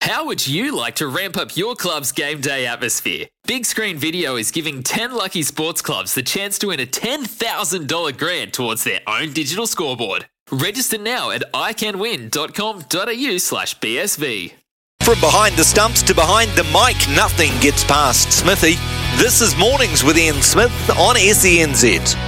How would you like to ramp up your club's game day atmosphere? Big Screen Video is giving 10 lucky sports clubs the chance to win a $10,000 grant towards their own digital scoreboard. Register now at iCanWin.com.au slash BSV. From behind the stumps to behind the mic, nothing gets past Smithy. This is Mornings with Ian Smith on SENZ.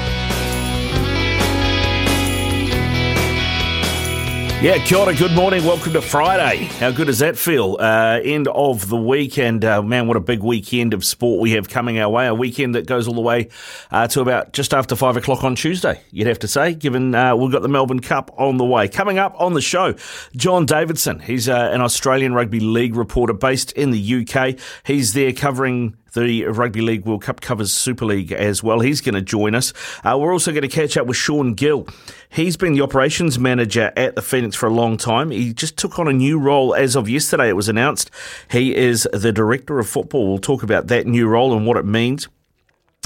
Yeah, kia ora, good morning. Welcome to Friday. How good does that feel? Uh, end of the weekend. Uh, man, what a big weekend of sport we have coming our way. A weekend that goes all the way uh, to about just after five o'clock on Tuesday, you'd have to say, given uh, we've got the Melbourne Cup on the way. Coming up on the show, John Davidson. He's uh, an Australian Rugby League reporter based in the UK. He's there covering the Rugby League World Cup covers Super League as well. He's going to join us. Uh, we're also going to catch up with Sean Gill. He's been the operations manager at the Phoenix for a long time. He just took on a new role as of yesterday. It was announced. He is the director of football. We'll talk about that new role and what it means.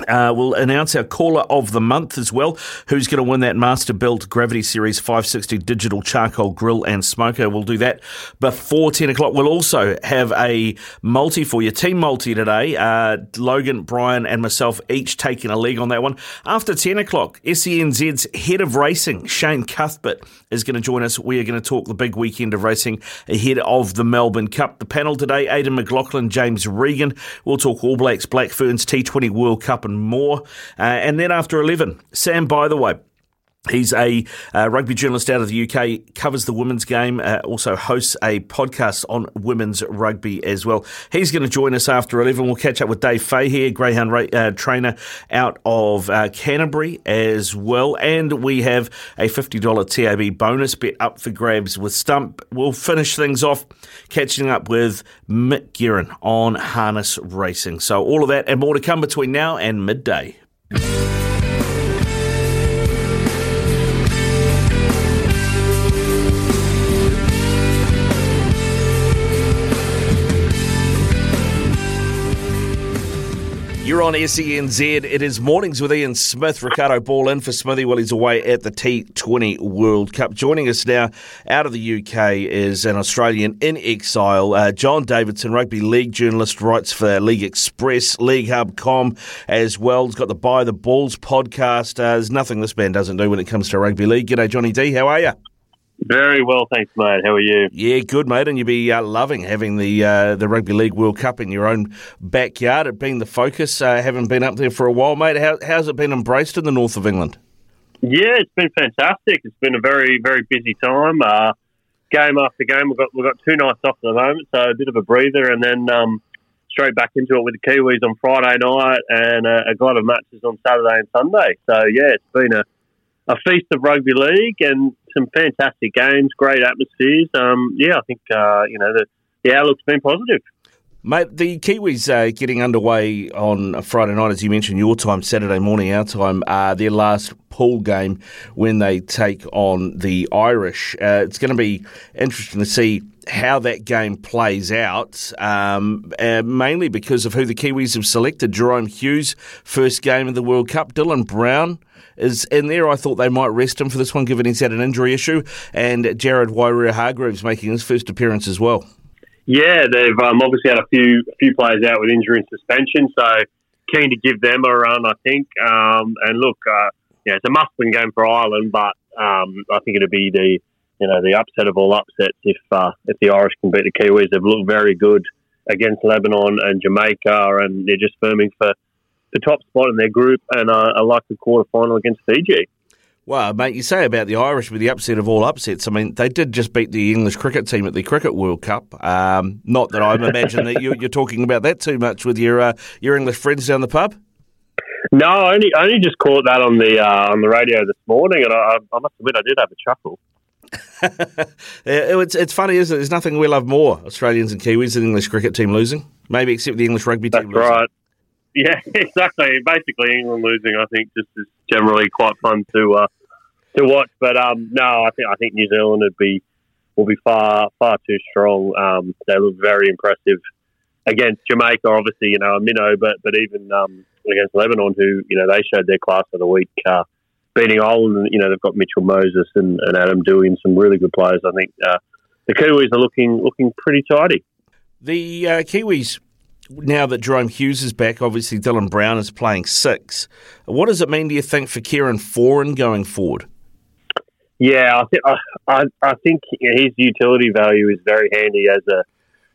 Uh, we'll announce our caller of the month as well, who's going to win that Masterbuilt Gravity Series 560 digital charcoal grill and smoker. We'll do that before 10 o'clock. We'll also have a multi for you, team multi today. Uh, Logan, Brian, and myself each taking a leg on that one. After 10 o'clock, SENZ's head of racing, Shane Cuthbert, is going to join us. We are going to talk the big weekend of racing ahead of the Melbourne Cup. The panel today, Aidan McLaughlin, James Regan. We'll talk All Blacks, Black Ferns, T20 World Cup and more. Uh, and then after 11, Sam, by the way, He's a uh, rugby journalist out of the UK, covers the women's game, uh, also hosts a podcast on women's rugby as well. He's going to join us after 11. We'll catch up with Dave Fay here, Greyhound ra- uh, trainer out of uh, Canterbury as well. And we have a $50 TAB bonus bet up for grabs with Stump. We'll finish things off catching up with Mick Guerin on harness racing. So all of that and more to come between now and midday. You're on SENZ. It is mornings with Ian Smith. Ricardo Ball in for Smithy while he's away at the T20 World Cup. Joining us now out of the UK is an Australian in exile, uh, John Davidson, rugby league journalist, writes for League Express, League Hub Com as well. He's got the Buy the Balls podcast. Uh, there's nothing this man doesn't do when it comes to rugby league. G'day, Johnny D. How are you? Very well, thanks, mate. How are you? Yeah, good, mate. And you'll be uh, loving having the uh, the Rugby League World Cup in your own backyard. It being the focus. Uh, haven't been up there for a while, mate. How, how's it been embraced in the north of England? Yeah, it's been fantastic. It's been a very, very busy time. Uh, game after game, we've got we've got two nights off at the moment, so a bit of a breather, and then um, straight back into it with the Kiwis on Friday night, and a, a lot of matches on Saturday and Sunday. So yeah, it's been a a feast of rugby league and some fantastic games, great atmospheres. Um, yeah, I think uh, you know the, the outlook's been positive. Mate, the Kiwis uh, getting underway on Friday night, as you mentioned, your time, Saturday morning, our time, uh, their last pool game when they take on the Irish. Uh, it's going to be interesting to see how that game plays out, um, uh, mainly because of who the Kiwis have selected. Jahrome Hughes, first game of the World Cup. Dylan Brown is in there. I thought they might rest him for this one, given he's had an injury issue. And Jared Waerea-Hargreaves making his first appearance as well. Yeah, they've um, obviously had a few a few players out with injury and suspension, so keen to give them a run, I think. Um, and look, uh, yeah, it's a must-win game for Ireland, but um, I think it'll be the you know the upset of all upsets if uh, if the Irish can beat the Kiwis. They've looked very good against Lebanon and Jamaica, and they're just firming for the top spot in their group, and uh, a likely quarter final against Fiji. Well, mate, you say about the Irish with the upset of all upsets. I mean, they did just beat the English cricket team at the Cricket World Cup. Um, not that I imagine that you, are talking about that too much with your uh, your English friends down the pub. No, I only I only just caught that on the uh, on the radio this morning, and I, I must admit I did have a chuckle. it's it's funny, isn't it? There's nothing we love more, Australians and Kiwis, than the English cricket team losing. Maybe except the English rugby team. That's right. Yeah, exactly. Basically, England losing, I think, just is generally quite fun to uh, to watch. But um, no, I think I think New Zealand would be will be far far too strong. Um, they look very impressive against Jamaica, obviously, you know, a minnow, but but even um, against Lebanon, who you know they showed their class of the week, uh, beating Ireland. You know, they've got Mitchell Moses and, and Adam Doueihi and some really good players. I think uh, the Kiwis are looking looking pretty tidy. The uh, Kiwis. Now that Jahrome Hughes is back, obviously Dylan Brown is playing six. What does it mean, do you think, for Kieran Foran going forward? Yeah, I, th- I, I think his utility value is very handy as a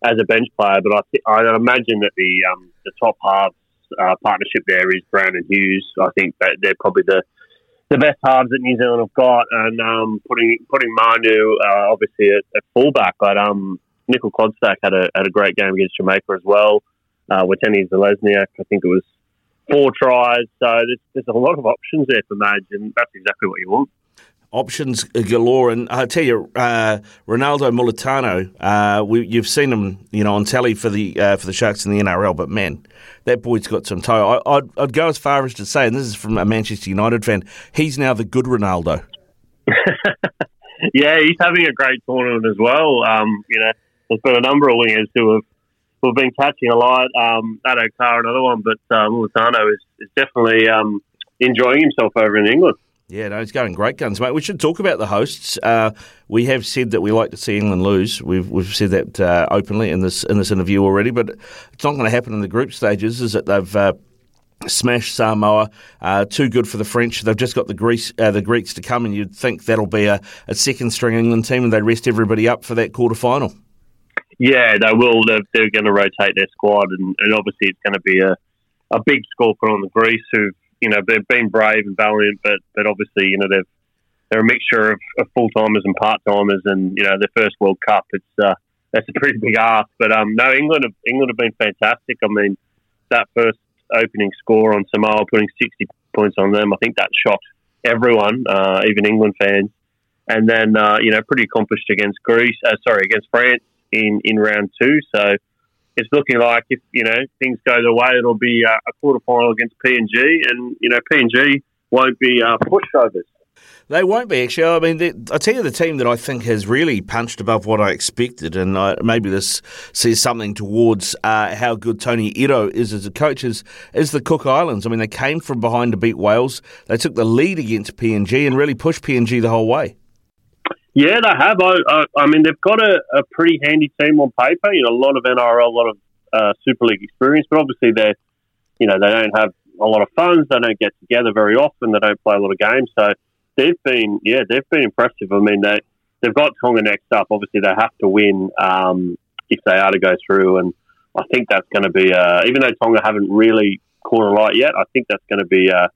as a bench player, but I th- I imagine that the um, the top halves uh, partnership there is Brown and Hughes. I think that they're probably the the best halves that New Zealand have got, and um, putting putting Manu uh, obviously at, at, fullback, but um, Nicoll-Klokstad had a had a great game against Jamaica as well. Uh, Watene Zelezniak, I think it was four tries. So there's, there's a lot of options there for Madge, and that's exactly what you want options galore. And I tell you, uh, Ronaldo Mulitalo, uh, we, you've seen him, you know, on telly for the uh, for the Sharks in the NRL, but man, that boy's got some toe. I, would I'd go as far as to say, and this is from a Manchester United fan, he's now the good Ronaldo. yeah, he's having a great tournament as well. Um, you know, there's been a number of wingers who have have been catching a lot. Um, Addo Carr, another one, but uh, Mulitalo is, is definitely um, enjoying himself over in England. Yeah, no, he's going great guns, mate. We should talk about the hosts. Uh, we have said that we like to see England lose. We've we've said that uh, openly in this in this interview already, but it's not going to happen in the group stages. Is it? They've uh, smashed Samoa. Uh, too good for the French. They've just got the Greece, uh, the Greeks to come, and you'd think that'll be a, a second string England team, and they rest everybody up for that quarter final. Yeah, they will. They're, they're going to rotate their squad, and, and obviously it's going to be a a big score put on the Greece, who've you know they've been brave and valiant, but but obviously you know they've they're a mixture of, of full timers and part timers, and you know their first World Cup. It's uh, that's a pretty big ask, but um, no, England have, England have been fantastic. I mean, that first opening score on Samoa, putting sixty points on them, I think that shocked everyone, uh, even England fans. And then uh, you know pretty accomplished against Greece, uh, sorry, against France in in round two. So it's looking like if you know things go the way, it'll be uh, a quarter final against PNG, and you know PNG won't be uh, pushovers. They won't be actually. I mean, I tell you, the team that I think has really punched above what I expected, and I, maybe this says something towards uh, how good Tony Iro is as a coach, is, is the Cook Islands. I mean, they came from behind to beat Wales. They took the lead against PNG and really pushed PNG the whole way. Yeah, they have. I, I, I mean, they've got a, a, pretty handy team on paper. You know, a lot of NRL, a lot of uh, Super League experience, but obviously they're, you know, they don't have a lot of funds. They don't get together very often. They don't play a lot of games. So they've been, yeah, they've been impressive. I mean, they they've got Tonga next up. Obviously, they have to win um, if they are to go through, and I think that's going to be, uh, even though Tonga haven't really caught a light yet, I think that's going to be a,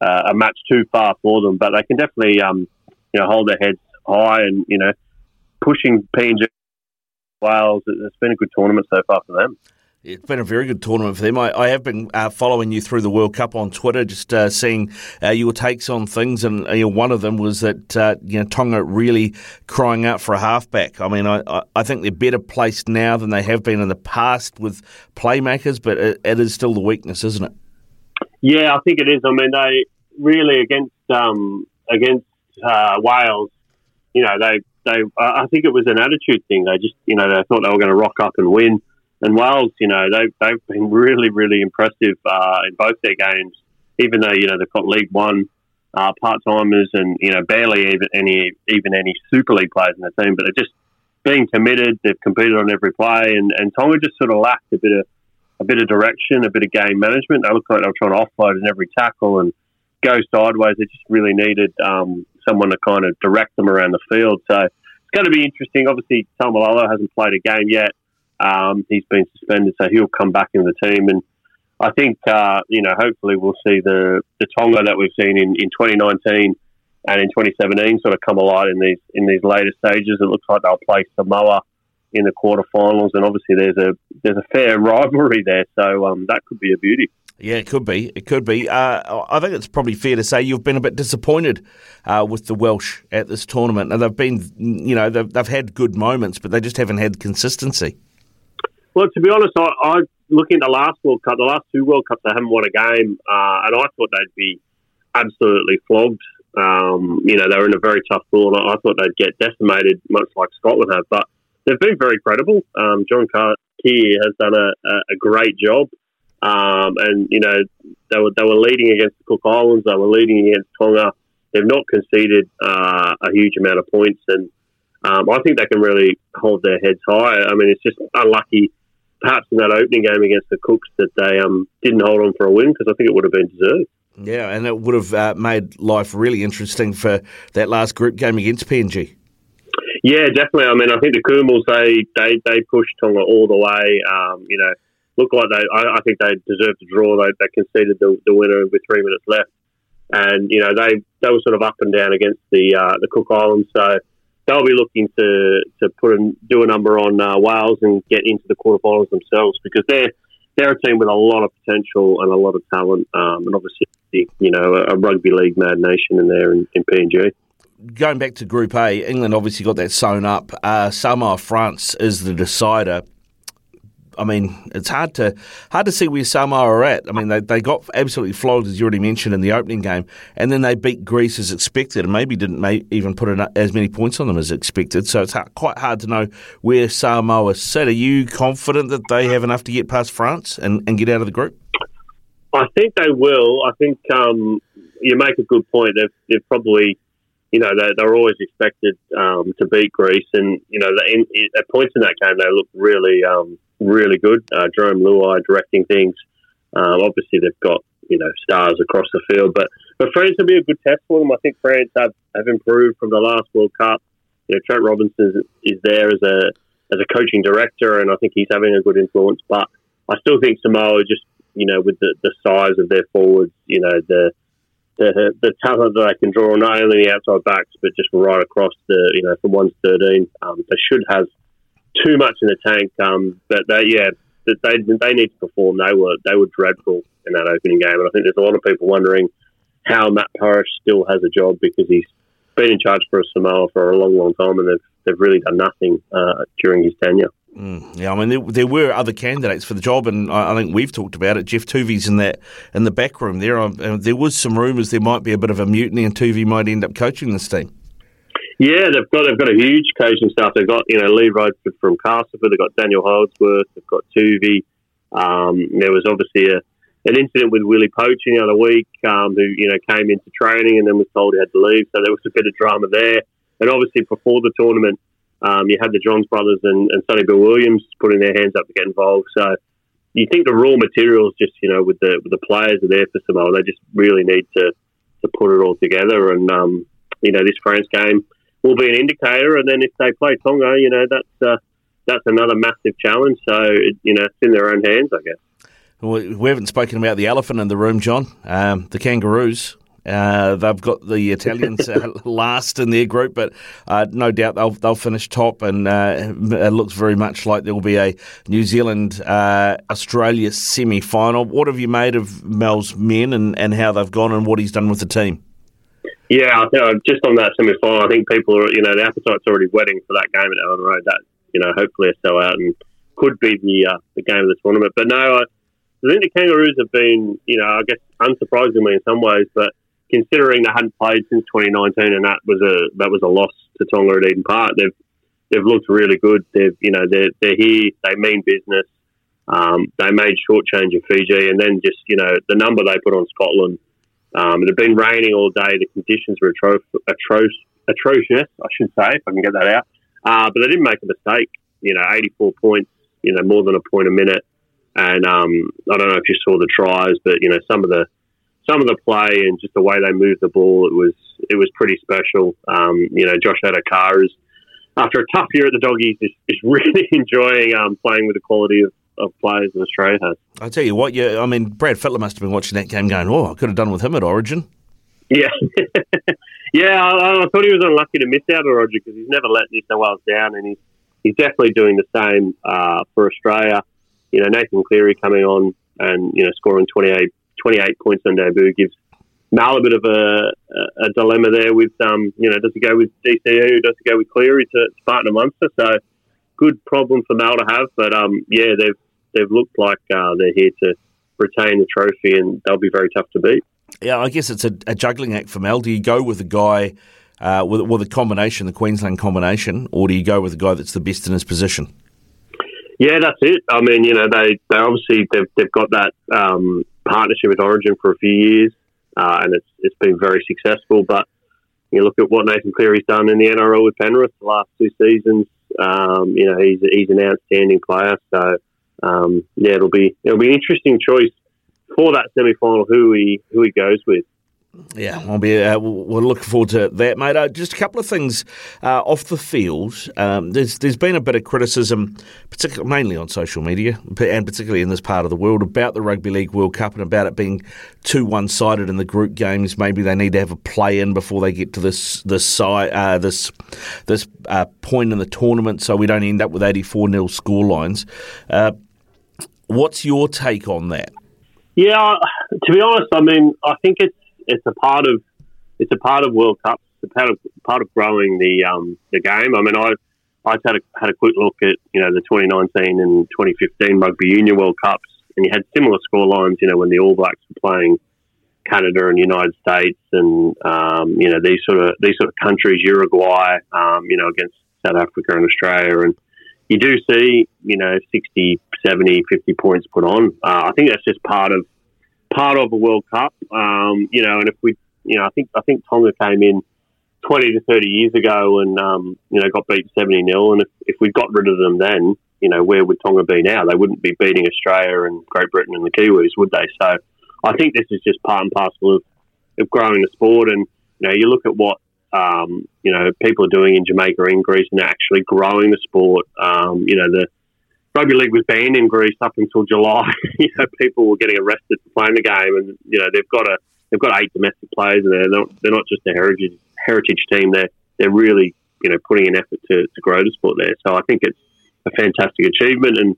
a match too far for them. But they can definitely, um, you know, hold their heads high and, you know, pushing PNG Wales. It's been a good tournament so far for them. It's been a very good tournament for them. I, I have been uh, following you through the World Cup on Twitter, just uh, seeing uh, your takes on things, and uh, one of them was that uh, you know Tonga really crying out for a halfback. I mean, I, I think they're better placed now than they have been in the past with playmakers, but it, it is still the weakness, isn't it? Yeah, I think it is. I mean, they really against um, against uh, Wales you know, they, they, I think it was an attitude thing. They just, you know, they thought they were going to rock up and win. And Wales, you know, they, they've been really, really impressive uh, in both their games, even though, you know, they've got League One uh, part timers and, you know, barely even any, even any Super League players in the team, but they're just being committed. They've competed on every play. And, and Tonga just sort of lacked a bit of, a bit of direction, a bit of game management. They looked like they were trying to offload in every tackle and go sideways. They just really needed um, someone to kind of direct them around the field. So it's going to be interesting. Obviously, Taumalolo hasn't played a game yet. Um, he's been suspended, so he'll come back in the team. And I think, uh, you know, hopefully we'll see the, the Tonga that we've seen in, in 2019 and in 2017 sort of come alive in these in these later stages. It looks like they'll play Samoa in the quarterfinals, and obviously there's a there's a fair rivalry there, so um, that could be a beauty. Yeah, it could be. It could be. Uh, I think it's probably fair to say you've been a bit disappointed uh, with the Welsh at this tournament. And they've been, you know, they've, they've had good moments, but they just haven't had consistency. Well, to be honest, I, I looking at the last World Cup, the last two World Cups, they haven't won a game, uh, and I thought they'd be absolutely flogged. Um, you know, they were in a very tough pool, and I, thought they'd get decimated, much like Scotland have. But they've been very credible. Um, John Kear has done a, a, a great job. Um, and you know they were they were leading against the Cook Islands. They were leading against Tonga. They've not conceded uh, a huge amount of points, and um, I think they can really hold their heads high. I mean, it's just unlucky, perhaps in that opening game against the Cooks, that they um, didn't hold on for a win because I think it would have been deserved. Yeah, and it would have uh, made life really interesting for that last group game against PNG. Yeah, definitely. I mean, I think the Kumuls they they they pushed Tonga all the way. Um, you know look like they. I, I think they deserved to draw. They, they conceded the, the winner with three minutes left, and you know they they were sort of up and down against the uh, the Cook Islands. So they'll be looking to to put a, do a number on uh, Wales and get into the quarterfinals themselves because they're they're a team with a lot of potential and a lot of talent, um, and obviously you know a, rugby league mad nation in there in, in PNG going back to Group A, England obviously got that sewn up. Uh, Samoa, France is the decider. I mean, it's hard to hard to see where Samoa are at. I mean, they, they got absolutely flogged, as you already mentioned, in the opening game, and then they beat Greece as expected, and maybe didn't may, even put as many points on them as expected. So it's quite hard to know where Samoa sit. Are you confident that they have enough to get past France and, and get out of the group? I think they will. I think um, you make a good point. They've, they've probably you know, they, they're always expected um, to beat Greece, and you know, in, at points in that game, they look really um, really good. Uh, Jarome Luai directing things. Um, obviously, they've got you know stars across the field, but but France will be a good test for them. I think France have, have improved from the last World Cup. You know, Trent Robinson is, is there as a as a coaching director, and I think he's having a good influence. But I still think Samoa, just you know, with the, the size of their forwards, you know, the the, the talent that they can draw not only the outside backs but just right across the you know from one to thirteen, um, they should have too much in the tank. Um, but they, yeah, they they need to perform. They were they were dreadful in that opening game, and I think there's a lot of people wondering how Matt Parish still has a job because he's been in charge for a Samoa for a long, long time, and they've they've really done nothing uh, during his tenure. Mm, yeah, I mean there, there, were other candidates for the job, and I, I, think we've talked about it. Geoff Toovey's in that in the back room there. Um, there was some rumours there might be a bit of a mutiny, and Toovey might end up coaching this team. Yeah, they've got they've got a huge coaching staff. They've got you know Lee Radford from Castleford. They've got Daniel Holdsworth. They've got Toovey. Um, there was obviously a, an incident with Willie Poching the other week, um, who you know came into training and then was told he had to leave. So there was a bit of drama there. And obviously before the tournament, um, you had the Johns brothers and, and Sonny Bill Williams putting their hands up to get involved. So you think the raw materials, just you know, with the with the players are there for Samoa, they just really need to to put it all together. And um, you know, this France game will be an indicator. And then if they play Tonga, you know, that's uh, that's another massive challenge. So it, you know, it's in their own hands, I guess. we haven't spoken about the elephant in the room, John. Um, the Kangaroos. Uh, they've got the Italians uh, last in their group, but uh, no doubt they'll they'll finish top. And uh, it looks very much like there will be a New Zealand uh, Australia semi final. What have you made of Mal's men and, and how they've gone and what he's done with the team? Yeah, I think just on that semi final, I think people are, you know, the appetite's already wetting for that game at Elland Road. That, you know, hopefully a sellout and could be the uh, the game of the tournament. But no, I, I think the Kangaroos have been, you know, I guess unsurprisingly in some ways, but considering they hadn't played since 2019 and that was a that was a loss to Tonga at Eden Park, they've they've looked really good. They've you know they're they're here. They mean business. Um, they made short change of Fiji, and then just you know the number they put on Scotland um, it had been raining all day. The conditions were atro- atro- atrocious, I should say, if I can get that out. Uh, but they didn't make a mistake. You know, 84 points, you know, more than a point a minute. And um, I don't know if you saw the tries, but you know, some of the some of the play and just the way they moved the ball, it was it was pretty special. Um, you know, Josh Addo-Carr is after a tough year at the Doggies, is, is really enjoying um, playing with the quality of of players that Australia has. I tell you what, yeah, I mean, Brad Fittler must have been watching that game going, oh, I could have done with him at Origin. Yeah, yeah. I, I, thought he was unlucky to miss out on Origin because he's never let New South Wales down, and he's he's definitely doing the same uh, for Australia. You know, Nathan Cleary coming on and you know scoring 28, 28 points on debut gives Mal a bit of a, a, dilemma there with um, you know does he go with DCE does he go with Cleary to, to partner Munster? So good problem for Mal to have, but um, yeah, they've they've looked like uh, they're here to retain the trophy, and they'll be very tough to beat. Yeah, I guess it's a, a juggling act for Mal. Do you go with a guy uh, with, with a combination, the Queensland combination, or do you go with a guy that's the best in his position? Yeah, that's it. I mean, you know, they, they obviously they've, they've got that um, partnership with Origin for a few years, uh, and it's it's been very successful. But you look at what Nathan Cleary's done in the NRL with Penrith the last two seasons. Um, you know, he's he's an outstanding player. So um, yeah, it'll be it'll be an interesting choice for that semi final who he who he goes with. Yeah, I'll be. Uh, we're looking forward to that, mate. Uh, just a couple of things uh, off the field. Um, there's there's been a bit of criticism, particularly mainly on social media, and particularly in this part of the world, about the Rugby League World Cup and about it being too one sided in the group games. Maybe they need to have a play in before they get to this this side uh, this this uh, point in the tournament, so we don't end up with 84 nil score lines. Uh, what's your take on that? Yeah, to be honest, I mean, I think it's it's a part of it's a part of World Cups. It's a part of part of growing the um, the game. I mean, I I had a had a quick look at you know the 2019 and 2015 Rugby Union World Cups, and you had similar score lines. You know, when the All Blacks were playing Canada and United States, and um, you know these sort of these sort of countries, Uruguay, um, you know, against South Africa and Australia, and you do see you know 60, 70, 50 points put on. Uh, I think that's just part of part of a World Cup. Um, you know, and if we, you know, I think I think Tonga came in twenty to thirty years ago and um, you know got beat seventy 0 and if, if we got rid of them then, you know, where would Tonga be now? They wouldn't be beating Australia and Great Britain and the Kiwis, would they? So, I think this is just part and parcel of, of growing the sport. And you know, you look at what um, you know people are doing in Jamaica and Greece, and they're actually growing the sport. Um, you know, the rugby league was banned in Greece up until July. you know, people were getting arrested for playing the game, and you know they've got a they've got eight domestic players, and they're not they're not just a heritage heritage team. They're they're really you know putting an effort to, to grow the sport there. So I think it's a fantastic achievement, and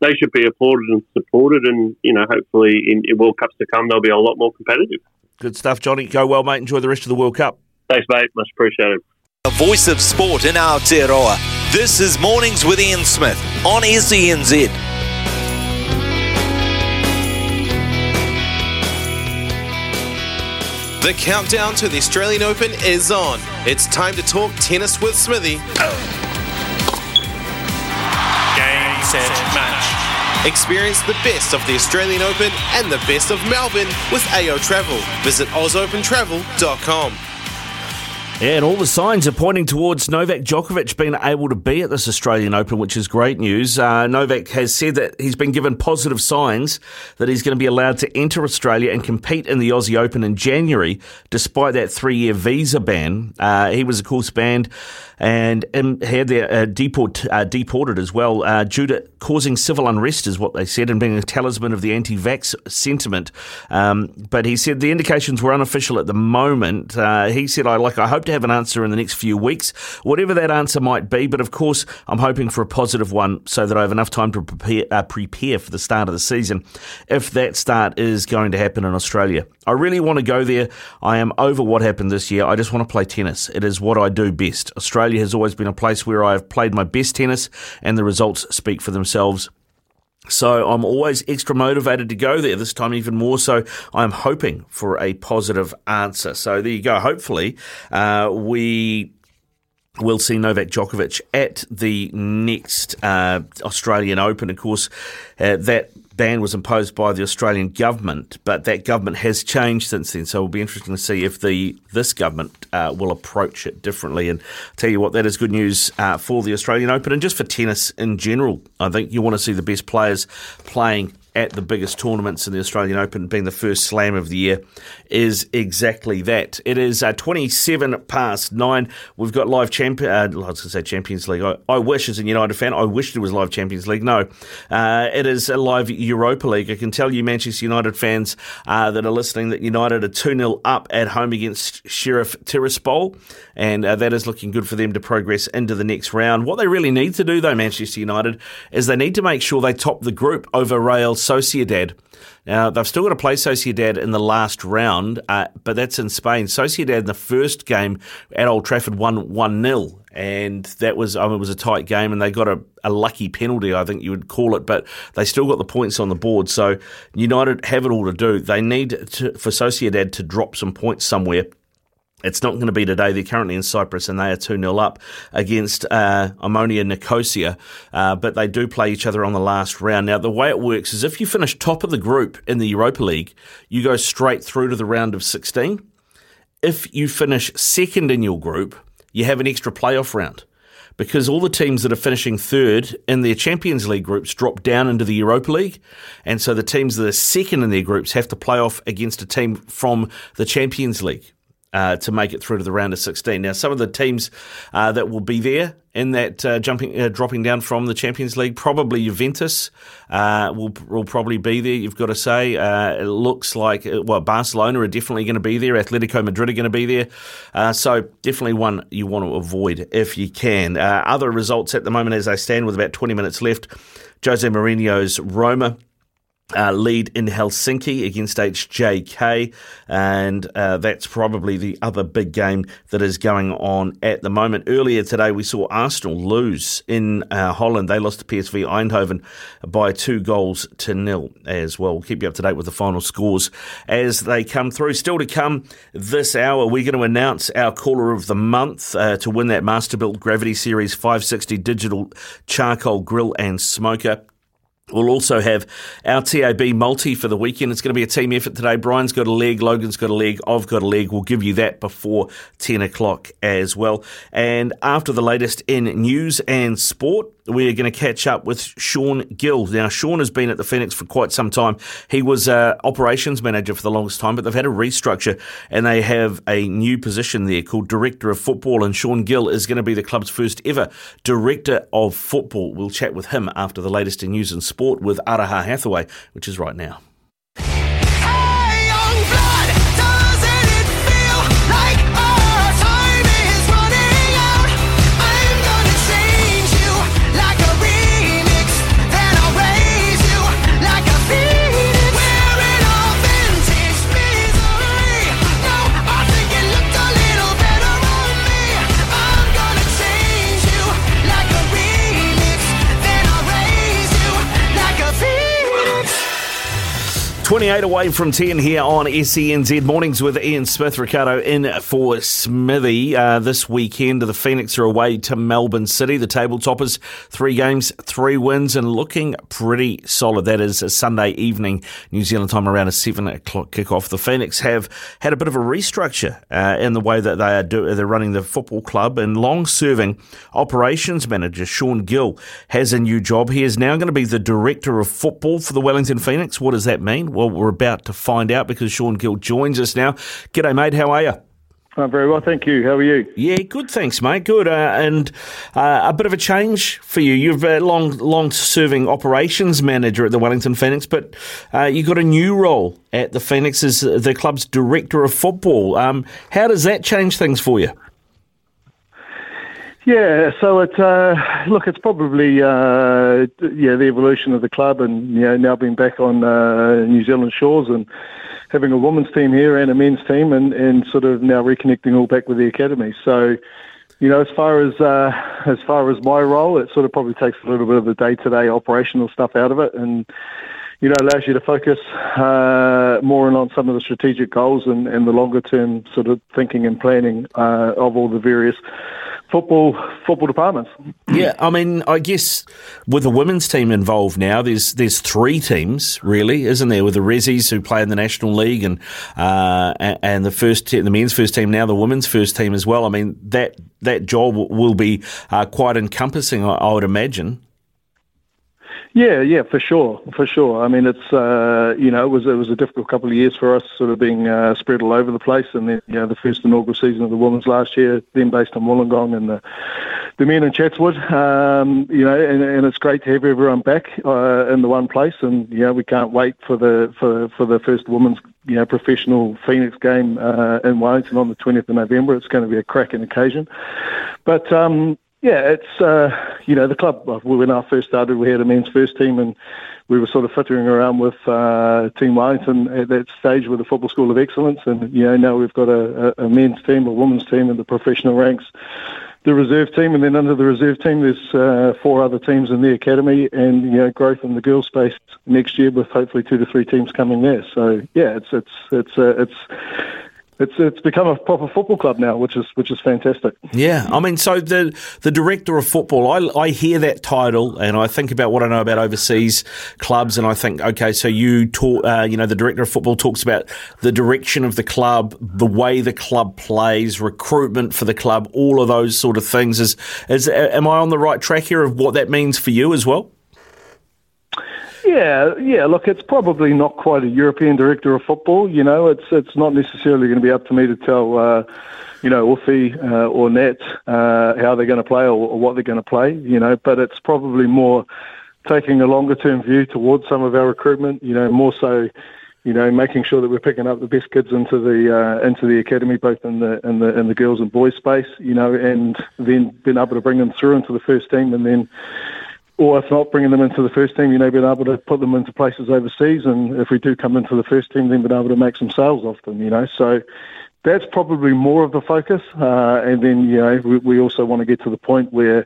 they should be applauded and supported. And you know, hopefully in, in World Cups to come, they'll be a lot more competitive. Good stuff, Johnny. Go well, mate. Enjoy the rest of the World Cup. Thanks, mate. Much appreciated. The voice of sport in Aotearoa. This is Mornings with Ian Smith on SENZ. The countdown to the Australian Open is on. It's time to talk tennis with Smithy. Game, set, match. Experience the best of the Australian Open and the best of Melbourne with AO Travel. Visit OzOpenTravel.com. Yeah, and all the signs are pointing towards Novak Djokovic being able to be at this Australian Open, which is great news. Uh, Novak has said that he's been given positive signs that he's going to be allowed to enter Australia and compete in the Aussie Open in January, despite that three year visa ban. Uh, he was, of course, banned and, and had their uh, deport, uh, deported as well uh, due to causing civil unrest, is what they said, and being a talisman of the anti vax sentiment. Um, but he said the indications were unofficial at the moment. Uh, he said, I like, I hope to have an answer in the next few weeks, whatever that answer might be. But of course, I'm hoping for a positive one so that I have enough time to prepare, uh, prepare for the start of the season if that start is going to happen in Australia. I really want to go there. I am over what happened this year. I just want to play tennis. It is what I do best. Australia has always been a place where I have played my best tennis, and the results speak for themselves. So I'm always extra motivated to go there. This time, even more so, I'm hoping for a positive answer. So there you go. Hopefully, uh, we will see Novak Djokovic at the next uh, Australian Open. Of course, uh, that ban was imposed by the Australian government, but that government has changed since then. So it'll be interesting to see if the this government uh, will approach it differently. And I'll tell you what, that is good news uh, for the Australian Open and just for tennis in general. I think you want to see the best players playing at the biggest tournaments in the Australian Open, being the first slam of the year, is exactly that. It is uh, 27 past nine. We've got live champion. Uh, I was going to say Champions League. I, I, wish, as a United fan, I wish there was live Champions League. No, uh, it is a live Europa League. I can tell you, Manchester United fans uh, that are listening, that United are 2 0 up at home against Sheriff Tiraspol, and uh, that is looking good for them to progress into the next round. What they really need to do, though, Manchester United, is they need to make sure they top the group over Real Sociedad. Now, they've still got to play Sociedad in the last round, uh, but that's in Spain. Sociedad in the first game at Old Trafford won 1 0, and that was, I mean, it was a tight game, and they got a, a lucky penalty, I think you would call it, but they still got the points on the board. So United have it all to do. They need to, for Sociedad to drop some points somewhere it's not going to be today. They're currently in Cyprus and they are 2 0 up against uh, Omonia Nicosia, uh, but they do play each other on the last round. Now, the way it works is if you finish top of the group in the Europa League, you go straight through to the round of 16. If you finish second in your group, you have an extra playoff round because all the teams that are finishing third in their Champions League groups drop down into the Europa League. And so the teams that are second in their groups have to play off against a team from the Champions League uh, to make it through to the round of 16. Now, some of the teams uh, that will be there in that uh, jumping, uh, dropping down from the Champions League, probably Juventus uh, will will probably be there. You've got to say it looks like well, Barcelona are definitely going to be there. Atletico Madrid are going to be there. so definitely one you want to avoid if you can. other results at the moment as they stand with about 20 minutes left. Jose Mourinho's Roma uh, lead in Helsinki against HJK, and uh, that's probably the other big game that is going on at the moment. Earlier today, we saw Arsenal lose in uh, Holland. They lost to PSV Eindhoven by two goals to nil as well. We'll keep you up to date with the final scores as they come through. Still to come this hour, we're going to announce our caller of the month uh, to win that Masterbuilt Gravity Series 560 digital charcoal grill and smoker. We'll also have our TAB multi for the weekend. It's going to be a team effort today. Brian's got a leg, Logan's got a leg, I've got a leg. We'll give you that before 10 o'clock as well. And after the latest in news and sport, we're going to catch up with Sean Gill. Now, Sean has been at the Phoenix for quite some time. He was uh, operations manager for the longest time, but they've had a restructure and they have a new position there called Director of Football. And Sean Gill is going to be the club's first ever Director of Football. We'll chat with him after the latest in news and sport with Araha Hathaway, which is right now. Twenty-eight away from ten here on SENZ mornings with Ian Smith, Ricardo in for Smithy uh, this weekend. The Phoenix are away to Melbourne City. The table toppers, three games, three wins, and looking pretty solid. That is a Sunday evening, New Zealand time, around a seven o'clock kickoff. The Phoenix have had a bit of a restructure uh, in the way that they are do- they're running the football club, and long-serving operations manager Sean Gill has a new job. He is now going to be the director of football for the Wellington Phoenix. What does that mean? Well, well, we're about to find out because Sean Gill joins us now. G'day, mate. How are you? I'm very well, thank you. How are you? Yeah, good, thanks, mate. Good, uh, and uh, a bit of a change for you. You've a long, long-serving operations manager at the Wellington Phoenix, but uh, you got a new role at the Phoenix as the club's director of football. Um, how does that change things for you? Yeah, so it uh, look, it's probably uh, yeah the evolution of the club, and you know now being back on uh, New Zealand shores and having a women's team here and a men's team, and, and sort of now reconnecting all back with the academy. So, you know, as far as uh, as far as my role, it sort of probably takes a little bit of the day to day operational stuff out of it, and you know allows you to focus uh, more on some of the strategic goals and, and the longer term sort of thinking and planning uh, of all the various football football departments. Yeah, I mean, I guess with the women's team involved now, there's there's three teams really, isn't there? With the Rezzies who play in the National League and uh, and the first te- the men's first team now, the women's first team as well. I mean that that job will be uh, quite encompassing, I, I would imagine. Yeah, yeah, for sure, for sure. I mean, it's uh, you know, it was it was a difficult couple of years for us, sort of being uh, spread all over the place, and then you know, the first inaugural season of the women's last year, then based on Wollongong and the the men in Chatswood. Um, you know, and, and it's great to have everyone back uh, in the one place, and you know, we can't wait for the for for the first women's you know professional Phoenix game uh, in Wellington on the 20th of November. It's going to be a cracking occasion, but um, yeah, it's uh, you know the club. When I first started, we had a men's first team, and we were sort of fittering around with uh, Team Wellington at that stage with the Football School of Excellence, and you know now we've got a, a men's team, a women's team, in the professional ranks, the reserve team, and then under the reserve team, there's uh, four other teams in the academy, and you know growth in the girls' space next year with hopefully two to three teams coming there. So yeah, it's it's it's uh, it's it's it's become a proper football club now, which is which is fantastic. Yeah, I mean, so the the director of football, I, I hear that title and I think about what I know about overseas clubs, and I think, okay, so you talk, uh, you know, the director of football talks about the direction of the club, the way the club plays, recruitment for the club, all of those sort of things. Is is am I on the right track here of what that means for you as well? Yeah, yeah. Look, it's probably not quite a European director of football. You know, it's it's not necessarily going to be up to me to tell, uh, you know, Ufi uh, or Nat uh, how they're going to play or, or what they're going to play. You know, but it's probably more taking a longer term view towards some of our recruitment. You know, more so. You know, making sure that we're picking up the best kids into the uh, into the academy, both in the in the in the girls and boys space. You know, and then being able to bring them through into the first team, and then or if not, bringing them into the first team, you know, being able to put them into places overseas, and if we do come into the first team, then being able to make some sales off them, you know. So that's probably more of the focus, uh, and then you know, we, we also want to get to the point where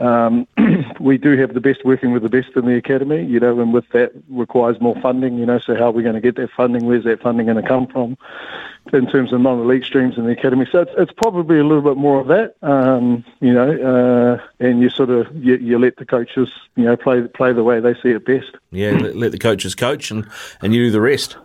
um, we do have the best working with the best in the academy, you know, and with that requires more funding, you know. So how are we going to get that funding? Where's that funding going to come from? In terms of non-elite streams in the academy, so it's, it's probably a little bit more of that, um, you know, uh, and you sort of you, you, let the coaches, you know, play play the way they see it best. Yeah, let, let the coaches coach, and and you do the rest.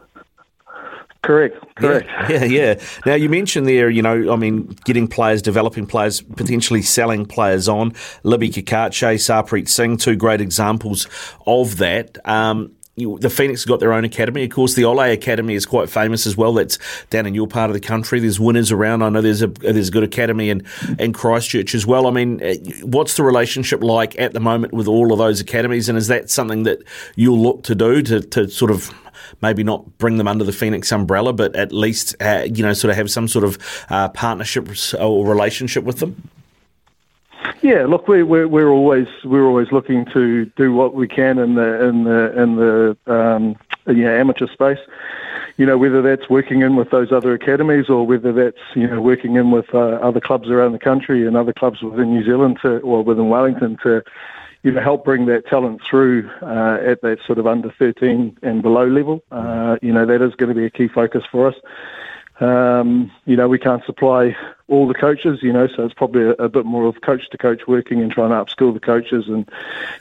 Correct. Correct. Yeah, yeah, yeah. Now you mentioned there, you know, I mean, getting players, developing players, potentially selling players on. Libby Cacace, Sarpreet Singh, two great examples of that. Um, you, the Phoenix got their own academy. Of course, the Ole Academy is quite famous as well. That's down in your part of the country. There's winners around. I know there's a there's a good academy in, in Christchurch as well. I mean, eh, what's the relationship like at the moment with all of those academies? And is that something that you'll look to do to, to sort of maybe not bring them under the Phoenix umbrella, but at least uh, you know sort of have some sort of uh, partnership or relationship with them? Yeah, look, we, we're we're always we're always looking to do what we can in the in the in the um, you know, amateur space. You know, whether that's working in with those other academies or whether that's you know working in with uh, other clubs around the country and other clubs within New Zealand to, or within Wellington to you know, help bring that talent through uh, at that sort of under 13 and below level. Uh, you know, that is going to be a key focus for us. Um, you know, we can't supply all the coaches, you know, so it's probably a, a, bit more of coach to coach working and trying to upskill the coaches and,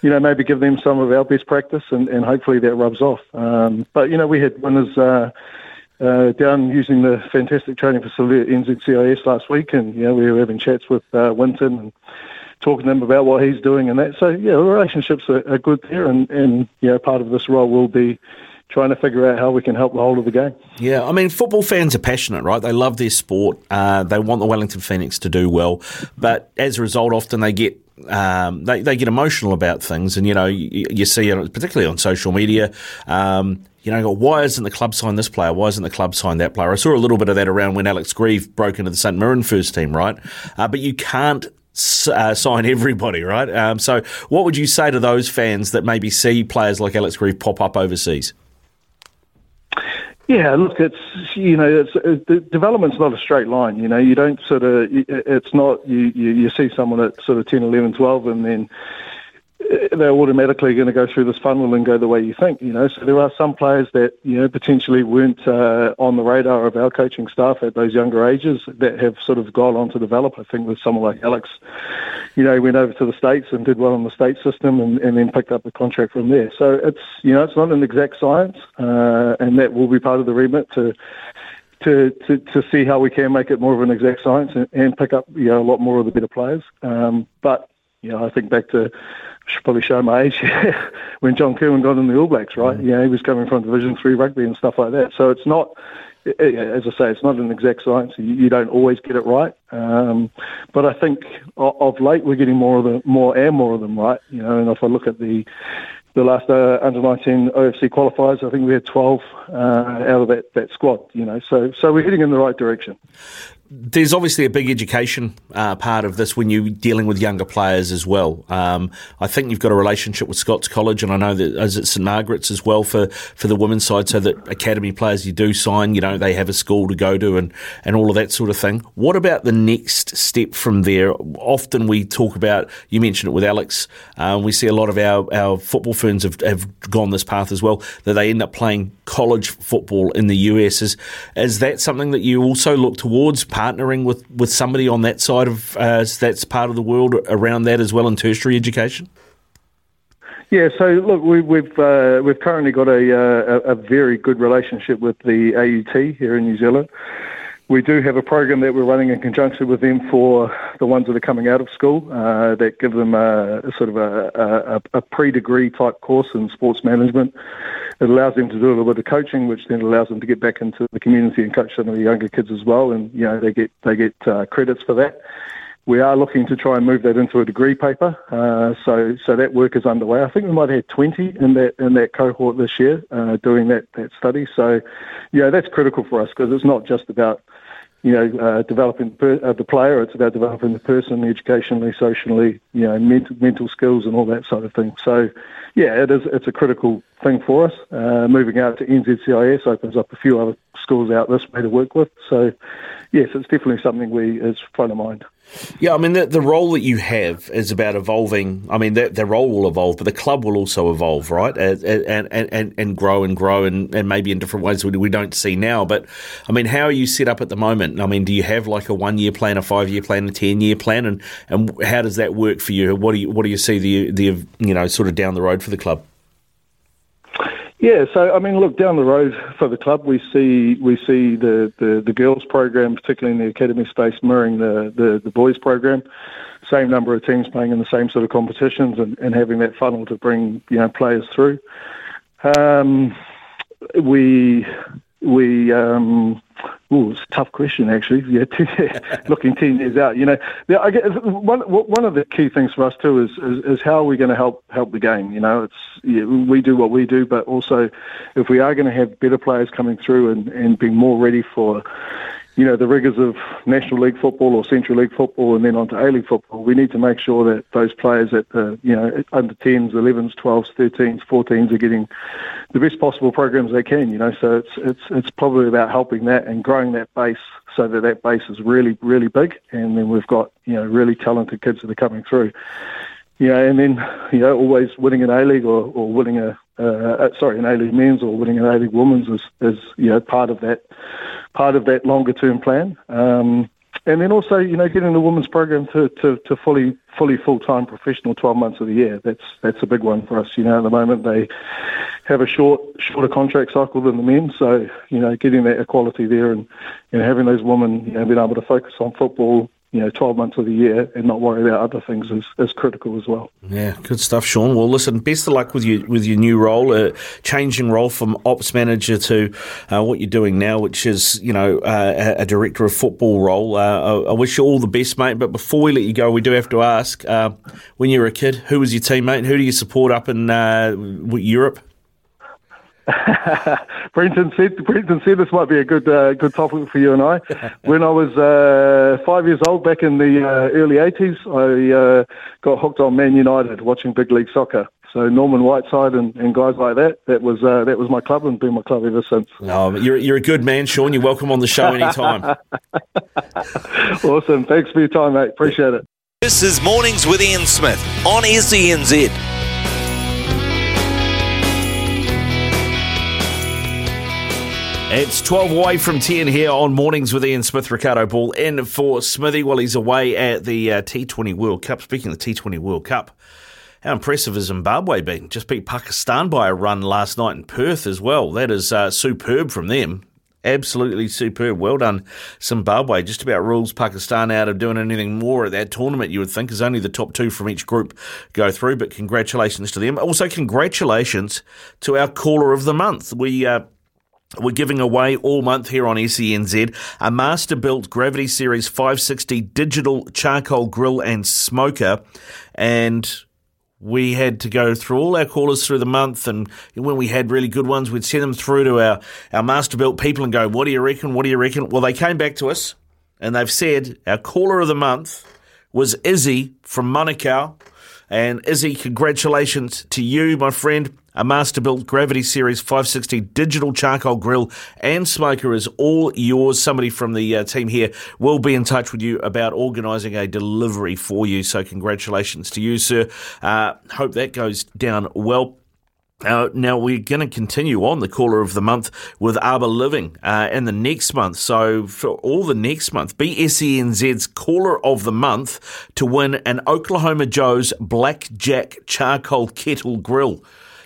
you know, maybe give them some of our best practice and, and hopefully that rubs off. Um, but, you know, we had winners uh, uh, down using the fantastic training facility at NZCIS last week and, you know, we were having chats with uh, Wynton and talking to him about what he's doing and that. So yeah, the relationships are, are good there, and and you know part of this role will be trying to figure out how we can help the whole of the game. Yeah, I mean, football fans are passionate, right? They love their sport. Uh, they want the Wellington Phoenix to do well, but as a result, often they get um, they they get emotional about things, and you know you, you see it particularly on social media. Um, you know, why isn't the club signed this player? Why isn't the club signed that player? I saw a little bit of that around when Alex Greive broke into the St Mirren first team, right? Uh, but you can't uh, sign everybody, right? Um, so, what would you say to those fans that maybe see players like Alex Greive pop up overseas? Yeah, look, it's you know, it's it, the development's not a straight line. You know, you don't sort of, it's not you, you you see someone at sort of 10, 11, 12, and then they're automatically going to go through this funnel and go the way you think, you know. So there are some players that, you know, potentially weren't uh, on the radar of our coaching staff at those younger ages that have sort of gone on to develop. I think with someone like Alex, you know, he went over to the States and did well in the state system and, and then picked up the contract from there. So it's, you know, it's not an exact science uh, and that will be part of the remit to to, to, to see how we can make it more of an exact science and, and pick up you know a lot more of the better players. Um, but you know, I think back to should probably show my age when John Kirwan got in the All Blacks, right? Mm. You know, he was coming from Division Three rugby and stuff like that. So it's not, as I say, it's not an exact science. You, you don't always get it right. Um, but I think of late we're getting more of the more and more of them right. You know, and if I look at the the last uh, under 19 OFC qualifiers, I think we had 12 uh, out of that, that squad. You know, so so we're heading in the right direction there's obviously a big education uh, part of this when you're dealing with younger players as well. Um, I think you've got a relationship with Scots College, and I know that as at St Margaret's as well for, for the women's side, so that academy players you do sign, you know, they have a school to go to and, and all of that sort of thing. What about the next step from there? Often we talk about, you mentioned it with Alex, um, we see a lot of our, our football ferns have, have gone this path as well, that they end up playing college football in the US. Is, is that something that you also look towards? Partnering with, with somebody on that side of uh, that's part of the world around that as well in tertiary education? Yeah, so look, we, we've uh, we've currently got a, uh, a very good relationship with the AUT here in New Zealand. We do have a program that we're running in conjunction with them for the ones that are coming out of school uh, that give them a, a sort of a, a, a pre-degree type course in sports management. It allows them to do a little bit of coaching, which then allows them to get back into the community and coach some of the younger kids as well. And you know they get they get uh, credits for that. We are looking to try and move that into a degree paper. Uh, so so that work is underway. I think we might have 20 in that in that cohort this year uh, doing that that study. So yeah, that's critical for us because it's not just about you know, uh, developing per, uh, the player. It's about developing the person educationally, socially, you know, mental, mental skills and all that sort of thing. So, yeah, it is. It's a critical thing for us. Uh, moving out to NZCIS opens up a few other schools out this way to work with. So, yes, it's definitely something we is front of mind. Yeah, I mean, the, the role that you have is about evolving. I mean, the, the role will evolve, but the club will also evolve, right? And and, and, and grow and grow, and, and maybe in different ways we, we don't see now. But, I mean, how are you set up at the moment? I mean, do you have like a one year plan, a five year plan, a 10 year plan? And, and how does that work for you? What do you, what do you see the, the, you know, sort of down the road for the club? Yeah, so I mean, look down the road for the club, we see we see the, the, the girls program, particularly in the academy space, mirroring the, the, the boys program. Same number of teams playing in the same sort of competitions and, and having that funnel to bring you know players through. Um, we we um, Ooh, it's a tough question, actually. Yeah, looking ten years out, you know, I guess one one of the key things for us too is is, is how are we going to help help the game? You know, it's yeah, we do what we do, but also if we are going to have better players coming through and and being more ready for you know, the rigours of National League football or Central League football and then onto A League football, we need to make sure that those players at the, you know, under 10s, 11s, 12s, 13s, 14s are getting the best possible programs they can, you know. So it's, it's, it's probably about helping that and growing that base so that that base is really, really big. And then we've got, you know, really talented kids that are coming through. You know, and then, you know, always winning an A League or, or winning a, uh, sorry, an A League men's or winning an A League women's is, is, you know, part of that part of that longer term plan. Um, and then also, you know, getting the women's program to, to, to fully fully full time professional twelve months of the year. That's that's a big one for us. You know, at the moment they have a short shorter contract cycle than the men, so you know, getting that equality there and know, having those women you know being able to focus on football you know, 12 months of the year and not worry about other things is, is critical as well. Yeah, good stuff, Sean. Well, listen, best of luck with your with your new role, uh, changing role from ops manager to uh, what you're doing now, which is, you know, uh, a director of football role. Uh, I wish you all the best, mate. But before we let you go, we do have to ask, uh, when you were a kid, who was your teammate? Who do you support up in uh, Europe? Brenton said Brenton said this might be a good uh, good topic for you and I. when I was uh, five years old, back in the uh, early '80s, I uh, got hooked on Man United, watching big league soccer. So Norman Whiteside and, and guys like that, that was uh, that was my club and been my club ever since. Oh, you're you're a good man, Sean. You're welcome on the show anytime. awesome. Thanks for your time, mate. Appreciate it. This is Mornings with Ian Smith on SENZ. It's 12 away from 10 here on Mornings with Ian Smith. Ricardo Ball in for Smithy while he's away at the uh, T20 World Cup. Speaking of the T20 World Cup, how impressive has Zimbabwe been? Just beat Pakistan by a run last night in Perth as well. That is uh, superb from them. Absolutely superb. Well done, Zimbabwe. Just about rules Pakistan out of doing anything more at that tournament, you would think, as only the top two from each group go through. But congratulations to them. Also, congratulations to our caller of the month. We, uh, we're giving away all month here on SENZ a Masterbuilt Gravity Series 560 digital charcoal grill and smoker. And we had to go through all our callers through the month, and when we had really good ones, we'd send them through to our, our Masterbuilt people and go, What do you reckon? What do you reckon? Well, they came back to us and they've said our caller of the month was Izzy from Manukau. And Izzy, congratulations to you, my friend. A Masterbuilt Gravity Series 560 digital charcoal grill and smoker is all yours. Somebody from the uh, team here will be in touch with you about organising a delivery for you. So, congratulations to you, sir. Uh, hope that goes down well. Uh, now we're going to continue on the caller of the month with Arbor Living uh, in the next month. So for all the next month, be SENZ's caller of the month to win an Oklahoma Joe's Blackjack Charcoal Kettle Grill.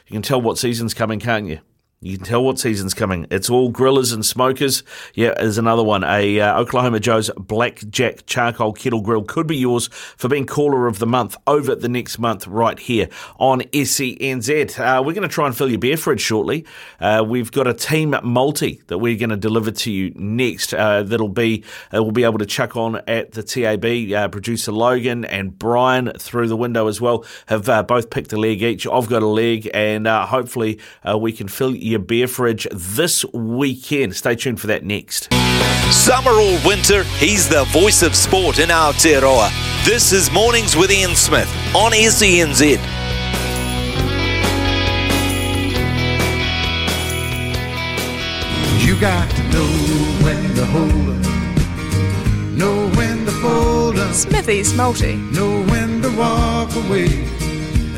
You can tell what season's coming, can't you? You can tell what season's coming. It's all grillers and smokers. Yeah, there's another one. A uh, Oklahoma Joe's Blackjack Charcoal Kettle Grill could be yours for being caller of the month over the next month right here on SENZ. Uh, we're going to try and fill your beer fridge shortly. Uh, we've got a team multi that we're going to deliver to you next. Uh, that'll be uh, we'll be able to chuck on at the TAB. Uh, producer Logan and Brian through the window as well have both picked a leg each. I've got a leg, and hopefully we can fill your beer fridge this weekend. Stay tuned for that next. Summer or winter, he's the voice of sport in Aotearoa. This is Mornings with Ian Smith on SENZ. You got to know when to hold up, know when to fold up. Smithy's multi. Know when to walk away,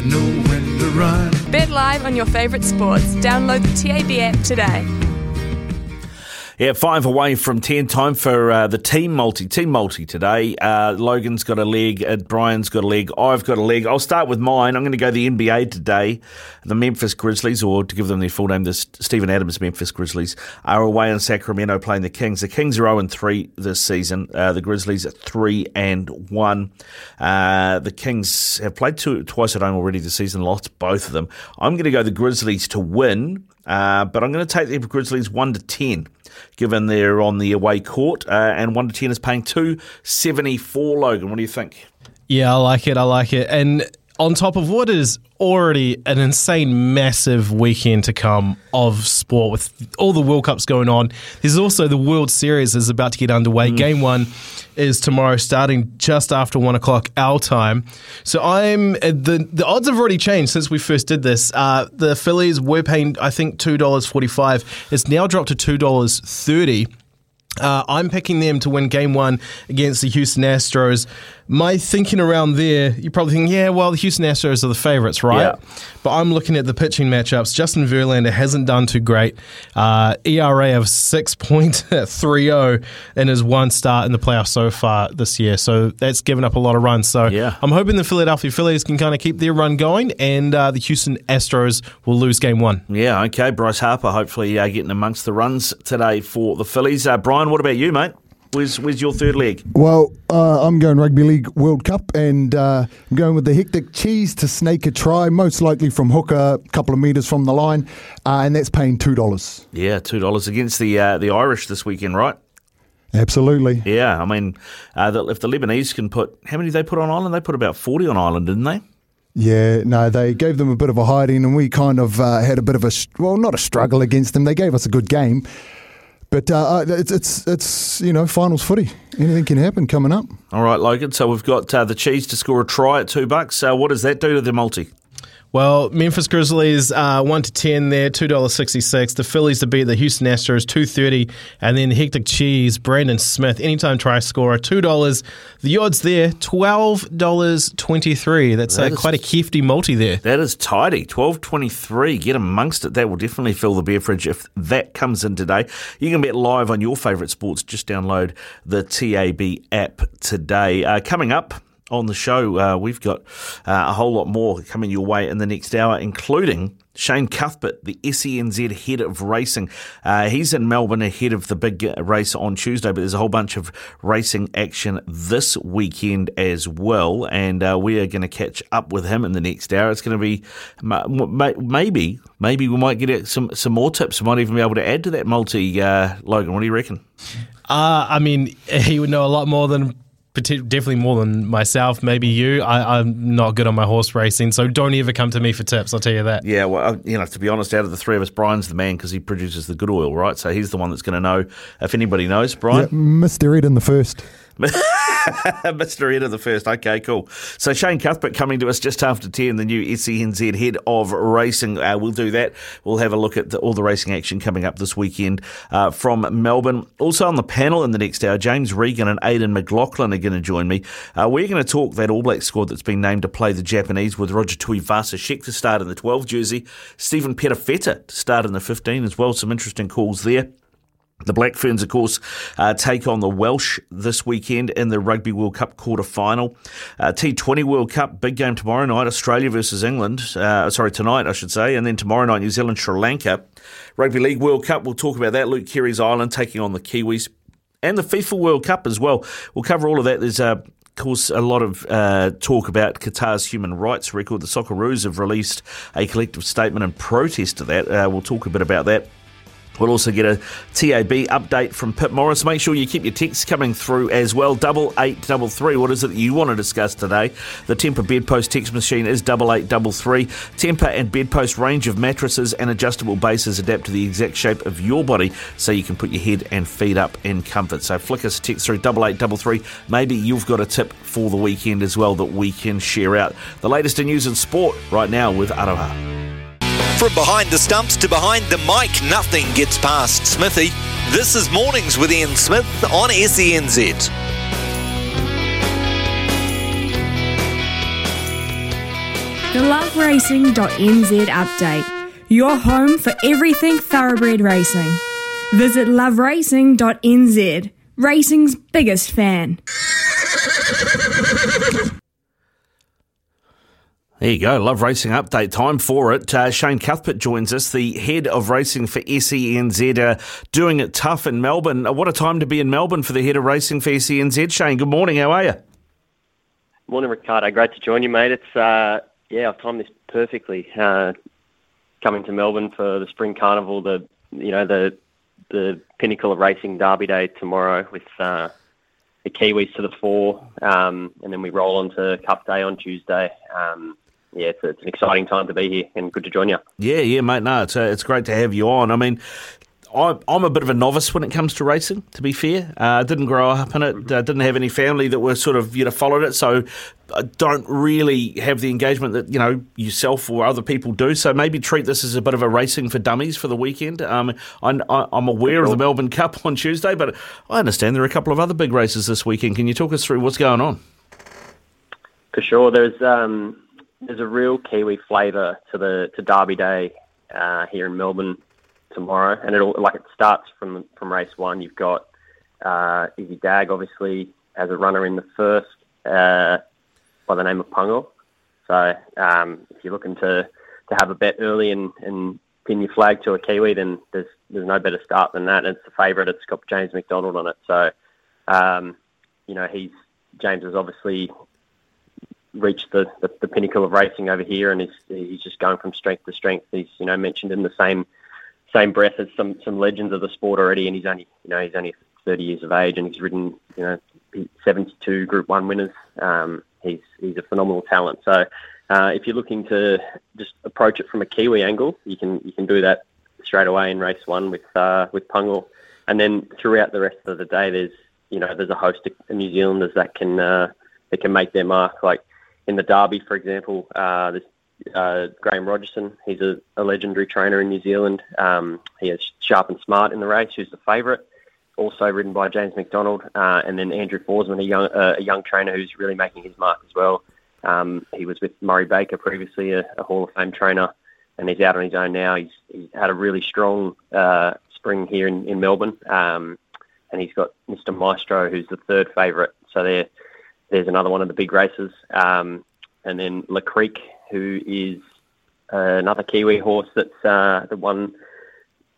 know when to run. Bet live on your favourite sports. Download the TAB app today. Yeah, five away from 10. Time for uh, the team multi. Team multi today. Uh, Logan's got a leg. Uh, Brian's got a leg. I've got a leg. I'll start with mine. I'm going to go the NBA today. The Memphis Grizzlies, or to give them their full name, the Steven Adams Memphis Grizzlies, are away in Sacramento playing the Kings. The Kings are 0 3 this season. Uh, the Grizzlies are 3 and 1. Uh, the Kings have played two, twice at home already this season, lost both of them. I'm going to go the Grizzlies to win. Uh, but I'm going to take the Grizzlies 1 to 10, given they're on the away court, uh, and 1 to 10 is paying 274, Logan. What do you think? Yeah, I like it. I like it. And on top of what is already an insane, massive weekend to come of sport with all the World Cups going on. There's also the World Series is about to get underway. Mm. Game one is tomorrow, starting just after one o'clock our time. So I'm uh, the the odds have already changed since we first did this. Uh, the Phillies were paying I think two dollars forty five. It's now dropped to two dollars thirty. Uh, I'm picking them to win game one against the Houston Astros my thinking around there, you're probably thinking, yeah, well, the Houston Astros are the favourites, right? Yeah. But I'm looking at the pitching matchups. Justin Verlander hasn't done too great. Uh, ERA of 6.30 in his one start in the playoffs so far this year. So that's given up a lot of runs. So yeah. I'm hoping the Philadelphia Phillies can kind of keep their run going and uh, the Houston Astros will lose game one. Yeah, okay. Bryce Harper hopefully uh, getting amongst the runs today for the Phillies. Uh, Brian, what about you, mate? Where's, where's your third leg? Well, uh, I'm going Rugby League World Cup and uh, I'm going with the hectic cheese to snake a try, most likely from hooker, a couple of metres from the line, uh, and that's paying $2. Yeah, $2 against the uh, the Irish this weekend, right? Absolutely. Yeah, I mean, uh, the, if the Lebanese can put, how many did they put on Ireland? They put about 40 on Ireland, didn't they? Yeah, no, they gave them a bit of a hiding, and we kind of uh, had a bit of a, well, not a struggle against them. They gave us a good game. But uh, uh, it's it's it's you know finals footy. Anything can happen coming up. All right, Logan. So we've got uh, the cheese to score a try at two bucks. Uh, what does that do to the multi? Well, Memphis Grizzlies uh, one to ten there, two dollars sixty six. The Phillies to beat the Houston Astros two thirty, and then Hectic Cheese, Brandon Smith, anytime try scorer two dollars. The odds there twelve dollars twenty three. That's that uh, quite a hefty multi there. That is tidy. Twelve twenty three. Get amongst it. That will definitely fill the beer fridge if that comes in today. You can bet live on your favourite sports. Just download the TAB app today. Uh, coming up on the show. Uh, we've got uh, a whole lot more coming your way in the next hour, including Shane Cuthbert, the SENZ head of racing. Uh, he's in Melbourne ahead of the big race on Tuesday, but there's a whole bunch of racing action this weekend as well. And uh, we are going to catch up with him in the next hour. It's going to be maybe, maybe we might get some, some more tips. We might even be able to add to that multi, uh, Logan. What do you reckon? Uh, I mean, he would know a lot more than definitely more than myself, maybe you. I, am not good on my horse racing, so don't ever come to me for tips. I'll tell you that. Yeah, well, you know, to be honest, out of the three of us, Brian's the man because he produces the good oil, right? So he's the one that's going to know if anybody knows. Brian, yeah, Mr. Ed in the first. Mr. Ed of the first. Okay, cool. So Shane Cuthbert coming to us just after 10, the new SENZ head of racing. Uh, we'll do that. We'll have a look at the, all the racing action coming up this weekend uh, from Melbourne. Also on the panel in the next hour, James Regan and Aidan McLaughlin are going to join me. Uh, we're going to talk that All Black squad that's been named to play the Japanese with Roger Tuivasa-Sheck to start in the 12 jersey, Stephen Perofeta to start in the 15 as well. Some interesting calls there. The Black Ferns, of course, uh, take on the Welsh this weekend in the Rugby World Cup quarter final. Uh, T20 World Cup, big game tomorrow night, Australia versus England. Uh, sorry, tonight, I should say. And then tomorrow night, New Zealand, Sri Lanka. Rugby League World Cup, we'll talk about that. Luke Keary's Ireland taking on the Kiwis. And the FIFA World Cup as well. We'll cover all of that. There's uh, of course, a lot of uh, talk about Qatar's human rights record. The Socceroos have released a collective statement in protest to that. Uh, we'll talk a bit about that. We'll also get a TAB update from Pip Morris. Make sure you keep your texts coming through as well. Double eight double three. What is it that you want to discuss today? The Tempur Bedpost text machine is double eight double three. Tempur and Bedpost range of mattresses and adjustable bases adapt to the exact shape of your body, so you can put your head and feet up in comfort. So flick us a text through double eight double three. Maybe you've got a tip for the weekend as well that we can share out. The latest in news and sport right now with Aroha. From behind the stumps to behind the mic, nothing gets past Smithy. This is Mornings with Ian Smith on SENZ. The loveracing.nz update. Your home for everything thoroughbred racing. Visit loveracing.nz, racing's biggest fan. There you go. Love Racing Update. Time for it. Uh, Shane Cuthbert joins us, the head of racing for SENZ, uh, doing it tough in Melbourne. Uh, what a time to be in Melbourne for the head of racing for SENZ. Shane, good morning. How are you? Morning, Ricardo. Great to join you, mate. It's, uh, yeah, I've timed this perfectly. Uh, coming to Melbourne for the Spring Carnival, the, you know, the, the pinnacle of racing Derby Day tomorrow with, uh, the Kiwis to the fore, um, and then we roll on to Cup Day on Tuesday. Um, yeah, it's, it's, an exciting time to be here and good to join you. Yeah, yeah, mate. No, it's, uh, it's great to have you on. I mean, I'm a bit of a novice when it comes to racing. To be fair, I uh, didn't grow up in it. Uh, didn't have any family that were sort of you know followed it, so I don't really have the engagement that you know yourself or other people do. So maybe treat this as a bit of a racing for dummies for the weekend. Um, I'm, I'm aware of the Melbourne Cup on Tuesday, but I understand there are a couple of other big races this weekend. Can you talk us through what's going on? For sure, there's um, there's a real Kiwi flavour to the to Derby Day uh, here in Melbourne tomorrow, and it'll like it starts from from race one. You've got uh, Izzy Dag, obviously, as a runner in the first uh, by the name of Pungle. So um, if you're looking to to have a bet early and, and pin your flag to a Kiwi, then there's there's no better start than that. It's the favourite. It's got James McDonald on it. So um, you know he's James is obviously reached the, the, the, pinnacle of racing over here, and he's he's just going from strength to strength. He's you know mentioned in the same same breath as some some legends of the sport already, and he's only you know he's only 30 years of age, and he's ridden you know 72 Group One winners. Um, he's he's a phenomenal talent. So uh, if you're looking to just approach it from a Kiwi angle, you can you can do that straight away in race one with uh, with Pungle, and then throughout the rest of the day, there's you know there's a host of New Zealanders that can uh, that can make their mark. Like in the Derby, for example, uh, there's uh, Graeme Rogerson. He's a, a, legendary trainer in New Zealand. Um, he has Sharp and Smart in the race, who's the favourite. Also ridden by James McDonald, uh, and then Andrew Forsman, a young uh, a young trainer who's really making his mark as well. Um, he was with Murray Baker previously, a, a, Hall of Fame trainer, and he's out on his own now. He's, he's had a really strong uh, spring here in, in Melbourne, um, and he's got Mr. Maestro, who's the third favourite. So they're there's another one of the big races. Um, and then La Crique, who is uh, another Kiwi horse that's uh, the one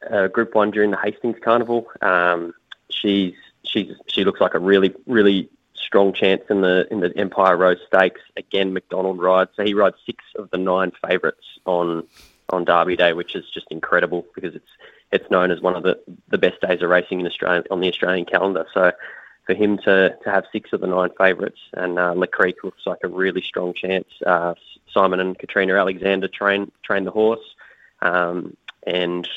uh, Group One during the Hastings Carnival. Um, she's she's she looks like a really really strong chance in the in the Empire Rose Stakes. Again, McDonald rides. So he rides six of the nine favourites on on Derby Day, which is just incredible because it's it's known as one of the, the best days of racing in Australia on the Australian calendar. So for him to, to have six of the nine favourites and uh, La Crique looks like a really strong chance. Uh, Simon and Katrina Alexander train train the horse, um, and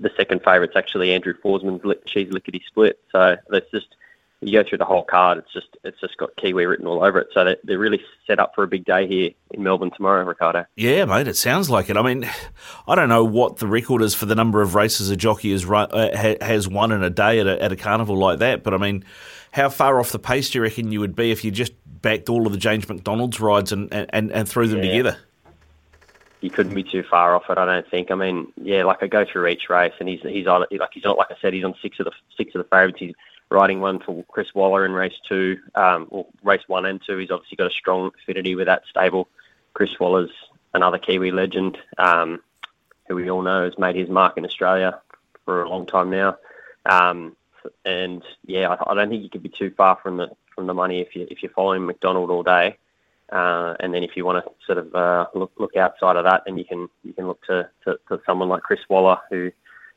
the second favourite's actually Andrew Forsman's. She's lickety split. So that's just you go through the whole card. It's just it's just got Kiwi written all over it. So they, they're really set up for a big day here in Melbourne tomorrow, Ricardo. Yeah, mate, it sounds like it. I mean, I don't know what the record is for the number of races a jockey has uh, has won in a day at a, at a carnival like that, but I mean, how far off the pace do you reckon you would be if you just backed all of the James McDonald's rides and, and, and threw them Yeah. together? you couldn't be too far off it. I don't think. I mean, yeah, like I go through each race, and he's he's on like he's not like I said, he's on six of the six of the favourites. He's riding one for Chris Waller in race two, um, or race one and two. He's obviously got a strong affinity with that stable. Chris Waller's another Kiwi legend, um, who we all know has made his mark in Australia for a long time now. Um, and yeah, I, I don't think you could be too far from the from the money if you if you're following McDonald all day. Uh, and then if you want to sort of uh, look look outside of that, then you can you can look to, to, to someone like Chris Waller, who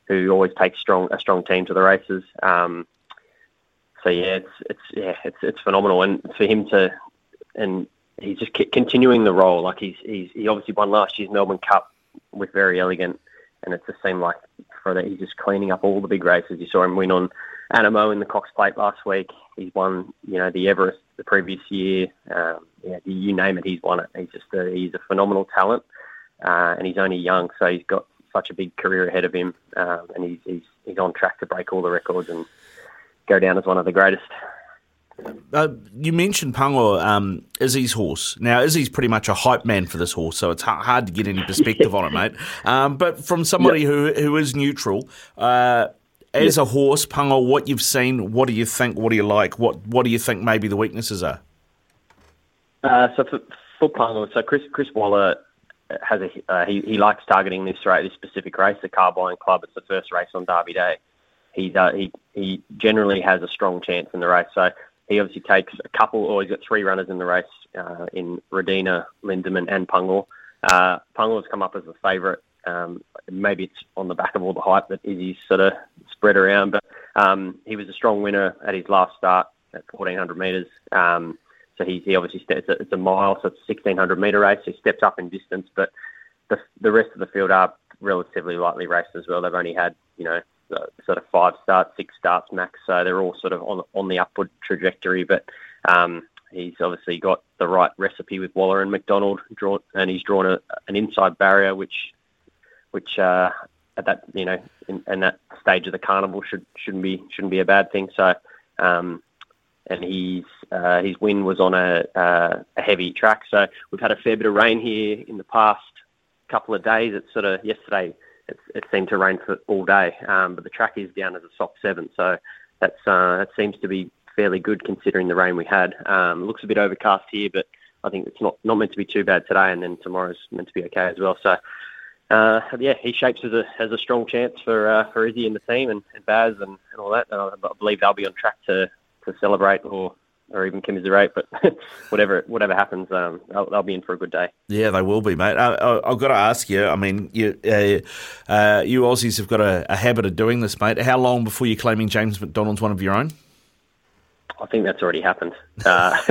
who always takes strong a strong team to the races. Um, so yeah, it's it's yeah it's it's phenomenal, and for him to and he's just continuing the roll. Like he's he's he obviously won last year's Melbourne Cup with Verry Elleegant, and it just seemed like for that he's just cleaning up all the big races. You saw him win on Anamoe in the Cox Plate last week. He's won you know the Everest the previous year. Um, yeah, you name it, he's won it. He's just a, he's a phenomenal talent, uh, and he's only young, so he's got such a big career ahead of him, um, and he's, he's he's on track to break all the records and go down as one of the greatest. Uh, you mentioned Pango, um, Izzy's horse. Now, Izzy's pretty much a hype man for this horse, so it's ha- hard to get any perspective on it, mate. Um, but from somebody who who is neutral, uh, as a horse, Pango, what you've seen, what do you think? What do you like? What what do you think maybe the weaknesses are? Uh, so for, for Pungle, so Chris Chris Waller has a uh, he he likes targeting this race, this specific race, the Carbine Club. It's the first race on Derby Day. Uh, he he generally has a strong chance in the race. So he obviously takes a couple, or he's got three runners in the race uh, in Radina, Lindemann, and Pungle. Uh, has come up as a favourite. Um, maybe it's on the back of all the hype that Izzy's sort of spread around, but um, he was a strong winner at his last start at 1400 metres. Um, so he, he obviously it's a, it's a mile, so it's a 1600 metre race. So he steps up in distance, but the the rest of the field are relatively lightly raced as well. They've only had you know uh, sort of five starts, six starts max, so they're all sort of on on the upward trajectory. But um, he's obviously got the right recipe with Waller and McDonald, drawn, and he's drawn a, an inside barrier, which which uh, at that you know in, in that stage of the carnival should shouldn't be shouldn't be a bad thing. So. Um, and his uh, his win was on a uh, a heavy track. So we've had a fair bit of rain here in the past couple of days. It's sort of yesterday. It, seemed to rain for all day, um, but the track is down as a soft seven, so that's uh, that seems to be fairly good considering the rain we had. Um, looks a bit overcast here, but I think it's not not meant to be too bad today, and then tomorrow's meant to be okay as well. So. Uh, yeah, he shapes as a as a strong chance for uh, for Izzy and the team and, and Baz and, and all that. And I, I believe they'll be on track to, to celebrate or or even commiserate. But whatever whatever happens, um, they'll, they'll be in for a good day. Yeah, they will be, mate. Uh, I, I've got to ask you. I mean, you uh, uh, you Aussies have got a, a habit of doing this, mate. How long before you're claiming James McDonald's one of your own? I think that's already happened. Uh,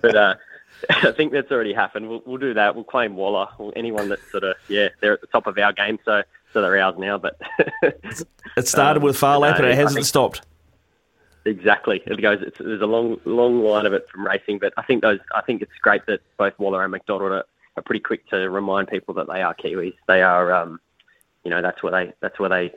but uh, I think that's already happened. We'll, we'll do that. We'll claim Waller. Well, anyone that's sort of yeah, they're at the top of our game, so so they're ours now. But It started Um, with Phar Lap, no, and it hasn't think- stopped. Exactly. It goes. It's, there's a long, long line of it from racing, but I think those. I think it's great that both Waller and McDonald are, are pretty quick to remind people that they are Kiwis. They are, um, you know, that's where they. That's where they.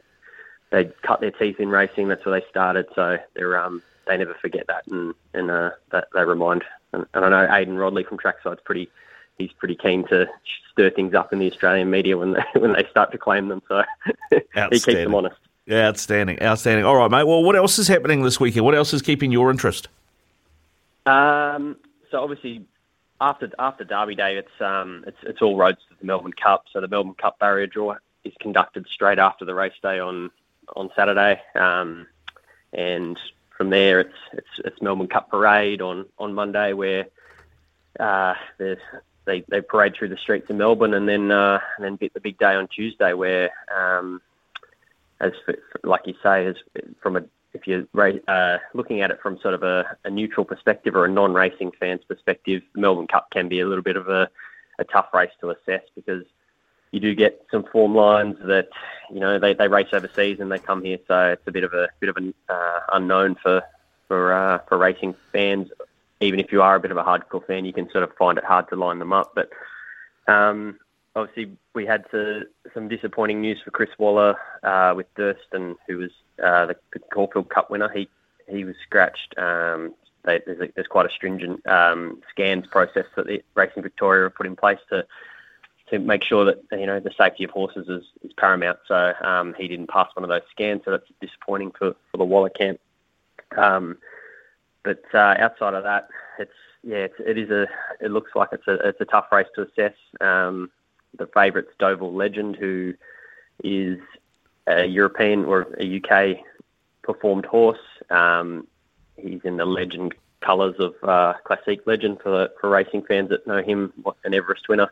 They cut their teeth in racing. That's where they started. So they're. Um, they never forget that, and and uh, that they remind. And, and I know Aidan Rodley from Trackside's pretty. He's pretty keen to stir things up in the Australian media when they when they start to claim them. So he keeps them honest. Outstanding, outstanding. All right, mate. Well, what else is happening this weekend? What else is keeping your interest? Um, so obviously, after after Derby Day, it's um, it's it's all roads to the Melbourne Cup. So the Melbourne Cup barrier draw is conducted straight after the race day on on Saturday, um, and from there it's it's it's Melbourne Cup parade on on Monday where uh, they, they parade through the streets of Melbourne and then uh, and then get the big day on Tuesday where um, as like you say as from a if you're uh, looking at it from sort of a, a neutral perspective or a non-racing fan's perspective, the Melbourne Cup can be a little bit of a, a tough race to assess because you do get some form lines that you know they, they race overseas and they come here, so it's a bit of a bit of an uh, unknown for for uh, for racing fans. Even if you are a bit of a hardcore fan, you can sort of find it hard to line them up. But um, obviously, we had to, some disappointing news for Chris Waller uh, with Durston, who was uh, the, the Caulfield Cup winner. He he was scratched. Um, they, there's, a, there's quite a stringent um, scans process that the Racing Victoria have put in place to to make sure that you know the safety of horses is, is paramount. So um, he didn't pass one of those scans, so that's disappointing for, for the Waller camp. Um, but uh, outside of that, it's yeah, it's, it is a. It looks like it's a it's a tough race to assess. The favourite's Deauville Legend, who is a European or a UK performed horse. Um, he's in the legend colours of uh, Classique Legend for for racing fans that know him, an Everest winner.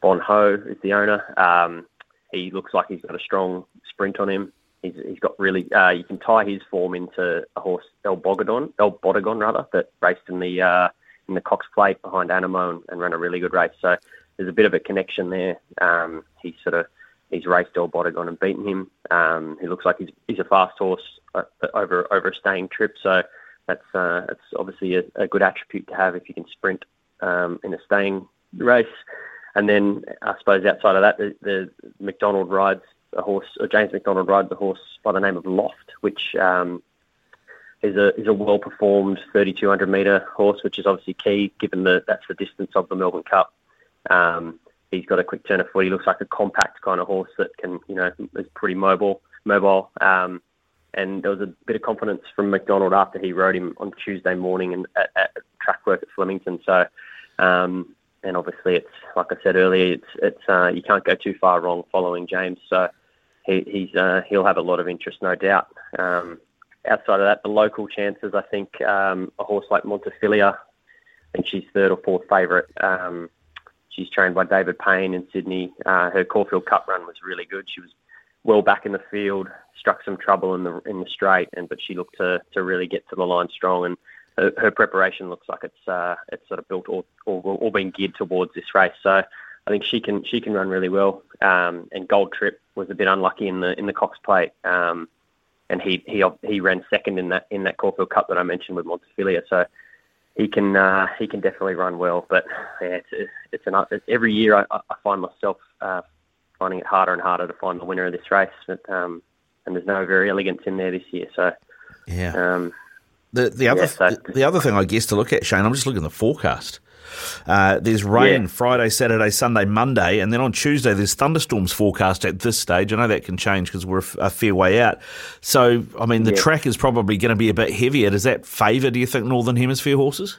Bon Ho is the owner. Um, he looks like he's got a strong sprint on him. He's, he's got really. Uh, you can tie his form into a horse El Bogadon, El Bodegon rather, that raced in the uh, in the Cox Plate behind Anamoe and, and ran a really good race. So there's a bit of a connection there. Um, he's sort of he's raced El Bodegon and beaten him. Um, he looks like he's he's a fast horse uh, over over a staying trip. So that's uh, that's obviously a, a good attribute to have if you can sprint um, in a staying race. And then I suppose outside of that, the, the McDonald rides a horse, or James McDonald rides a horse by the name of Loft, which um, is a is a well performed 3200 metre horse, which is obviously key given that that's the distance of the Melbourne Cup. Um, he's got a quick turn of foot. He looks like a compact kind of horse that can, you know, is pretty mobile. Mobile. Um, and there was a bit of confidence from McDonald after he rode him on Tuesday morning and at, at track work at Flemington. So um, and obviously it's like I said earlier, it's it's uh, you can't go too far wrong following James. So he, he's uh, he'll have a lot of interest, no doubt. Um, outside of that, the local chances, I think um, a horse like Montefilia, I think she's third or fourth favourite. Um, she's trained by David Payne in Sydney. Uh, her Caulfield Cup run was really good. She was well back in the field, struck some trouble in the in the straight, and but she looked to to really get to the line strong and her, her preparation looks like it's uh, it's sort of built all, all, being geared towards this race. So I think she can she can run really well. Um, and Gold Trip was a bit unlucky in the in the Cox Plate, um, and he he he ran second in that in that Caulfield Cup that I mentioned with Montefilia. So he can uh, he can definitely run well. But yeah, it's it's an it's, every year I, I find myself uh, finding it harder and harder to find the winner of this race. But, um, and there's no Verry Elleegants in there this year. So yeah. Um, the the other Yeah, so- the, the other thing I guess to look at, Shane, I'm just looking at the forecast. Uh, there's rain Yeah. Friday, Saturday, Sunday, Monday, and then on Tuesday there's thunderstorms forecast at this stage. I know that can change because we're a fair way out. So, I mean, the Yeah. track is probably going to be a bit heavier. Does that favour, do you think, Northern Hemisphere horses?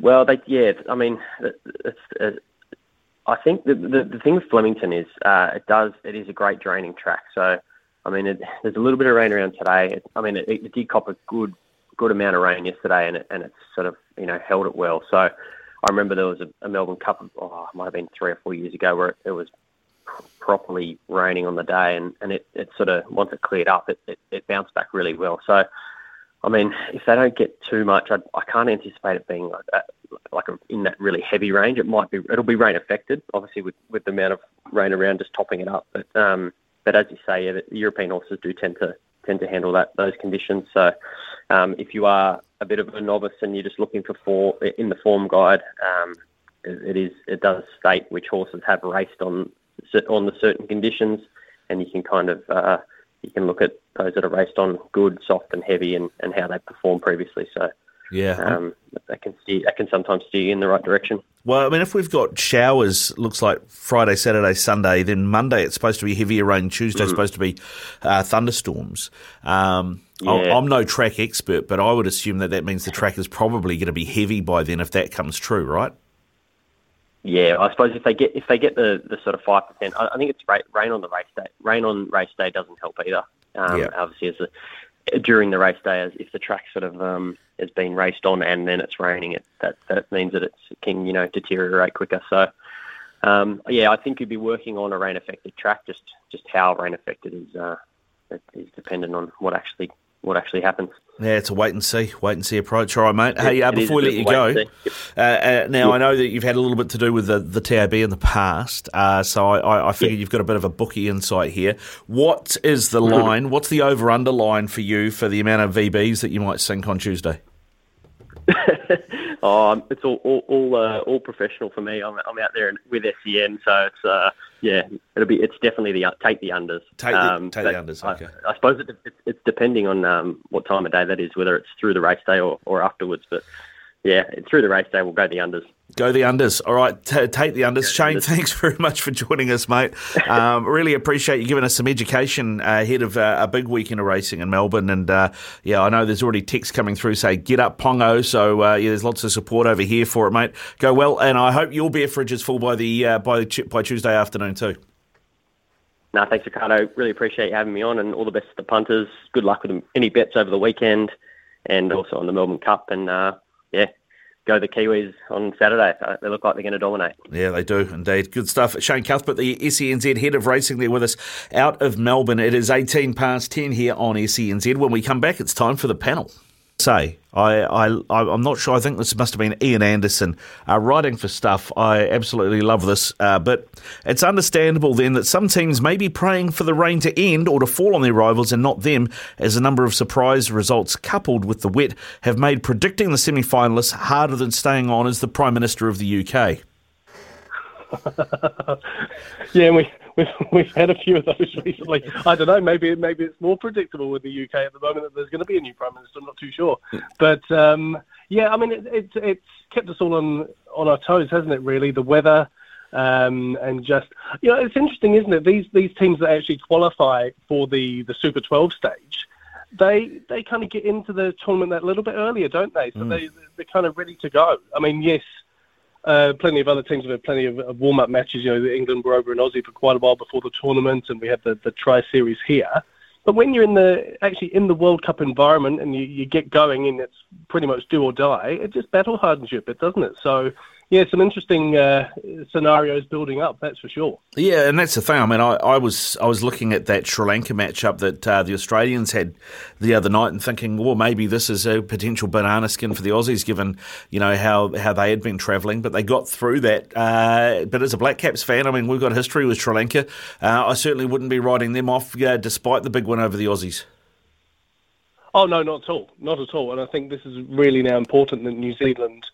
Well, they yeah. I mean, it's, it's, I think the, the the thing with Flemington is uh, it does it is a great draining track. So, I mean, it, there's a little bit of rain around today. It, I mean, it, it did cop a good good amount of rain yesterday, and it, and it's sort of you know held it well. So, I remember there was a, a Melbourne Cup. Oh, it might have been three or four years ago where it, it was pr- properly raining on the day, and and it, it sort of once it cleared up, it, it, it bounced back really well. So. I mean, if they don't get too much, I, I can't anticipate it being like, that, like a, in that really heavy range. It might be, it'll be rain affected, obviously with, with the amount of rain around, just topping it up. But um, but as you say, yeah, European horses do tend to tend to handle that those conditions. So um, if you are a bit of a novice and you're just looking for for in the form guide, um, it, it is it does state which horses have raced on on the certain conditions, and you can kind of uh, you can look at those that are raced on good, soft, and heavy, and, and how they performed previously. So Yeah. um, that can steer, that can sometimes steer you in the right direction. Well, I mean, if we've got showers, looks like Friday, Saturday, Sunday, then Monday it's supposed to be heavier rain. Tuesday Mm. supposed to be uh, thunderstorms. Um, I'm- Yeah. I'm no track expert, but I would assume that that means the track is probably going to be heavy by then if that comes true, right? Yeah, I suppose if they get if they get the, the sort of five percent, I, I think it's ra- rain on the race day. Rain on race day doesn't help either. Um, Yeah. Obviously, as a, during the race day, as if the track sort of um, has been raced on and then it's raining, it that that means that it's, it can you know deteriorate quicker. So, um, yeah, I think you'd be working on a rain affected track. Just just how rain affected is uh, is dependent on what actually what actually happens. Yeah, it's a wait and see, wait and see approach. All right, mate. It- hey, uh, before we let you go, uh, uh, now Yeah. I know that you've had a little bit to do with the, the TAB in the past, uh, so I, I, I figure you've got a bit of a bookie insight here. What is the Mm-hmm. line? What's the over under line for you for the amount of VBs that you might sink on Tuesday? Oh, um, it's all all all, uh, all professional for me. I'm I'm out there with SEN, so it's uh, yeah, it'll be it's definitely the take the unders. Take the- Um, take the unders, I- okay. I, suppose it, it, it's depending on um, what time of day that is, whether it's through the race day or, or afterwards. But yeah, through the race day, we'll go the unders. Go the unders. All right, t- take the unders. Shane, thanks very much for joining us, mate. Um, really appreciate you giving us some education uh, ahead of uh, a big weekend of racing in Melbourne. And uh, yeah, I know there's already texts coming through say get up Pongo. So uh, yeah, there's lots of support over here for it, mate. Go well, and I hope your beer fridge is full by the uh, by by Tuesday afternoon too. No, thanks, Ricardo. Really appreciate you having me on, and all the best to the punters. Good luck with any bets over the weekend, and also on the Melbourne Cup. And uh, yeah, go the Kiwis on Saturday. Uh, They look like they're going to dominate. Yeah, they do indeed. Good stuff. Shane Cuthbert, the SENZ head of racing, there with us out of Melbourne. It is 18 past 10 here on SENZ. When we come back, it's time for the panel. Say, I, I, I'm not sure. I think this must have been Ian Anderson uh, writing for stuff. I absolutely love this, uh, but it's understandable then that some teams may be praying for the rain to end or to fall on their rivals and not them, as a number of surprise results coupled with the wet have made predicting the semi-finalists harder than staying on as the Prime Minister of the UK. Yeah, we, we've, we've had a few of those recently. I don't know, maybe maybe it's more predictable with the UK at the moment that there's going to be a new Prime Minister. I'm not too sure. But um, yeah, I mean, it, it's it's kept us all on, on our toes, hasn't it, really? The weather um, and just, you know, it's interesting, isn't it? These, these teams that actually qualify for the, the Super 12 stage, they they kind of get into the tournament that little bit earlier, don't they? So they, they're kind of ready to go. I mean, yes, uh, plenty of other teams have had plenty of, of warm-up matches. You know, England were over in Aussie for quite a while before the tournament, and we had the, the Tri-Series here. But when you're in the actually in the World Cup environment and you, you get going and it's pretty much do or die, it just battle hardens you a bit, doesn't it? So, yeah, some interesting uh, scenarios building up, that's for sure. Yeah, and that's the thing. I mean, I, I was I was looking at that Sri Lanka matchup that uh, the Australians had the other night and thinking, well, maybe this is a potential banana skin for the Aussies, given you know how, how they had been travelling, but they got through that. Uh, but as a Black Caps fan, I mean, we've got history with Sri Lanka. Uh, I certainly wouldn't be writing them off, uh, despite the big win over the Aussies. Oh no, not at all, not at all. And I think this is really now important that New Zealand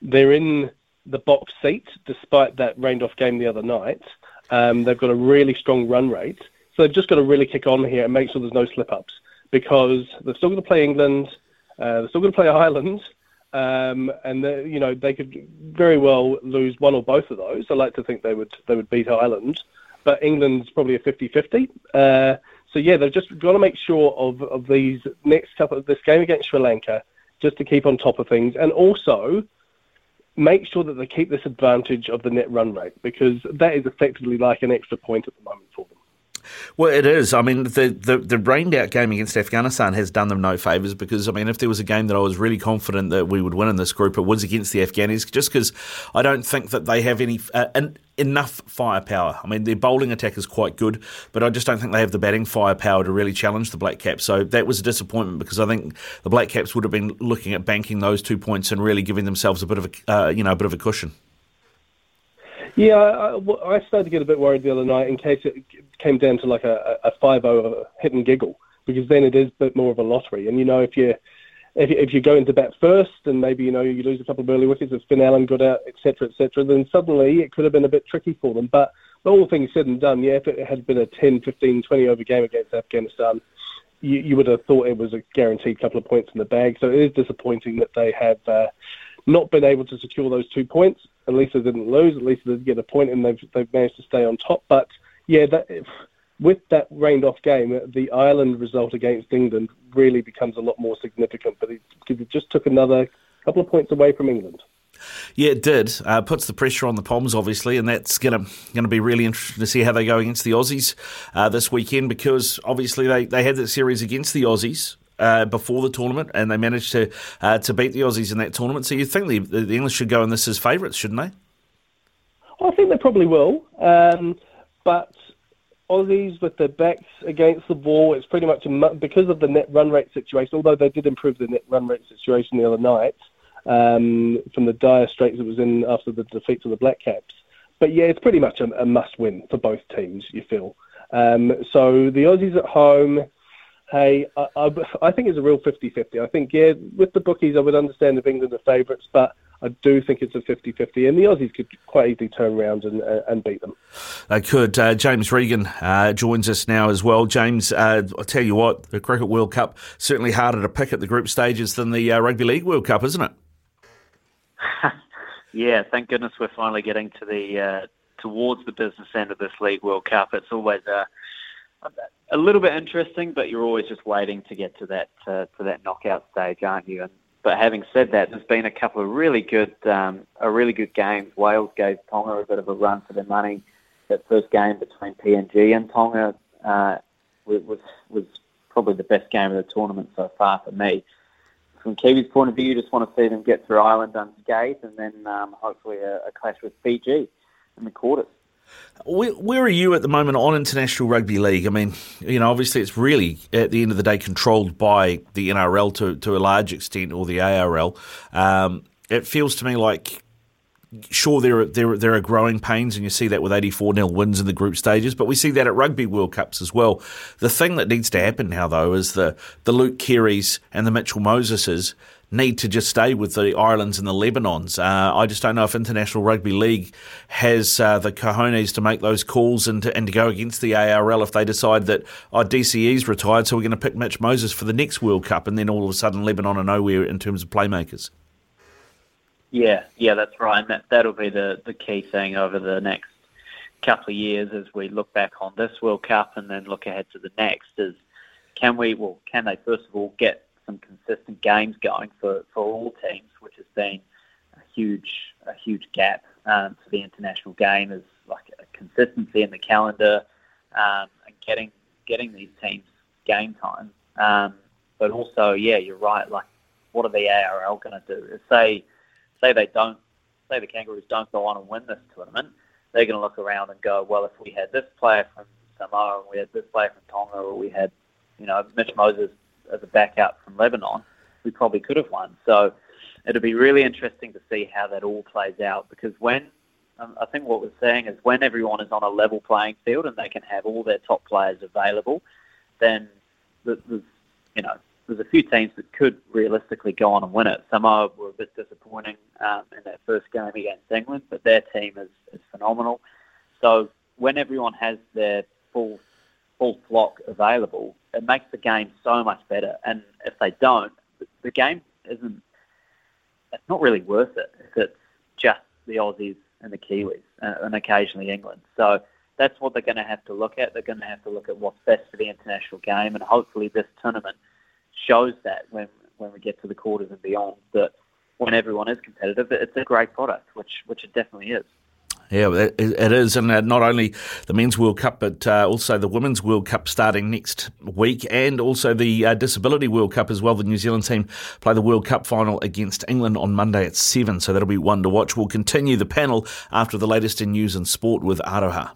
they're in the box seat despite that rained off game the other night. Um, they've got a really strong run rate, so they've just got to really kick on here and make sure there's no slip ups because they're still going to play England, uh, they're still going to play Ireland. Um, and you know they could very well lose one or both of those. I like to think they would they would beat Ireland, but England's probably a 50-50. Uh, so yeah, they've just got to make sure of, of these next couple of this game against Sri Lanka, just to keep on top of things, and also make sure that they keep this advantage of the net run rate because that is effectively like an extra point at the moment for them. Well, it is. I mean, the, the, the rained out game against Afghanistan has done them no favours because, I mean, if there was a game that I was really confident that we would win in this group, it was against the Afghanis, just because I don't think that they have any uh, en- enough firepower. I mean, their bowling attack is quite good, but I just don't think they have the batting firepower to really challenge the Black Caps. So that was a disappointment because I think the Black Caps would have been looking at banking those two points and really giving themselves a bit of a, uh, you know, a bit of a cushion. Yeah, I, I- started to get a bit worried the other night in case it came down to like a, a 5-0 hit and giggle because then it is a bit more of a lottery. And you know, if you if you, if you go into bat first and maybe you know you lose a couple of early wickets, if Finn Allen got out, etc., etc., then suddenly it could have been a bit tricky for them. But all things said and done, yeah, if it had been a 10, 15, 20 over game against Afghanistan, you, you would have thought it was a guaranteed couple of points in the bag. So it is disappointing that they have uh, not been able to secure those two points. At least they didn't lose. At least they did get a point, and they've they've managed to stay on top. But yeah, that, with that rained off game, the Ireland result against England really becomes a lot more significant. But it, it just took another couple of points away from England. Yeah, it did. Uh, puts the pressure on the Poms, obviously, and that's going to going to be really interesting to see how they go against the Aussies uh, this weekend because obviously they, they had that series against the Aussies. Uh, before the tournament, and they managed to uh, to beat the Aussies in that tournament. So you think the, the English should go in this as favourites, shouldn't they? I think they probably will, um, but Aussies with their backs against the wall, it's pretty much a, because of the net run rate situation. Although they did improve the net run rate situation the other night, um, from the dire straits it was in after the defeat to the Black Caps. But yeah, it's pretty much a, a must win for both teams, you feel. Um, so the Aussies at home, hey, I, I, I think it's a real 50 50. I think, yeah, with the bookies, I would understand if England are favourites, but I do think it's a 50 50, and the Aussies could quite easily turn around and, uh, and beat them. They could. Uh, James Regan uh, joins us now as well. James, uh, I'll tell you what, the Cricket World Cup certainly harder to pick at the group stages than the uh, Rugby League World Cup, isn't it? yeah, thank goodness we're finally getting to the uh, towards the business end of this League World Cup. It's always a a little bit interesting, but you're always just waiting to get to that uh, to that knockout stage, aren't you? And but having said that, there's been a couple of really good um, a really good games. Wales gave Tonga a bit of a run for their money. That first game between PNG and Tonga uh, was was probably the best game of the tournament so far for me from Kiwi's point of view, you just want to see them get through Ireland unscathed and then um, hopefully a, a, clash with Fiji in the quarters. Where, where, are you at the moment on International Rugby League? I mean, you know, obviously it's really, at the end of the day, controlled by the NRL to, to a large extent or the ARL. Um, it feels to me like sure there are, there there are growing pains, and you see that with 84 nil wins in the group stages. But we see that at Rugby World Cups as well. The thing that needs to happen now, though, is the the Luke Kearys and the Mitchell Moseses need to just stay with the Irelands and the Lebanons. Uh, I just don't know if International Rugby League has uh, the cojones to make those calls and to, and to go against the ARL if they decide that our oh, DCE's retired, so we're going to pick Mitch Moses for the next World Cup, and then all of a sudden Lebanon are nowhere in terms of playmakers. Yeah, yeah, that's right. And that, that'll be the, the key thing over the next couple of years as we look back on this World Cup and then look ahead to the next is can we, well, can they first of all get some consistent games going for, for all teams, which has been a huge, a huge gap um, for the international game is like a consistency in the calendar um, and getting, getting these teams game time. Um, but also, yeah, you're right. Like, what are the ARL going to do? Say, say they don't, say the Kangaroos don't go on and win this tournament, they're going to look around and go, well, if we had this player from Samoa and we had this player from Tonga or we had, you know, Mitch Moses as a backup from Lebanon, we probably could have won. So it'll be really interesting to see how that all plays out because when um, I think what we're saying is when everyone is on a level playing field and they can have all their top players available, then there's, you know, there's a few teams that could realistically go on and win it. Samoa were a bit disappointing um, in that first game against England, but their team is, is phenomenal. So when everyone has their full full flock available, it makes the game so much better. And if they don't, the game isn't. It's not really worth it if it's just the Aussies and the Kiwis uh, and occasionally England. So that's what they're going to have to look at. They're going to have to look at what's best for the international game, and hopefully this tournament shows that when when we get to the quarters and beyond that when everyone is competitive, it's a great product, which which it definitely is. Yeah, it is, and uh, not only the men's World Cup, but uh, also the women's World Cup starting next week, and also the uh, Disability World Cup as well. The New Zealand team play the World Cup final against England on Monday at seven, so that'll be one to watch. We'll continue the panel after the latest in news and sport with Aroha.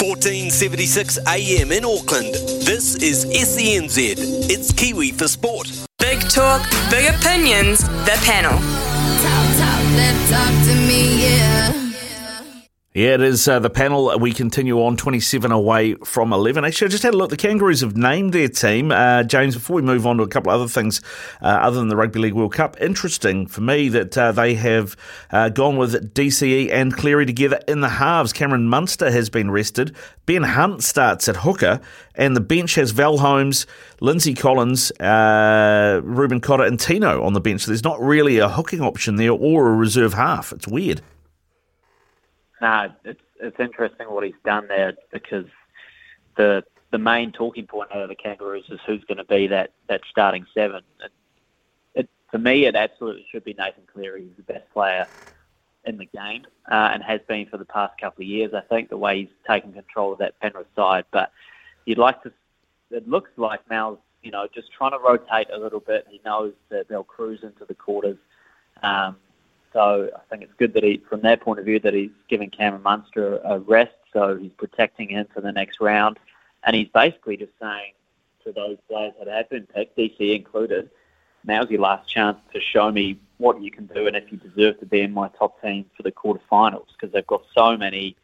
1476 AM in Auckland. This is SENZ. It's Kiwi for Sport. Big talk, big opinions, the panel. Talk, talk, talk to me, yeah. Yeah, it is uh, the panel. We continue on 27 away from 11. Actually, I just had a look. The Kangaroos have named their team. Uh, James, before we move on to a couple of other things uh, other than the Rugby League World Cup, interesting for me that uh, they have uh, gone with DCE and Cleary together in the halves. Cameron Munster has been rested. Ben Hunt starts at hooker, and the bench has Val Holmes, Lindsay Collins, uh, Reuben Cotter, and Tino on the bench. So there's not really a hooking option there or a reserve half. It's weird. No, it's it's interesting what he's done there because the the main talking point out of the Kangaroos is who's going to be that, that starting seven. It, it, for me, it absolutely should be Nathan Cleary. He's the best player in the game uh, and has been for the past couple of years. I think the way he's taken control of that Penrith side, but you'd like to. It looks like Mal's, you know, just trying to rotate a little bit. He knows that they'll cruise into the quarters. Um, so I think it's good that he, from their point of view, that he's giving Cameron Munster a rest. So he's protecting him for the next round, and he's basically just saying to those players that have been picked, DC included, now's your last chance to show me what you can do and if you deserve to be in my top team for the quarterfinals because they've got so many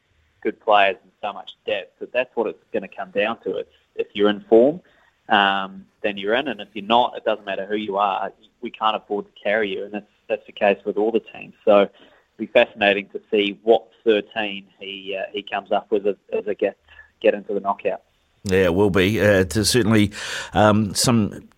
good players and so much depth. So that's what it's going to come down to. It's if you're in form, um, then you're in, and if you're not, it doesn't matter who you are. We can't afford to carry you, and that's that's the case with all the teams. So it'll be fascinating to see what 13 he uh, he comes up with as, as a get get into the knockout. Yeah, it will be. Uh, certainly um, some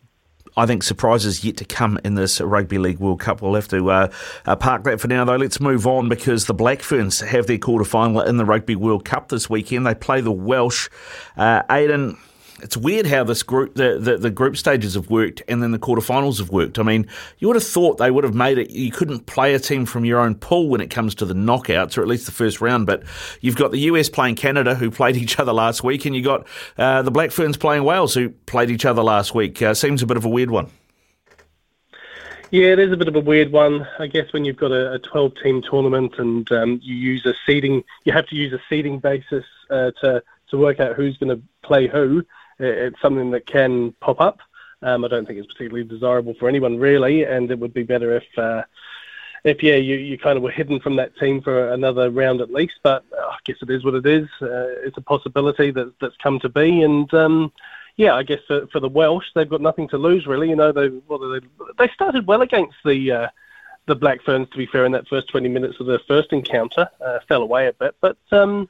I think surprises yet to come in this Rugby League World Cup. We'll have to uh, uh, park that for now, though. Let's move on because the Black Ferns have their quarter final in the Rugby World Cup this weekend. They play the Welsh. Uh, Aiden, it's weird how this group, the, the, the, group stages have worked and then the quarterfinals have worked. I mean, you would have thought they would have made it. You couldn't play a team from your own pool when it comes to the knockouts, or at least the first round. But you've got the US playing Canada, who played each other last week, and you got uh, the Black Ferns playing Wales, who played each other last week. Uh, seems a bit of a weird one. Yeah, it is a bit of a weird one. I guess when you've got a 12 team tournament and um, you use a seeding, you have to use a seeding basis uh, to, to work out who's going to play who it's something that can pop up. Um, I don't think it's particularly desirable for anyone really, and it would be better if, uh, if yeah, you, you kind of were hidden from that team for another round at least. But uh, I guess it is what it is. Uh, it's a possibility that that's come to be, and um, yeah, I guess for, for the Welsh, they've got nothing to lose really. You know, they well, they, they started well against the. Uh, the Black Ferns, to be fair, in that first 20 minutes of their first encounter, uh, fell away a bit. But um,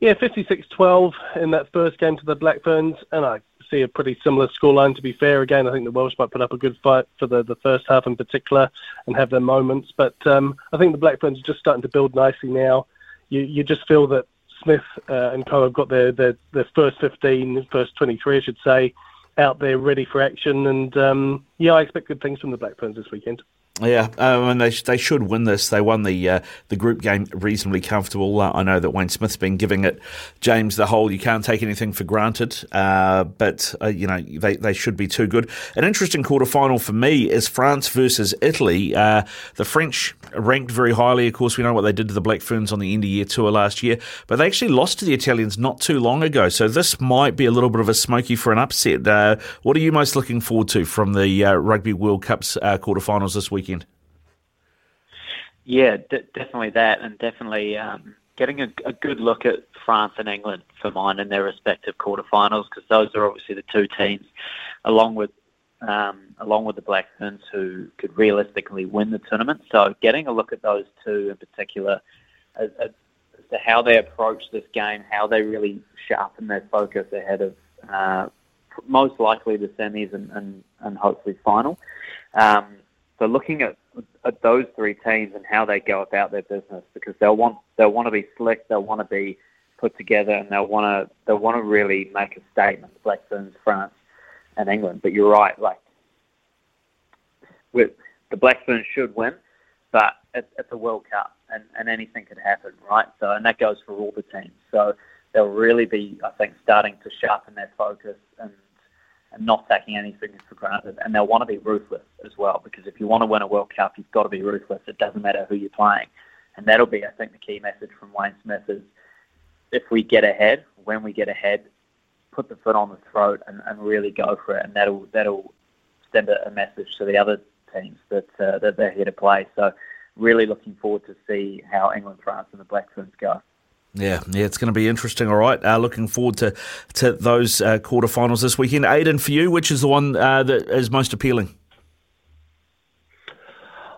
yeah, 56-12 in that first game to the Black Ferns, and I see a pretty similar scoreline. To be fair, again, I think the Welsh might put up a good fight for the, the first half in particular and have their moments. But um, I think the Black Ferns are just starting to build nicely now. You you just feel that Smith uh, and co have got their, their their first 15, first 23, I should say, out there ready for action. And um, yeah, I expect good things from the Black Ferns this weekend. Yeah, um, and they they should win this. They won the uh, the group game reasonably comfortable. Uh, I know that Wayne Smith's been giving it James the whole. You can't take anything for granted, uh, but uh, you know they, they should be too good. An interesting quarter final for me is France versus Italy. Uh, the French ranked very highly. Of course, we know what they did to the Black Ferns on the end of year tour last year, but they actually lost to the Italians not too long ago. So this might be a little bit of a smoky for an upset. Uh, what are you most looking forward to from the Rugby World Cup's quarterfinals this week? Weekend? Yeah, d- definitely that, and definitely um, getting a, a, good look at France and England for mine in their respective quarterfinals, because those are obviously the two teams, along with um, along with the Black Ferns, who could realistically win the tournament. So, getting a look at those two in particular, as, as to how they approach this game, how they really sharpen their focus ahead of uh, most likely the semis and, and, and hopefully final. Um, so looking at, at those three teams and how they go about their business, because they'll want they'll want to be slick, they'll want to be put together, and they'll want to they'll want to really make a statement. Black Ferns, France, and England. But you're right, like with the Black Ferns should win, but it's, it's a World Cup, and, and anything could happen, right? So and that goes for all the teams. So they'll really be, I think, starting to sharpen their focus and and not taking anything for granted. And they'll want to be ruthless as well, because if you want to win a World Cup, you've got to be ruthless. It doesn't matter who you're playing. And that'll be, I think, the key message from Wayne Smith is if we get ahead, when we get ahead, put the foot on the throat and, and really go for it. And that'll that'll send a, message to the other teams that uh, that they're here to play. So really looking forward to see how England, France, and the Black Ferns go. Yeah, yeah, it's going to be interesting. All right, uh, looking forward to to those uh, quarterfinals this weekend. Aiden, for you, which is the one uh, that is most appealing?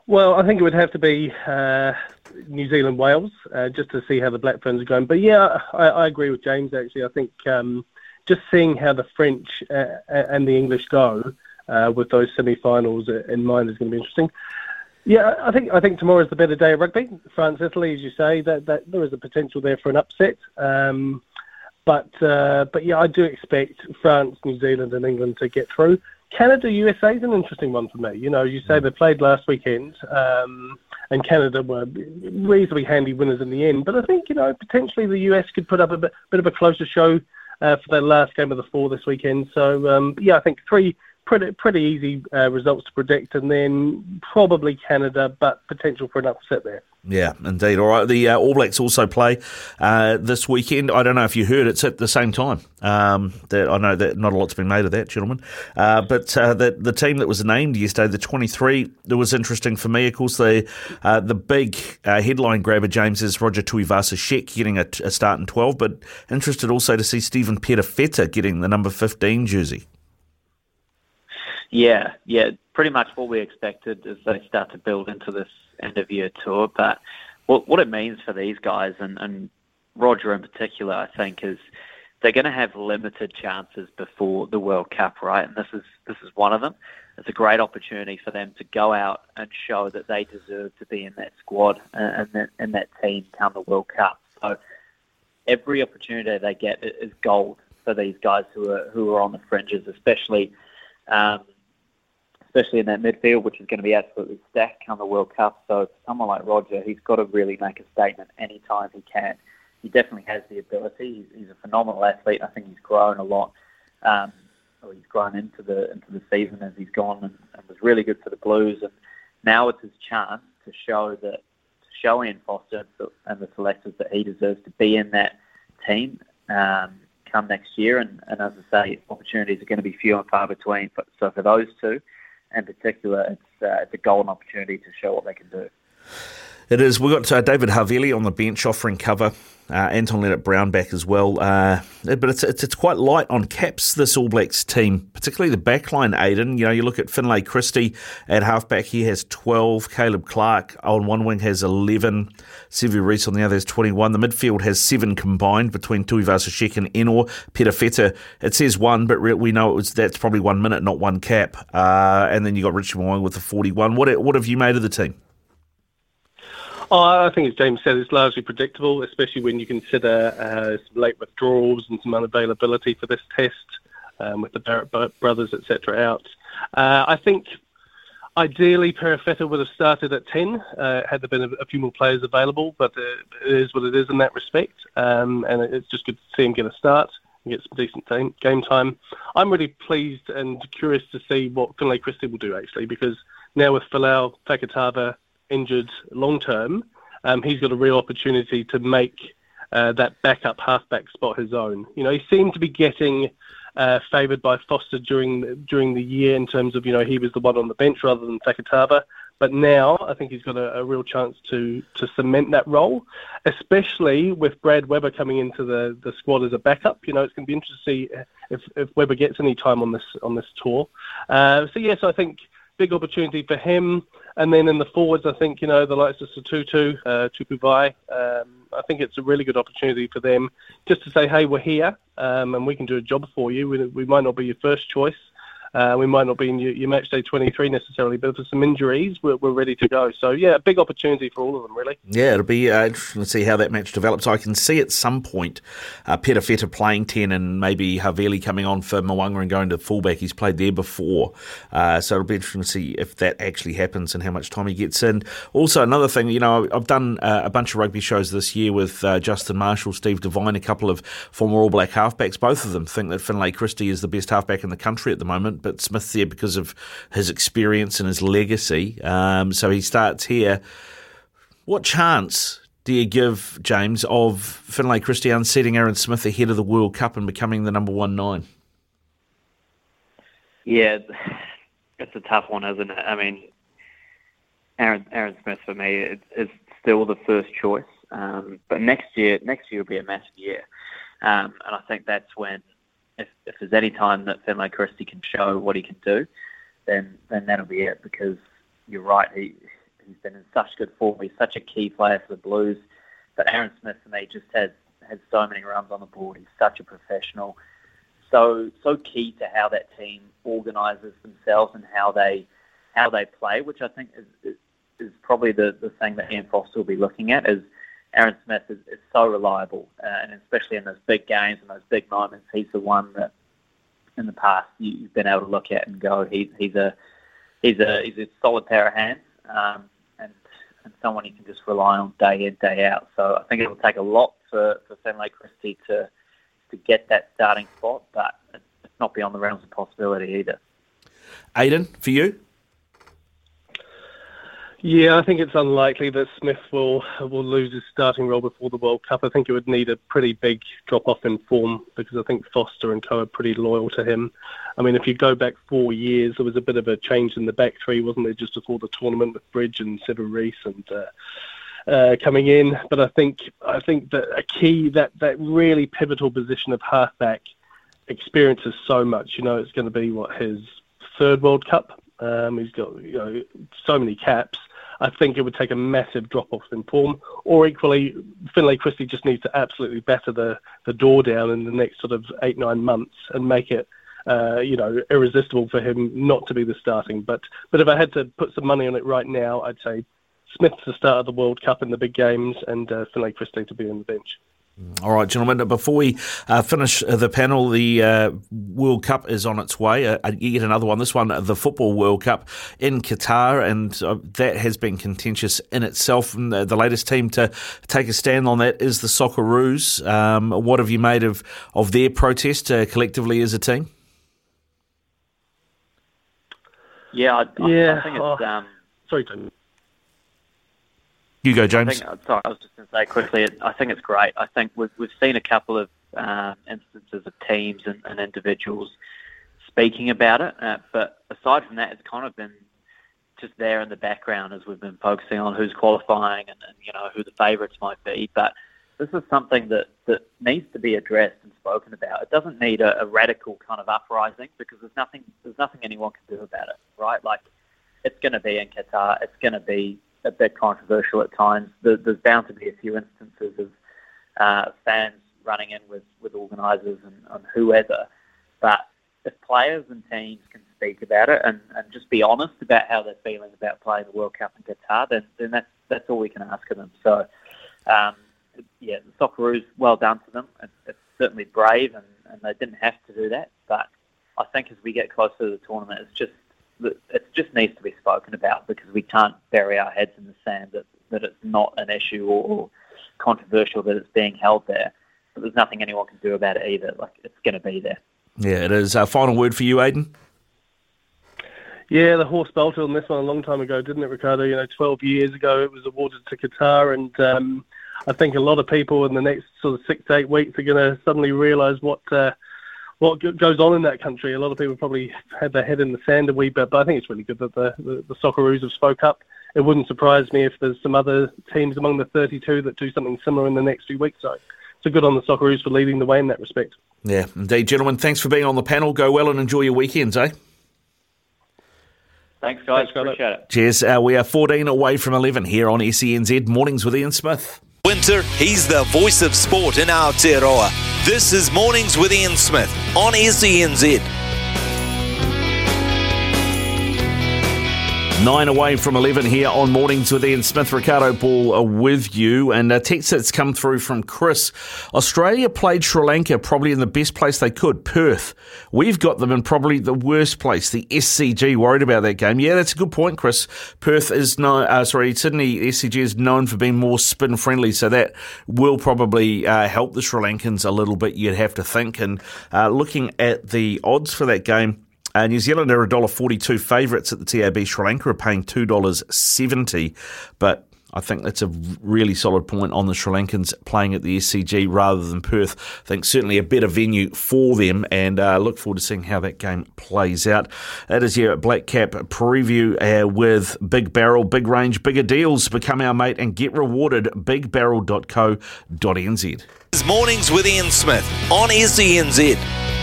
Well, I think it would have to be uh, New Zealand Wales uh, just to see how the Black Ferns are going. But yeah, I, I agree with James. Actually, I think um, just seeing how the French uh, and the English go uh, with those semi-finals in mind is going to be interesting. Yeah, I think I think tomorrow is the better day of rugby. France, Italy, as you say, that, that there is a potential there for an upset. Um, but uh, but yeah, I do expect France, New Zealand, and England to get through. Canada, USA is an interesting one for me. You know, you say they played last weekend, um, and Canada were reasonably handy winners in the end. But I think you know potentially the US could put up a bit, bit of a closer show uh, for their last game of the four this weekend. So um, yeah, I think three pretty pretty easy uh, results to predict, and then probably Canada, but potential for an upset there. Yeah, indeed. All right. The uh, All Blacks also play uh, this weekend. I don't know if you heard it's at the same time. Um, that I know that not a lot's been made of that, gentlemen. Uh, but uh, the the team that was named yesterday, the twenty three, that was interesting for me. Of course, the uh, the big uh, headline grabber, James, is Roger Tuivasa-Sheck getting a, a start in twelve. But interested also to see Stephen Perofeta getting the number fifteen jersey. Yeah, yeah, pretty much what we expected as they start to build into this end of year tour. But what what it means for these guys and, and Roger in particular, I think, is they're going to have limited chances before the World Cup, right? And this is this is one of them. It's a great opportunity for them to go out and show that they deserve to be in that squad and that, in that team come the World Cup. So every opportunity they get is gold for these guys who are who are on the fringes, especially um, especially in that midfield, which is going to be absolutely stacked come the World Cup. So someone like Roger, he's got to really make a statement anytime he can. He definitely has the ability. He's, a phenomenal athlete. I think he's grown a lot. Um, or he's grown into the into the season as he's gone and, and was really good for the Blues. And now it's his chance to show that to show Ian Foster and the selectors that he deserves to be in that team um, come next year. And, and as I say, opportunities are going to be few and far between. But, so for those two, in particular, it's, uh, it's a golden opportunity to show what they can do. It is. We've got uh, David Havili on the bench offering cover. Uh, Anton Lienert-Brown back as well. Uh, but it's, it's, it's quite light on caps, this All Blacks team, particularly the backline, Aiden. You know, you look at Finlay Christie at halfback, he has 12. Caleb Clarke on one wing has 11. Sevu Reece on the other has 21. The midfield has seven combined between Tuivasa-Sheck and Ennor. Perofeta, it says one, but we know it was that's probably one minute, not one cap. Uh, and then you got Richard Mo'unga with the 41. What, what have you made of the team? Oh, I think, as James said, it's largely predictable, especially when you consider uh, some late withdrawals and some unavailability for this test um, with the Barrett brothers, etc. out. Uh, I think ideally Perofeta would have started at 10 uh, had there been a, a, few more players available, but uh, it is what it is in that respect. Um, and it's just good to see him get a start and get some decent time, game time. I'm really pleased and curious to see what Finlay Christie will do, actually, because now with Folau, Fakatava, injured long term, um, he's got a real opportunity to make uh, that backup halfback spot his own. You know, he seemed to be getting uh, favoured by Foster during during the year in terms of you know he was the one on the bench rather than Fakatava. But now I think he's got a, a, real chance to to cement that role, especially with Brad Weber coming into the, the squad as a backup. You know, it's going to be interesting to see if, if Weber gets any time on this on this tour. Uh, so yes, I think big opportunity for him. And then in the forwards, I think, you know, the likes of Sotutu, uh, Tupou Vaa'i, um, I think it's a really good opportunity for them just to say, hey, we're here um, and we can do a job for you. We, we might not be your first choice, uh, we might not be in your, your match day 23 necessarily, but for some injuries, we're, we're, ready to go. So, yeah, a big opportunity for all of them, really. Yeah, it'll be uh, interesting to see how that match develops. I can see at some point uh, Perofeta playing 10 and maybe Havili coming on for Mo'unga and going to fullback. He's played there before. Uh, so it'll be interesting to see if that actually happens and how much time he gets in. Also, another thing, you know, I've done uh, a bunch of rugby shows this year with uh, Justin Marshall, Steve Devine, a couple of former All Black halfbacks. Both of them think that Finlay Christie is the best halfback in the country at the moment but Smith there because of his experience and his legacy. Um, so he starts here. What chance do you give, James, of Finlay Christie unseating Aaron Smith ahead of the World Cup and becoming the number one nine? Yeah, it's a tough one, isn't it? I mean, Aaron Aaron Smith for me is still the first choice. Um, but next year, next year will be a massive year, um, and I think that's when, if, if there's any time that Finlay Christie can show what he can do, then then that'll be it. Because you're right, he he's been in such good form. He's such a key player for the Blues. But Aaron Smith for me just has has so many runs on the board. He's such a professional, so so key to how that team organises themselves and how they how they play, which I think is, is, is probably the, the thing that Ian Foster will be looking at is Aaron Smith is, is so reliable, uh, and especially in those big games and those big moments, he's the one that in the past you, you've been able to look at and go, he, he's a he's a he's a solid pair of hands, um, and and someone you can just rely on day in day out. So I think it will take a lot for for Finlay Christie to to get that starting spot, but it's not beyond the realms of possibility either. Aiden, for you. Yeah, I think it's unlikely that Smith will will lose his starting role before the World Cup. I think it would need a pretty big drop off in form because I think Foster and co are pretty loyal to him. I mean, if you go back four years, there was a bit of a change in the back three, wasn't there, just before the tournament with Bridge and Reece and uh, uh, coming in. But I think I think that a key that that really pivotal position of halfback experiences so much. You know, it's going to be what his third World Cup. Um, he's got you know so many caps. I think it would take a massive drop off in form. Or equally, Finlay Christie just needs to absolutely batter the, the door down in the next sort of eight, nine months and make it, uh, you know, irresistible for him not to be the starting. But, but if I had to put some money on it right now, I'd say Smith's the start of the World Cup in the big games and uh, Finlay Christie to be on the bench. All right, gentlemen. Before we uh, finish the panel, the uh, World Cup is on its way. Uh, yet another one. This one, the Football World Cup in Qatar, and uh, that has been contentious in itself. And the, the, latest team to take a stand on that is the Socceroos. Um, what have you made of of their protest uh, collectively as a team? Yeah, I, yeah. I, I think it's. Um, sorry, Tony. You go, James. I think, sorry, I was just going to say quickly. I think it's great. I think we've we've seen a couple of um, instances of teams and, and, individuals speaking about it, uh, but aside from that, it's kind of been just there in the background as we've been focusing on who's qualifying and, and you know who the favourites might be. But this is something that, that needs to be addressed and spoken about. It doesn't need a, a radical kind of uprising because there's nothing there's nothing anyone can do about it, right? Like it's going to be in Qatar. It's going to be a bit controversial at times. There's bound to be a few instances of uh, fans running in with, with organisers and, and whoever. But if players and teams can speak about it and, and just be honest about how they're feeling about playing the World Cup in Qatar, then, then that's, that's all we can ask of them. So, um, yeah, the Socceroos, well done to them. It's, it's certainly brave, and, and they didn't have to do that. But I think as we get closer to the tournament, it's just it just needs to be spoken about because we can't bury our heads in the sand that, that it's not an issue or controversial that it's being held there. But there's nothing anyone can do about it either. Like it's going to be there. Yeah, it is. Uh, final word for you, Aiden. Yeah, the horse bolted on this one a long time ago, didn't it, Ricardo? You know, 12 years ago it was awarded to Qatar, and um, I think a lot of people in the next sort of six to eight weeks are going to suddenly realise what uh, what goes on in that country. A lot of people probably had their head in the sand a wee bit, but I think it's really good that the, the, the Socceroos have spoke up. It wouldn't surprise me if there's some other teams among the 32 that do something similar in the next few weeks. So, so good on the Socceroos for leading the way in that respect. Yeah, indeed, gentlemen. Thanks for being on the panel. Go well and enjoy your weekends, eh? Thanks, guys. Thanks, Appreciate it. Cheers. Uh, we are 14 away from 11 here on SENZ Mornings with Ian Smith. Winter, he's the voice of sport in Aotearoa. This is Mornings with Ian Smith on SENZ. Nine away from 11 here on Mornings with Ian Smith. Ricardo Ball with you. And a text that's come through from Chris. Australia played Sri Lanka probably in the best place they could, Perth. We've got them in probably the worst place, the SCG. Worried about that game. Yeah, that's a good point, Chris. Perth is no, uh, sorry, Sydney SCG is known for being more spin friendly, so that will probably uh, help the Sri Lankans a little bit, you'd have to think. And uh, looking at the odds for that game, uh, New Zealand are $1.42 favourites at the TAB. Sri Lanka are paying $2.70. But I think that's a really solid point on the Sri Lankans playing at the SCG rather than Perth. I think certainly a better venue for them, and uh, look forward to seeing how that game plays out. That is your Black Cap preview uh, with Big Barrel, big range, bigger deals. Become our mate and get rewarded. BigBarrel.co.nz. This Mornings with Ian Smith on SENZ.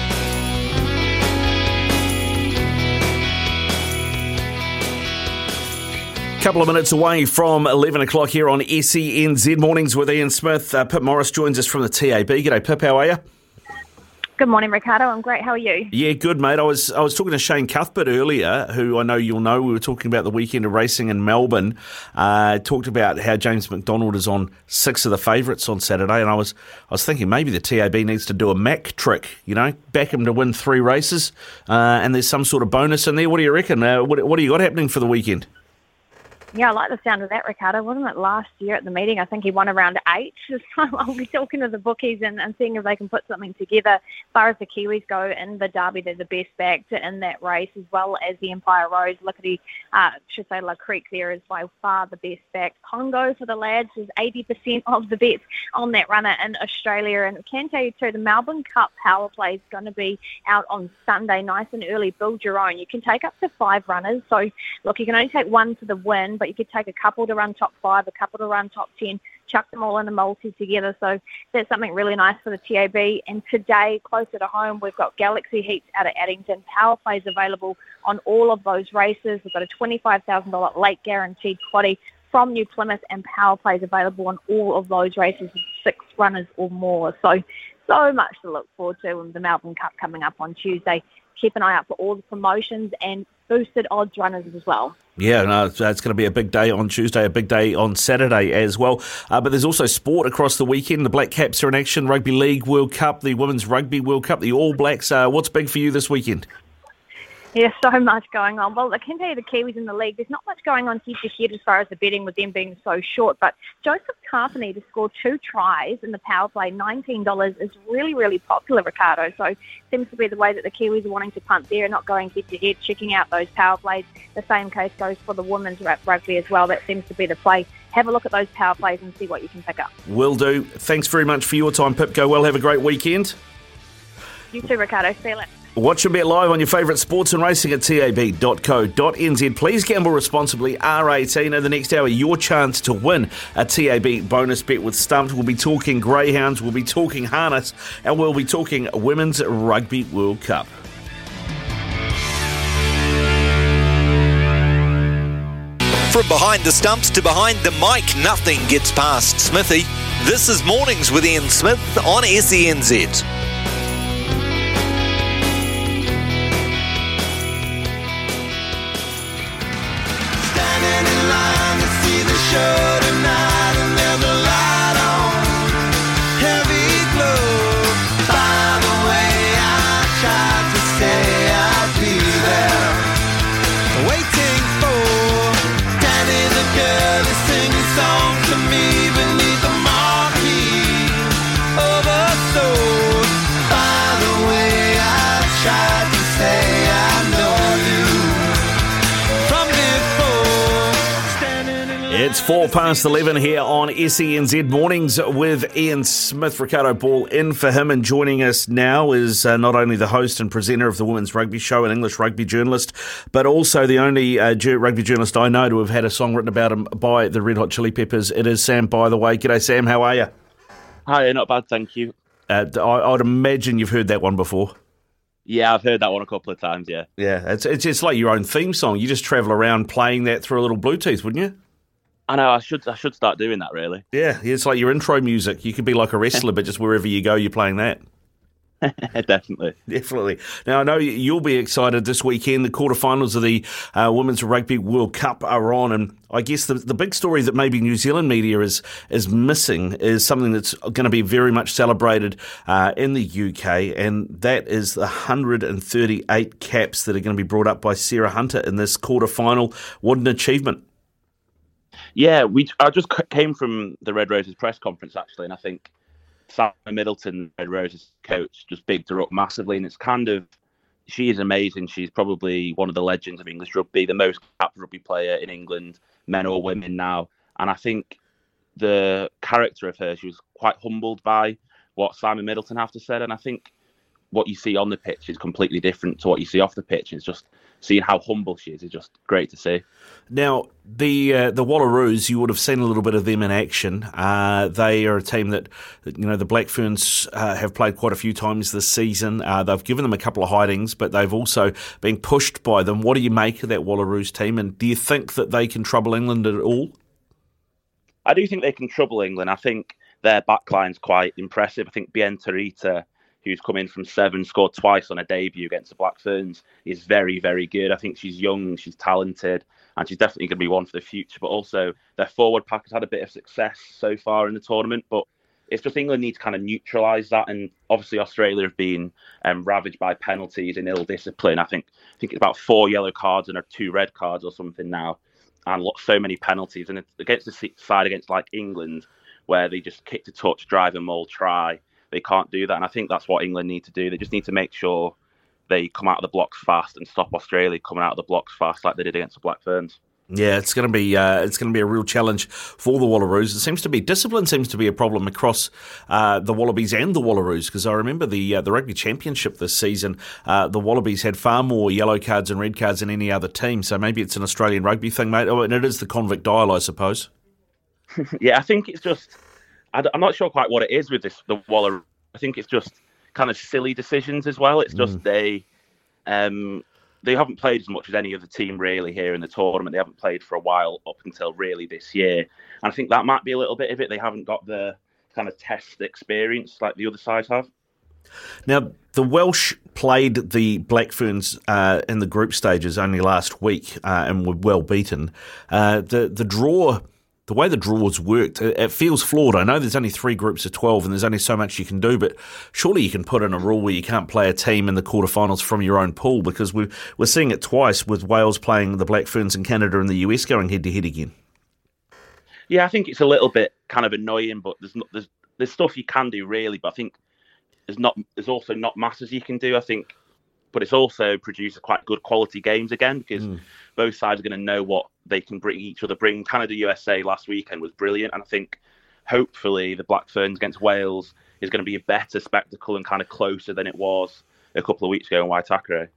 Couple of minutes away from 11 o'clock here on SENZ Mornings with Ian Smith. Uh, Pip Morris joins us from the TAB. G'day, Pip. How are you? Good morning, Ricardo. I'm great. How are you? Yeah, good, mate. I was I was talking to Shane Cuthbert earlier, who I know you'll know. We were talking about the weekend of racing in Melbourne. Uh, talked about how James McDonald is on six of the favourites on Saturday, and I was I was thinking maybe the TAB needs to do a Mac trick. You know, back him to win three races, uh, and there's some sort of bonus in there. What do you reckon? Uh, what what do you got happening for the weekend? Yeah, I like the sound of that, Ricardo. Wasn't it last year at the meeting? I think he won around eight. So I'll be talking to the bookies and, and seeing if they can put something together. As far as the Kiwis go in the Derby, they're the best backed in that race, as well as the Empire Rose. Lickety, uh, should say La Crique there is by far the best backed. Congo for the lads is 80% of the bets on that runner in Australia. And I can tell you too, the Melbourne Cup power play is going to be out on Sunday, nice and early. Build your own. You can take up to five runners. So, look, you can only take one for the win, but you could take a couple to run top five, a couple to run top 10, chuck them all in a multi together. So that's something really nice for the TAB. And today, closer to home, we've got Galaxy Heats out of Addington. Power plays available on all of those races. We've got a $25,000 late guaranteed quaddy from New Plymouth and power plays available on all of those races, six runners or more. So, so much to look forward to with the Melbourne Cup coming up on Tuesday. Keep an eye out for all the promotions and boosted odds runners as well. Yeah, no, it's going to be a big day on Tuesday, a big day on Saturday as well. Uh, but there's also sport across the weekend. The Black Caps are in action, Rugby League World Cup, the Women's Rugby World Cup, the All Blacks. Uh, what's big for you this weekend? Yeah, so much going on. Well, I can tell you the Kiwis in the league, there's not much going on head to head as far as the betting with them being so short. But Joseph Tapine to score two tries in the power play, $19 is really, really popular, Ricardo. So seems to be the way that the Kiwis are wanting to punt there, not going head to head, checking out those power plays. The same case goes for the women's rugby as well. That seems to be the play. Have a look at those power plays and see what you can pick up. Will do. Thanks very much for your time, Pip. Go well. Have a great weekend. You too, Ricardo. See you later. Watch and bet live on your favourite sports and racing at tab.co.nz. Please gamble responsibly. R18 in the next hour, your chance to win a TAB bonus bet with Stumped. We'll be talking greyhounds, we'll be talking harness, and we'll be talking Women's Rugby World Cup. From behind the stumps to behind the mic, nothing gets past Smithy. This is Mornings with Ian Smith on SENZ. Tonight It's four past 11 here on SENZ Mornings with Ian Smith. Ricardo Ball in for him, and joining us now is uh, not only the host and presenter of the Women's Rugby Show, an English rugby journalist, but also the only uh, rugby journalist I know to have had a song written about him by the Red Hot Chili Peppers. It is Sam, by the way. G'day, Sam. How are you? Hi, not bad, thank you. Uh, I, I'd imagine you've heard that one before. Yeah, I've heard that one a couple of times. Yeah, Yeah, it's, it's it's like your own theme song. You just travel around playing that through a little Bluetooth, wouldn't you? I know. I should I should start doing that. Really. Yeah, it's like your intro music. You could be like a wrestler, but just wherever you go, you're playing that. Definitely. Definitely. Now, I know you'll be excited this weekend. The quarterfinals of the uh, Women's Rugby World Cup are on, and I guess the, the big story that maybe New Zealand media is is missing is something that's going to be very much celebrated uh, in the UK, and that is the 138 caps that are going to be brought up by Sarah Hunter in this quarterfinal. What an achievement! Yeah, we. I just came from the Red Roses press conference actually, and I think Simon Middleton, Red Roses coach, just bigged her up massively, and it's kind of she is amazing. She's probably one of the legends of English rugby, the most capped rugby player in England, men or women now. And I think the character of her, she was quite humbled by what Simon Middleton have to say. And I think what you see on the pitch is completely different to what you see off the pitch. It's just seeing how humble she is is just great to see. Now, the uh, the Wallaroos, you would have seen a little bit of them in action. Uh, they are a team that, you know, the Black Ferns uh, have played quite a few times this season. Uh, they've given them a couple of hidings, but they've also been pushed by them. What do you make of that Wallaroos team, and do you think that they can trouble England at all? I do think they can trouble England. I think their backline's quite impressive. I think Bien Tarita, who's come in from seven, scored twice on a debut against the Black Ferns, is very, very good. I think she's young, she's talented, and she's definitely going to be one for the future. But also, their forward pack has had a bit of success so far in the tournament. But it's just England need to kind of neutralise that. And obviously, Australia have been um, ravaged by penalties and ill discipline. I think I think it's about four yellow cards and two red cards or something now, and so many penalties. And against the side against like England, where they just kick to touch, drive and maul, try. They can't do that, and I think that's what England need to do. They just need to make sure they come out of the blocks fast and stop Australia coming out of the blocks fast like they did against the Black Ferns. Yeah, it's going to be uh, it's going to be a real challenge for the Wallaroos. It seems to be discipline seems to be a problem across uh, the Wallabies and the Wallaroos because I remember the uh, the rugby championship this season. Uh, the Wallabies had far more yellow cards and red cards than any other team. So maybe it's an Australian rugby thing, mate. Oh, and it is the convict dial, I suppose. yeah, I think it's just I, am not sure quite what it is with this the Waller. I think it's just kind of silly decisions as well. It's just Mm. they um, they haven't played as much as any other team really here in the tournament. They haven't played for a while up until really this year, and I think that might be a little bit of it. They haven't got the kind of test experience like the other sides have. Now, the Welsh played the Black Ferns uh, in the group stages only last week uh, and were well beaten. Uh, the the draw. The way the draws worked, it feels flawed. I know there's only three groups of 12 and there's only so much you can do, but surely you can put in a rule where you can't play a team in the quarterfinals from your own pool because we're, we're seeing it twice with Wales playing the Black Ferns in Canada and the US going head to head again. Yeah, I think it's a little bit kind of annoying, but there's not, there's there's stuff you can do really, but I think there's not there's also not masses you can do. I think, but it's also produced quite good quality games again because both sides are going to know what they can bring each other. Bring Canada USA last weekend was brilliant, and I think hopefully the Black Ferns against Wales is going to be a better spectacle and kind of closer than it was a couple of weeks ago in Waitakere.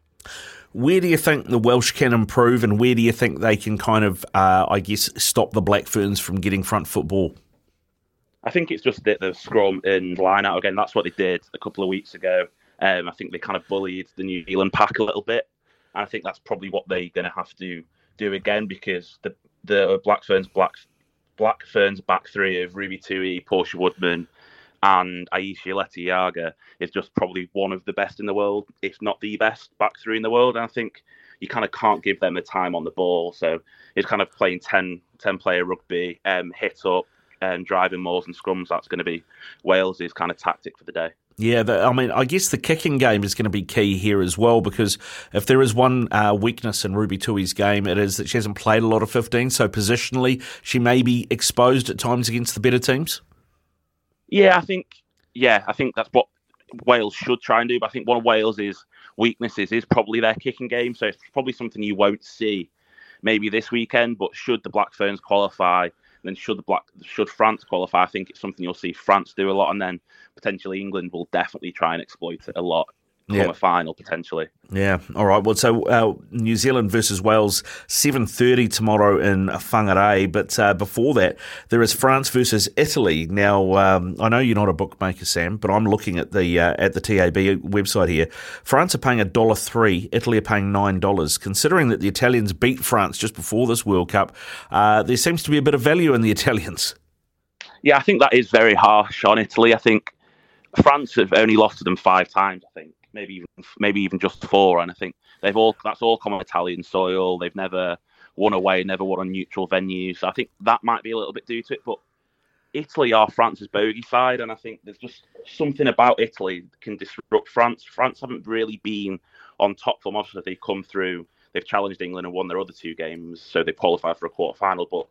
Where do you think the Welsh can improve, and where do you think they can kind of, uh, I guess, stop the Black Ferns from getting front football? I think it's just the, the scrum and line out again. That's what they did a couple of weeks ago. Um, I think they kind of bullied the New Zealand pack a little bit. And I think that's probably what they're going to have to do again because the the Black Ferns Black Black Ferns back three of Ruby Tui, Portia Woodman, and Ayesha Leti-I'iga is just probably one of the best in the world, if not the best back three in the world. And I think you kind of can't give them the time on the ball. So it's kind of playing 10, 10 player rugby, um, hit up, and driving mauls and scrums. That's going to be Wales's kind of tactic for the day. Yeah, the, I mean, I guess the kicking game is going to be key here as well because if there is one uh, weakness in Ruby Tui's game, it is that she hasn't played a lot of 15. So positionally, she may be exposed at times against the better teams. Yeah, I think yeah, I think that's what Wales should try and do. But I think one of Wales's weaknesses is probably their kicking game. So it's probably something you won't see maybe this weekend. But should the Black Ferns qualify, then should Black should France qualify, I think it's something you'll see France do a lot, and then potentially England will definitely try and exploit it a lot. Come Yeah. a final potentially. Yeah. All right. Well, so uh, New Zealand versus Wales, seven thirty tomorrow in Whangarei. But uh, before that, there is France versus Italy. Now, um, I know you're not a bookmaker, Sam, but I'm looking at the uh, at the TAB website here. France are paying a dollar three. Italy are paying nine dollars. Considering that the Italians beat France just before this World Cup, uh, there seems to be a bit of value in the Italians. Yeah, I think that is very harsh on Italy. I think France have only lost to them five times. I think maybe even maybe even just four, and I think they've all that's all come on Italian soil. They've never won away, never won on neutral venues. So I think that might be a little bit due to it, but. Italy are France's bogey side, and I think there's just something about Italy that can disrupt France. France haven't really been on top form. Obviously, they've come through, they've challenged England and won their other two games, so they qualify for a quarter final. But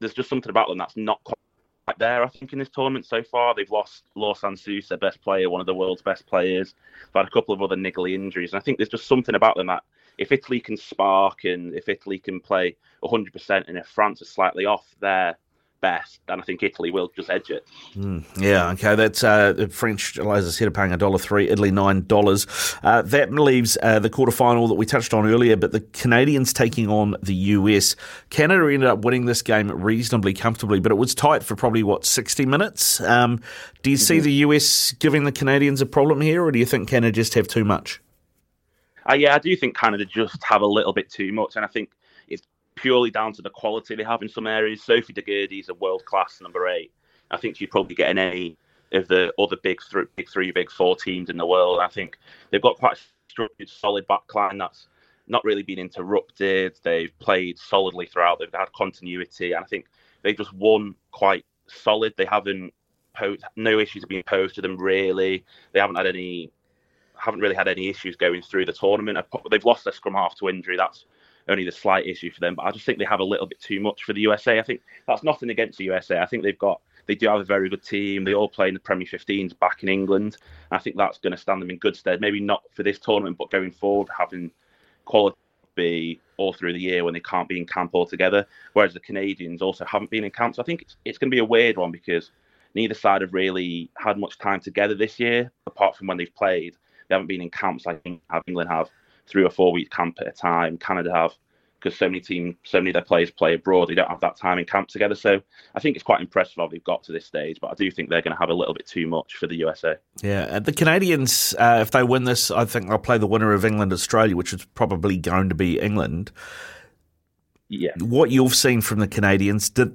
there's just something about them that's not there, I think, in this tournament so far. They've lost Laure Sansus, their best player, one of the world's best players. They've had a couple of other niggly injuries. And I think there's just something about them that if Italy can spark and if Italy can play 100% and if France is slightly off their best, and I think Italy will just edge it. Mm, yeah, okay. That's uh, the French, as I said, are paying a dollar three, Italy nine dollars. Uh, that leaves uh, the quarterfinal that we touched on earlier, but the Canadians taking on the US. Canada ended up winning this game reasonably comfortably, but it was tight for probably what sixty minutes. Um, do you see Mhm. the US giving the Canadians a problem here, or do you think Canada just have too much? Uh, yeah, I do think Canada just have a little bit too much, and I think purely down to the quality they have in some areas. Sophie de Goede is a world class number eight. I think she'd probably get an A of the other big three, big three, big four teams in the world. I think they've got quite a structured, solid backline that's not really been interrupted. They've played solidly throughout. They've had continuity, and I think they've just won quite solid. They haven't posed, no issues have been posed to them really. They haven't had any haven't really had any issues going through the tournament. They've lost their scrum half to injury. That's only the slight issue for them. But I just think they have a little bit too much for the USA. I think that's nothing against the USA. I think they've got they do have a very good team. They all play in the Premier 15s back in England. I think that's going to stand them in good stead. Maybe not for this tournament, but going forward, having quality be all through the year when they can't be in camp altogether. Whereas the Canadians also haven't been in camp. So I think it's, it's going to be a weird one because neither side have really had much time together this year, apart from when they've played. They haven't been in camps like England have three or four week camp at a time. Canada have because so many teams, so many of their players play abroad. They don't have that time in camp together. So I think it's quite impressive how they've got to this stage. But I do think they're going to have a little bit too much for the USA. Yeah, the Canadians, uh, if they win this, I think they'll play the winner of England Australia, which is probably going to be England. Yeah. What you've seen from the Canadians, did,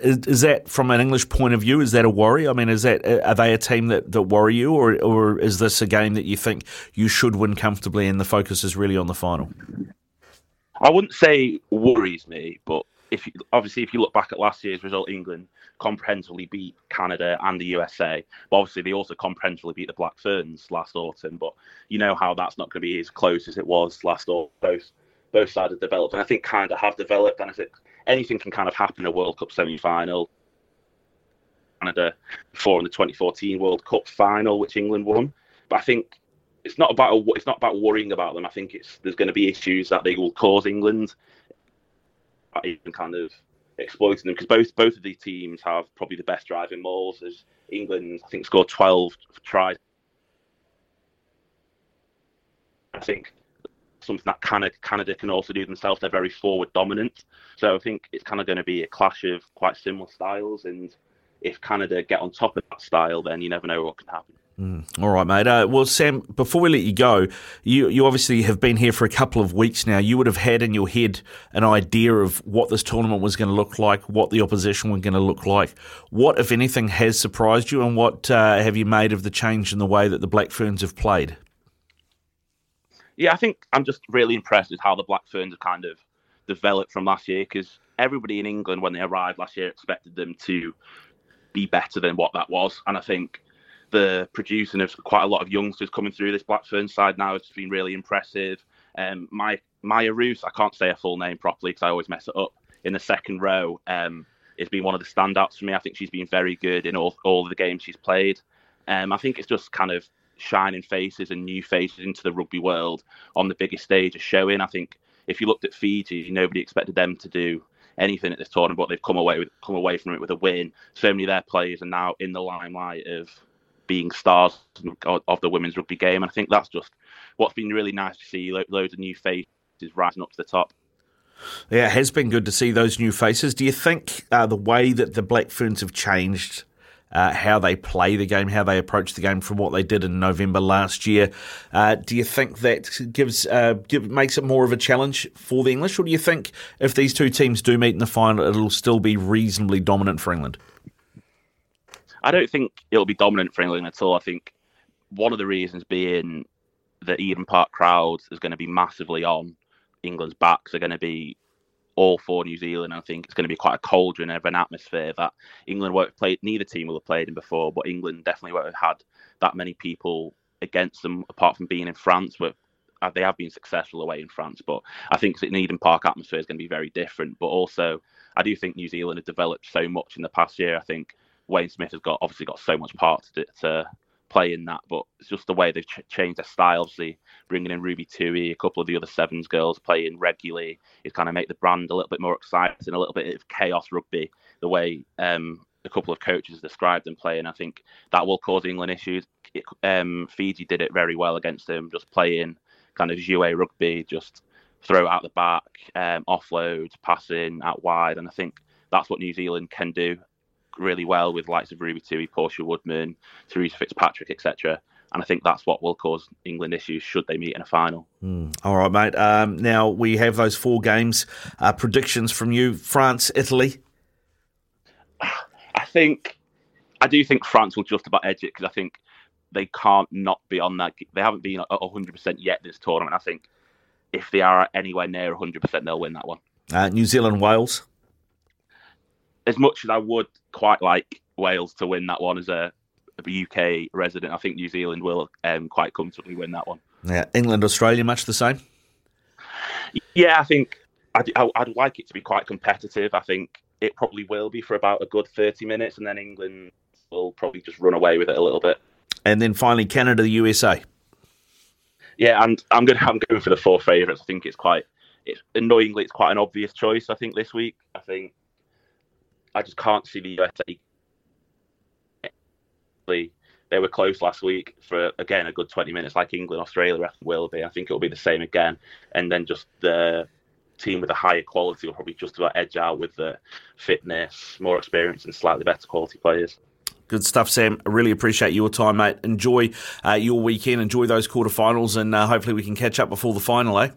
is that from an English point of view? Is that a worry? I mean, is that are they a team that, that worry you, or or is this a game that you think you should win comfortably, and the focus is really on the final? I wouldn't say worries me, but if you, obviously if you look back at last year's result, England comprehensively beat Canada and the USA. But obviously they also comprehensively beat the Black Ferns last autumn. But you know how that's not going to be as close as it was last autumn. Both sides have developed, and I think Canada have developed. And I think anything can kind of happen in a World Cup semi-final. Canada before in the 2014 World Cup final, which England won. But I think it's not about a, it's not about worrying about them. I think it's there's going to be issues that they will cause England, even kind of exploiting them because both both of these teams have probably the best driving mauls. As England, I think scored 12 tries. I think something that Canada, Canada can also do themselves. They're very forward dominant, so I think it's kind of going to be a clash of quite similar styles. And if Canada get on top of that style, then you never know what can happen. Mm, all right, mate. Uh, well, Sam, before we let you go, you you obviously have been here for a couple of weeks now. You would have had in your head an idea of what this tournament was going to look like, what the opposition were going to look like. What, if anything, has surprised you, and what uh, have you made of the change in the way that the Black Ferns have played? Yeah, I think I'm just really impressed with how the Black Ferns have kind of developed from last year because everybody in England, when they arrived last year, expected them to be better than what that was. And I think the producing of quite a lot of youngsters coming through this Black Fern side now has been really impressive. Um, my Maia Roos, I can't say her full name properly because I always mess it up. In the second row, um, has been one of the standouts for me. I think she's been very good in all all the games she's played. Um, I think it's just kind of shining faces and new faces into the rugby world on the biggest stage is showing. I think if you looked at Fiji, nobody expected them to do anything at this tournament, but they've come away with come away from it with a win. So many of their players are now in the limelight of being stars of of the women's rugby game, and I think that's just what's been really nice to see. Lo- Loads of new faces rising up to the top. Yeah, it has been good to see those new faces. Do you think uh, the way that the Black Ferns have changed uh, how they play the game, how they approach the game from what they did in November last year, uh, do you think that gives uh, give, makes it more of a challenge for the English, or do you think if these two teams do meet in the final, it'll still be reasonably dominant for England? I don't think it'll be dominant for England at all. I think one of the reasons being the Eden Park crowd is going to be massively on England's backs. They're going to be all for New Zealand. I think it's going to be quite a cauldron of an atmosphere that England won't have played. Neither team will have played in before, but England definitely won't have had that many people against them, apart from being in France. Where uh, they have been successful away in France, but I think the Eden Park atmosphere is going to be very different. But also, I do think New Zealand have developed so much in the past year. I think Wayne Smith has got obviously got so much part to, to playing that, but it's just the way they've ch- changed their style. Obviously, bringing in Ruby Tui, a couple of the other sevens girls playing regularly is kind of make the brand a little bit more exciting, a little bit of chaos rugby. The way um, a couple of coaches described them playing, I think that will cause England issues. It, um, Fiji did it very well against them, just playing kind of jouet rugby, just throw out the back, um, offload, passing out wide, and I think that's what New Zealand can do really well with likes of Ruby Tui, Portia Woodman, Theresa Fitzpatrick, etc. And I think that's what will cause England issues should they meet in a final. Mm. All right, mate. Um, now we have those four games. Uh, predictions from you: France, Italy. I think I do think France will just about edge it because I think they can't not be on that. They haven't been at 100% yet this tournament. I think if they are anywhere near 100%, they'll win that one. Uh, New Zealand, Wales. As much as I would quite like Wales to win that one as a, a UK resident, I think New Zealand will um, quite comfortably win that one. Yeah, England, Australia, much the same. Yeah, I think I'd, I'd like it to be quite competitive. I think it probably will be for about a good 30 minutes, and then England will probably just run away with it a little bit. And then finally, Canada, the USA. Yeah, and I'm going. I'm going for the four favourites. I think it's quite. It's annoyingly, it's quite an obvious choice. I think this week. I think. I just can't see the USA. They were close last week for again a good 20 minutes, like England, Australia will be. I think it will be the same again, and then just the team with a higher quality will probably just about edge out with the fitness, more experience, and slightly better quality players. Good stuff, Sam. I really appreciate your time, mate. Enjoy uh, your weekend. Enjoy those quarterfinals, and uh, hopefully we can catch up before the final, eh?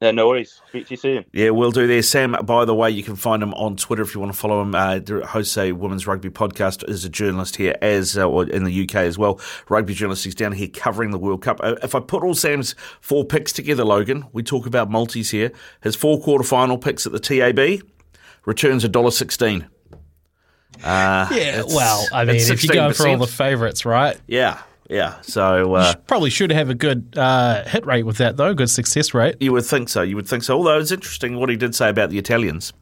Yeah, no worries. Speak to you soon. Yeah, we'll do there. Sam, by the way, you can find him on Twitter if you want to follow him. Uh, hosts a women's rugby podcast, is a journalist here as uh, or in the UK as well. Rugby journalist. He's down here covering the World Cup. Uh, if I put all Sam's four picks together, Logan, we talk about multis here. His four quarterfinal picks at the TAB returns a dollar sixteen. Uh, yeah, well, I mean, if you go for all the favourites, right? Yeah, yeah. So uh, probably should have a good uh, hit rate with that, though. Good success rate. You would think so. You would think so. Although it's interesting what he did say about the Italians.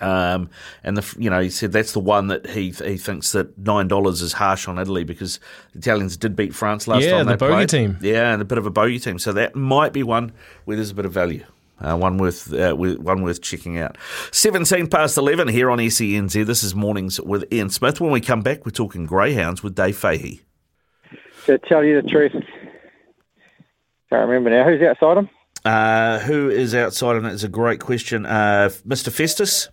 Um, and the you know he said that's the one that he he thinks that nine dollars is harsh on Italy because the Italians did beat France last time. Yeah, time. the they bogey played. team. Yeah, and a bit of a bogey team. So that might be one where there's a bit of value. Uh, one worth uh, one worth checking out. Seventeen past eleven here on SENZ. This is mornings with Ian Smith. When we come back, we're talking greyhounds with Dave Fahey. To tell you the truth, can't remember now. Who's outside him? Uh, who is outside? And it's a great question. Uh, Mr. Festus.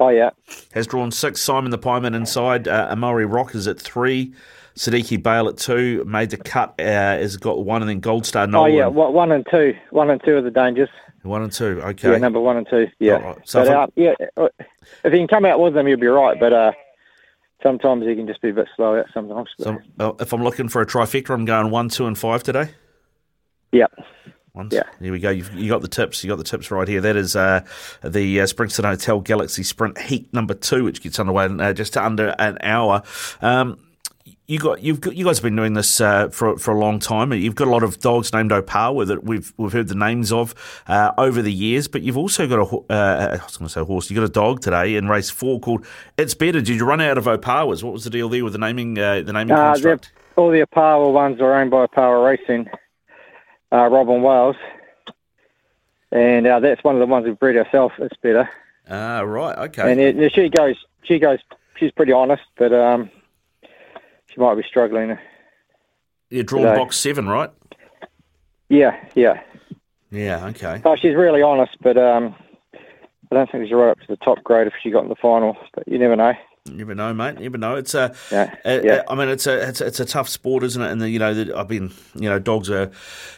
Oh yeah, has drawn six. Simon the Pieman inside. Uh, Amari Rock is at three. Siddiqui Bale at two. Made the cut. Uh, has got one, and then Gold Star oh yeah, one one and two, one and two are the dangers. One and two. Okay. Yeah, number one and two. Yeah, right. So but if I- uh, yeah, if he can come out with them, he'll be right. But uh, sometimes he can just be a bit slow out. Sometimes. So uh, if I'm looking for a trifecta, I'm going one, two, and five today. Yeah. Once. Yeah. Here we go. You've, you got the tips. You got the tips right here. That is uh, the uh, Springston Hotel Galaxy Sprint Heat number two, which gets underway in uh, just under an hour. Um, you got you've got, you guys have been doing this uh, for for a long time. You've got a lot of dogs named Opawa that we've we've heard the names of uh, over the years. But you've also got a uh, I was going to say horse. You got a dog today in race four called It's Better. Did you run out of Opawas? What was the deal there with the naming uh, the naming Uh, construct? all the Opawa ones are owned by Opawa Racing, uh, Robin Wales, and uh, that's one of the ones we bred ourselves. It's better. Ah, right. Okay. And it, she goes, she goes, she's pretty honest, but um, she might be struggling. You're drawn today. box seven, right? Yeah, yeah. Yeah. Okay. Oh, she's really honest, but um, I don't think she's right up to the top grade if she got in the final. But you never know. You never know, mate. You never know. It's a, Yeah, uh, yeah. I mean, it's a, it's a, it's a tough sport, isn't it? And the, you know, the, I've been, you know, dogs are,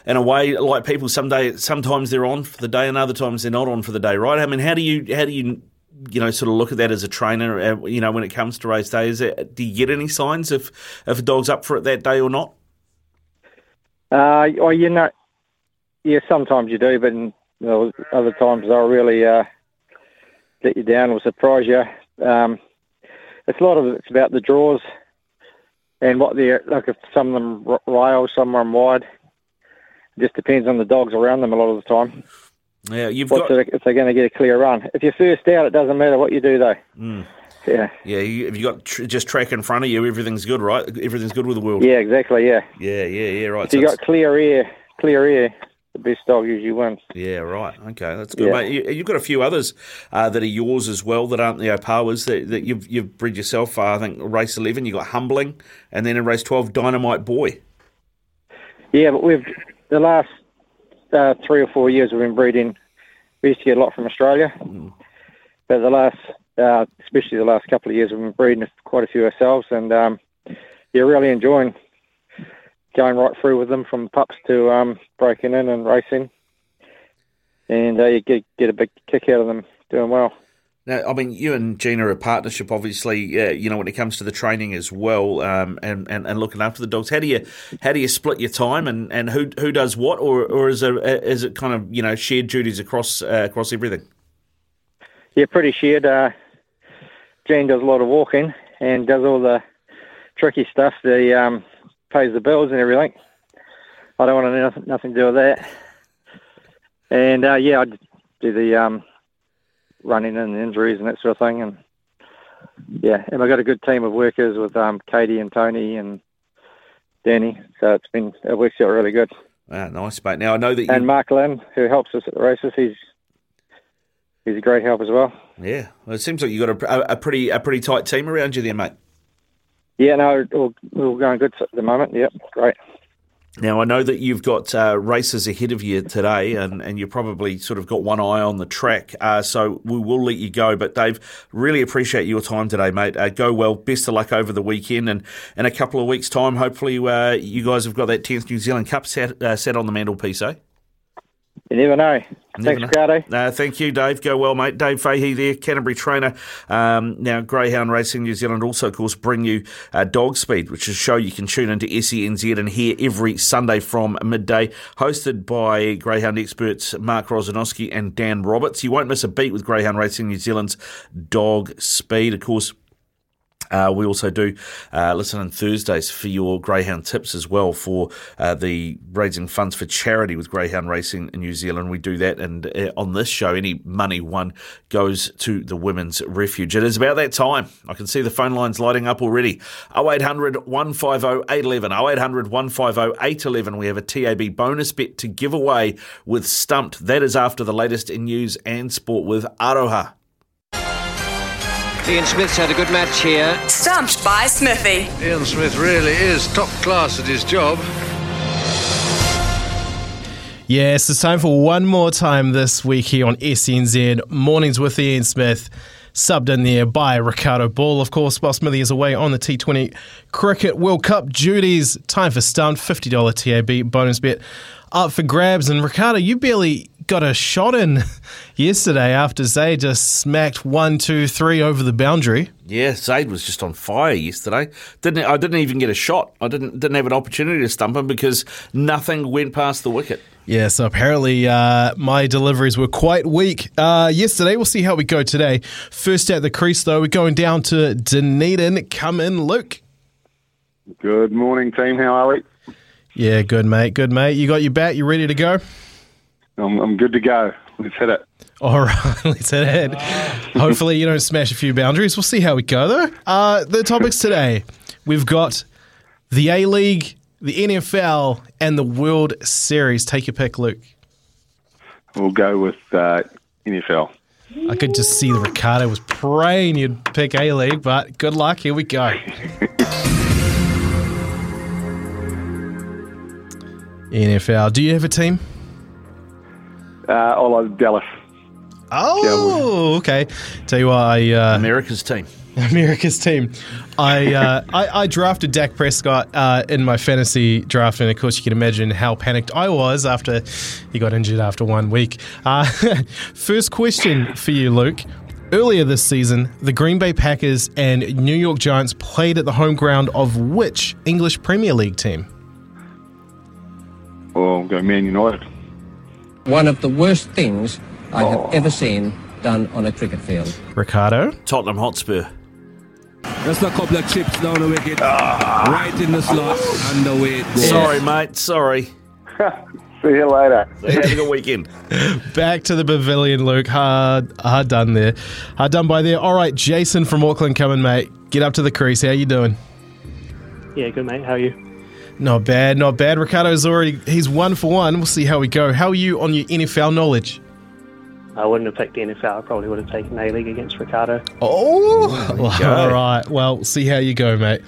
in a way, like people. Some day, sometimes they're on for the day, and other times they're not on for the day, right? I mean, how do you, how do you, you know, sort of look at that as a trainer? Uh, you know, when it comes to race day, is it, do you get any signs if if a dog's up for it that day or not? Uh, well, you know, yeah, sometimes you do, but you know, other times they'll really uh, let you down or surprise you. Um, it's a lot of it's about the draws and what they're like. If some of them rail, some of them wide. It just depends on the dogs around them a lot of the time. Yeah, you've What's got. it, if they're going to get a clear run. If you're first out, it doesn't matter what you do though. Mm. Yeah. Yeah, you, if you got tr- just track in front of you, everything's good, right? Everything's good with the world. Yeah, exactly. Yeah. Yeah, yeah, yeah, right. If you So got clear air, clear air, the best dog usually wins. Yeah, right. Okay, that's good, Yeah. mate. You, you've got a few others uh, that are yours as well that aren't the Opawas that, that you've you've bred yourself. Uh, I think race eleven, you got Humbling, and then in race twelve, Dynamite Boy. Yeah, but we've the last uh, three or four years we've been breeding. We used to get a lot from Australia, but the last, uh, especially the last couple of years, we've been breeding quite a few ourselves, and um, yeah, really enjoying going right through with them from pups to um, breaking in and racing, and uh, you get get a big kick out of them doing well. Now, I mean, you and Gina are a partnership, obviously. Uh, you know, when it comes to the training as well, um, and, and, and looking after the dogs. How do you how do you split your time, and, and who who does what, or or is it is it kind of you know shared duties across uh, across everything? Yeah, pretty shared. Uh, Jane does a lot of walking and does all the tricky stuff. The um, pays the bills and everything. I don't want to nothing, nothing to do with that. And uh, yeah, I do the um, running and injuries and that sort of thing. And yeah, and I've got a good team of workers with um, Katie and Tony and Danny. So it's been it works out really good. Ah, nice, mate. Now I know that you. And Mark Lynn, who helps us at the races, he's he's a great help as well. yeah, well, it seems like you have got a, a, pretty a pretty tight team around you there, mate. Yeah, no, all, all going good at the moment. Yep, great. Now I know that you've got uh, races ahead of you today, and, and you probably sort of got one eye on the track. Uh, so we will let you go. But Dave, really appreciate your time today, mate. Uh, go well. Best of luck over the weekend, and in a couple of weeks' time, hopefully uh, you guys have got that tenth New Zealand Cup set, uh, set on the mantelpiece, eh? You never know. Never Thanks. Uh, thank you, Dave. Go well, mate. Dave Fahey there, Canterbury trainer. Um, now, Greyhound Racing New Zealand also, of course, bring you uh, Dog Speed, which is a show you can tune into SENZ and hear every Sunday from midday, hosted by Greyhound experts Mark Rosanowski and Dan Roberts. You won't miss a beat with Greyhound Racing New Zealand's Dog Speed. Of course, uh, we also do uh, listen on Thursdays for your Greyhound tips as well for uh, the raising funds for charity with Greyhound Racing in New Zealand. We do that, and uh, on this show, any money won goes to the Women's Refuge. It is about that time. I can see the phone lines lighting up already. 0800 150 811. 0800 150 811. We have a TAB bonus bet to give away with Stumped. That is after the latest in news and sport with Aroha. Ian Smith's had a good match here. Stumped by Smithy. Ian Smith really is top class at his job. Yes, it's time for one more time this week here on SENZ Mornings with Ian Smith. Subbed in there by Ricardo Ball. Of course, while Smithy is away on the T20 Cricket World Cup duties. Time for stumped, $50 TAB bonus bet up for grabs. And Ricardo, you barely got a shot in yesterday after Zay just smacked one, two, three over the boundary. Yeah, Zaid was just on fire yesterday. Didn't I? Didn't even get a shot. I didn't didn't have an opportunity to stump him because nothing went past the wicket. Yeah, so apparently uh, my deliveries were quite weak uh, yesterday. We'll see how we go today. First at the crease, though, we're going down to Dunedin. Come in, Luke. Good morning, team. How are we? Yeah, good, mate. Good, mate. You got your bat? You ready to go? I'm, I'm good to go. Let's hit it. All right, let's head ahead. Hopefully, you don't smash a few boundaries. We'll see how we go, though. Uh, the topics today we've got the A League, the NFL, and the World Series. Take your pick, Luke. We'll go with uh, NFL. I could just see the Ricardo was praying you'd pick A League, but good luck. Here we go. NFL. Do you have a team? Uh, all over Dallas. Oh, okay. Tell you what, I uh, America's team. America's team. I, uh, I I drafted Dak Prescott uh, in my fantasy draft, and of course, you can imagine how panicked I was after he got injured after one week. Uh, first question for you, Luke. Earlier this season, the Green Bay Packers and New York Giants played at the home ground of which English Premier League team? Or go Man United. One of the worst things I have oh. ever seen done on a cricket field. Ricardo? Tottenham Hotspur. Just a couple of chips down the wicket, ah. right in the slot, and away it goes. Sorry, mate. Sorry. See you later. Have a good weekend. Back to the pavilion, Luke. Hard, hard done there. Hard done by there. All right, Jason from Auckland coming, mate. Get up to the crease. How you doing? Yeah, good mate. How are you? Not bad, not bad. Ricardo's already he's one for one. We'll see how we go. How are you on your NFL knowledge? I wouldn't have picked the NFL. I probably would have taken A League against Ricardo. Oh, go. all right. Well, see how you go, mate.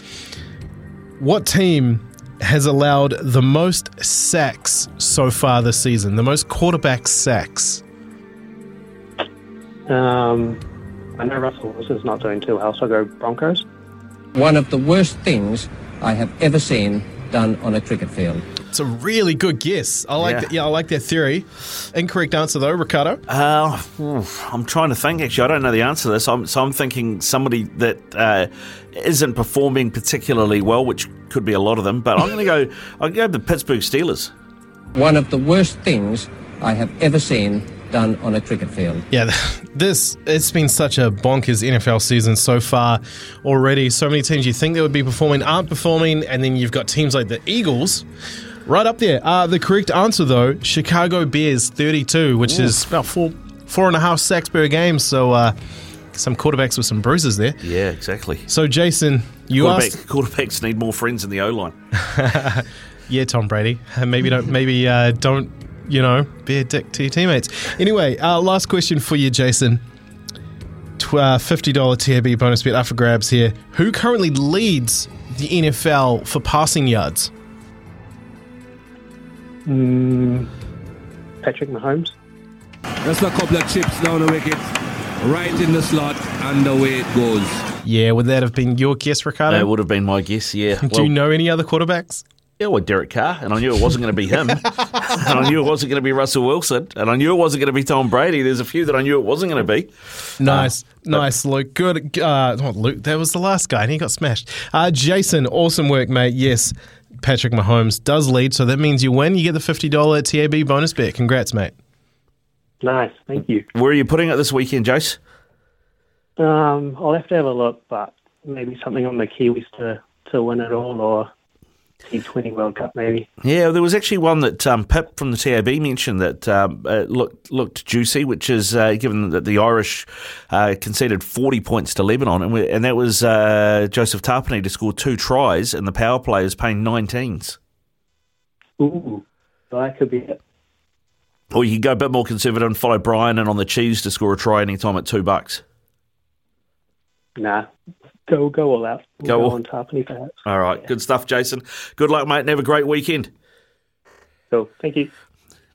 What team has allowed the most sacks so far this season? The most quarterback sacks? Um, I know Russell Wilson's not doing too well, so I go Broncos. One of the worst things I have ever seen done on a cricket field. It's a really good guess. I like Yeah. that. Yeah, I like that theory. Incorrect answer though, Ricardo. Uh, oof, I'm trying to think. Actually, I don't know the answer to this. I'm, so I'm thinking somebody that uh, isn't performing particularly well, which could be a lot of them. But I'm going to go. I'll go the Pittsburgh Steelers. One of the worst things I have ever seen done on a cricket field. Yeah, this it's been such a bonkers NFL season so far already. So many teams you think they would be performing aren't performing, and then you've got teams like the Eagles right up there. Uh, the correct answer though, Chicago Bears, thirty-two, which is about four four and a half sacks per game. So uh, some quarterbacks with some bruises there. Yeah, exactly. So Jason, you Quarterback, asked. quarterbacks need more friends in the O line. yeah, Tom Brady. Maybe don't. Maybe uh, don't. You know, be a dick to your teammates. Anyway, uh, last question for you, Jason. Uh, Fifty dollar TAB bonus bet up for grabs here. Who currently leads the NFL for passing yards? Mm, Patrick Mahomes. That's a couple of chips down the wicket, right in the slot, and away it goes. Yeah, would that have been your guess, Ricardo? That would have been my guess. Yeah. Do you know any other quarterbacks? Yeah, well, Derek Carr, and I knew it wasn't going to be him, and I knew it wasn't going to be Russell Wilson, and I knew it wasn't going to be Tom Brady. There's a few that I knew it wasn't going to be. Nice, Uh, nice, Luke. Good. Uh, not Luke. That was the last guy, and he got smashed. Uh, Jason, awesome work, mate. Yes, Patrick Mahomes does lead, so that means you win. You get the fifty dollar TAB bonus bet. Congrats, mate. Nice, thank you. Where are you putting it this weekend, Jace? Um, I'll have to have a look, but maybe something on the Kiwis to, to win it all, or T20 World Cup, maybe. Yeah, there was actually one that um, Pip from the TAB mentioned that um, looked looked juicy, which is uh, given that the Irish uh, conceded 40 points to Lebanon, and, we, and that was uh, Joseph Tapine to score two tries, and the power play is paying 19s. Ooh, so that could be it. Or you can go a bit more conservative and follow Brian and on the cheese to score a try anytime at two bucks. Nah, go go all out. We'll Go go, all- on Tapine, perhaps. All right, good stuff, Jason. Good luck, mate, and have a great weekend. Cool, thank you.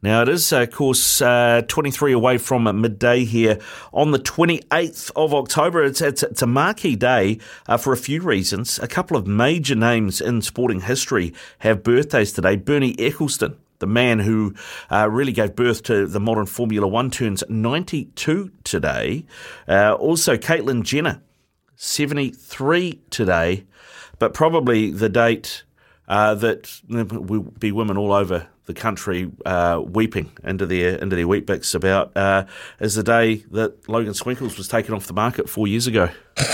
Now it is, uh, of course, uh, 23 away from midday here on the 28th of October. It's, it's, it's a marquee day uh, for a few reasons. A couple of major names in sporting history have birthdays today. Bernie Ecclestone, the man who uh, really gave birth to the modern Formula One, turns 92 today. Uh, also, Caitlyn Jenner, 73 today, but probably the date uh, that will be women all over the country uh, weeping into their into their Weet-Bix about uh, is the day that Logan Swinkles was taken off the market four years ago.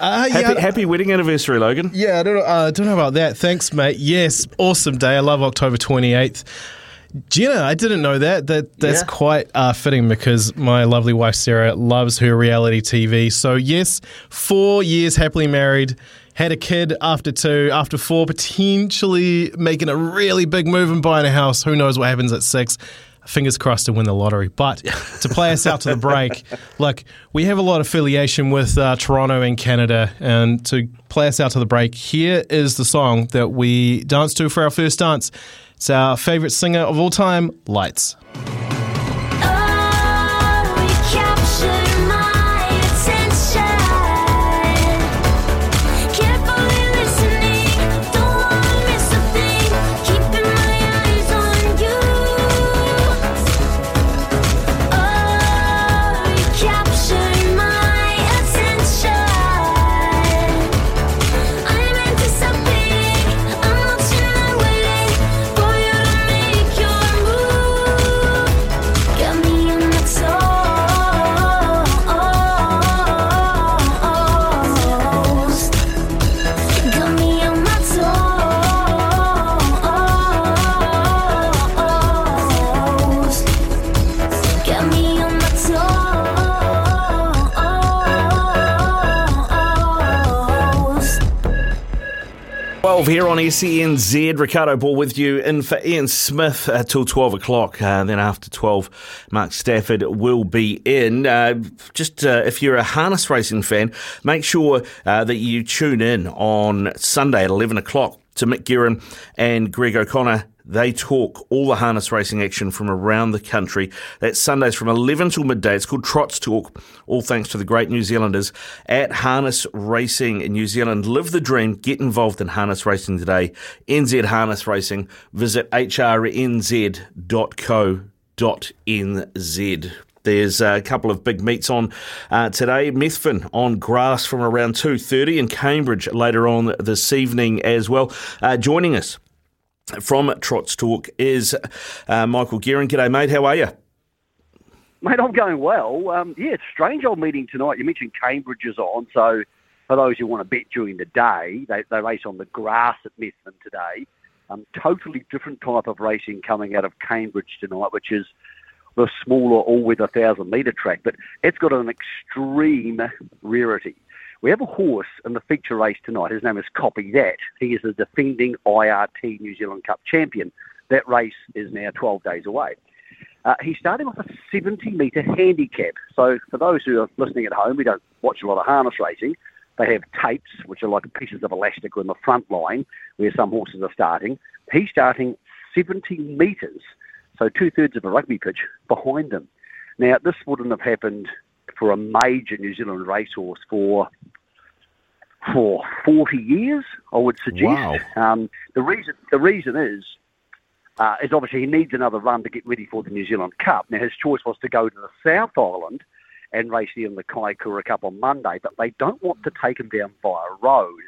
Uh, happy, yeah. happy wedding anniversary, Logan. Yeah, I don't know, uh, don't know about that. Thanks, mate. Yes, awesome day. I love October 28th. Jenner, I didn't know that. That that's Yeah. quite uh, fitting because my lovely wife Sarah loves her reality TV. So yes, four years happily married, had a kid after two, after four, potentially making a really big move and buying a house. Who knows what happens at six? Fingers crossed to win the lottery. But to play us out to the break, look, we have a lot of affiliation with uh, Toronto and Canada, and to play us out to the break, here is the song that we danced to for our first dance. It's our favorite singer of all time, Lights. 12 here on SENZ. Ricardo Ball with you in for Ian Smith uh, till 12 o'clock. Uh, then after 12, Mark Stafford will be in. Uh, just uh, if you're a harness racing fan, make sure uh, that you tune in on Sunday at 11 o'clock to Mick Guerin and Greg O'Connor they talk all the harness racing action from around the country. That's Sundays from 11 till midday. It's called Trots Talk, all thanks to the great New Zealanders at Harness Racing in New Zealand. Live the dream. Get involved in harness racing today. NZ Harness Racing. Visit hrnz.co.nz. There's a couple of big meets on uh, today. Methven on grass from around 2.30 and Cambridge later on this evening as well. Uh, joining us from Trots Talk is uh, Michael Guerin. G'day, mate. How are you? Mate, I'm going well. Um, yeah, strange old meeting tonight. You mentioned Cambridge is on, so for those who want to bet during the day, they, they race on the grass at Methven today. Um, totally different type of racing coming out of Cambridge tonight, which is the smaller all-weather 1,000-metre track, but it's got an extreme rarity. We have a horse in the feature race tonight. His name is Copy That. He is the defending IRT New Zealand Cup champion. That race is now 12 days away. Uh, he's starting with a 70 metre handicap. So, for those who are listening at home, we don't watch a lot of harness racing. They have tapes, which are like pieces of elastic on the front line where some horses are starting. He's starting 70 metres, so two thirds of a rugby pitch behind them. Now, this wouldn't have happened for a major New Zealand racehorse for for 40 years, I would suggest. Wow. Um, the reason the reason is uh, is obviously he needs another run to get ready for the New Zealand Cup. Now his choice was to go to the South Island and race there in the Kaikoura Cup on Monday, but they don't want to take him down via road.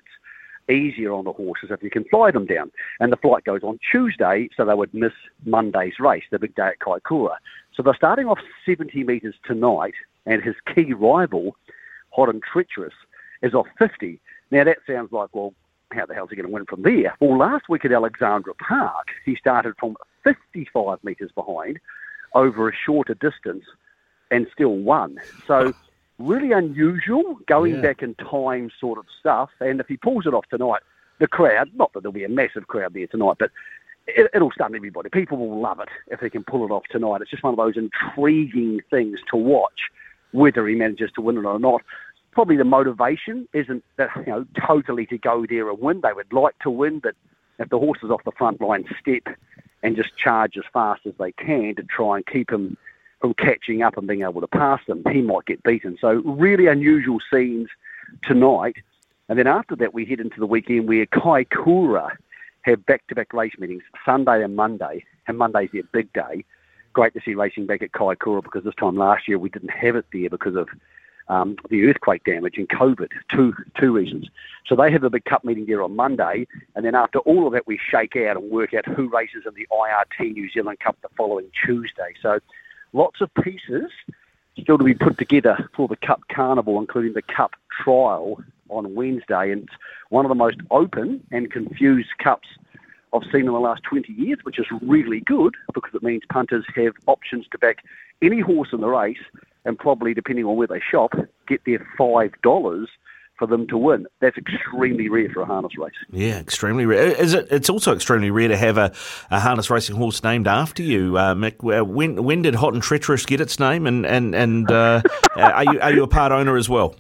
It's easier on the horses if you can fly them down. And the flight goes on Tuesday, so they would miss Monday's race, the big day at Kaikoura. So they're starting off 70 metres tonight, and his key rival, Hot and Treacherous, is off 50. Now that sounds like, well, how the hell's he going to win from there? Well, last week at Alexandra Park, he started from 55 metres behind over a shorter distance and still won. So really unusual, going Yeah. back in time sort of stuff. And if he pulls it off tonight, the crowd, not that there'll be a massive crowd there tonight, but it, it'll stun everybody. People will love it if he can pull it off tonight. It's just one of those intriguing things to watch, whether he manages to win it or not. Probably the motivation isn't that you know totally to go there and win. They would like to win, but if the horses off the front line step and just charge as fast as they can to try and keep him from catching up and being able to pass them, he might get beaten. So really unusual scenes tonight. And then after that, we head into the weekend where Kaikoura have back-to-back race meetings, Sunday and Monday, and Monday's their big day. Great to see racing back at Kaikoura because this time last year we didn't have it there because of um, the earthquake damage and COVID. Two two reasons. So they have a big cup meeting there on Monday, and then after all of that, we shake out and work out who races in the IRT New Zealand Cup the following Tuesday. So lots of pieces still to be put together for the Cup Carnival, including the Cup Trial on Wednesday. And it's one of the most open and confused cups I've seen in the last 20 years, which is really good because it means punters have options to back any horse in the race and probably, depending on where they shop, get their $5 for them to win. That's extremely rare for a harness race. Yeah, extremely rare. Is it? It's also extremely rare to have a, a harness racing horse named after you, uh, Mick. Uh, When when did Hot and Treacherous get its name? And and and uh, are you are you a part owner as well?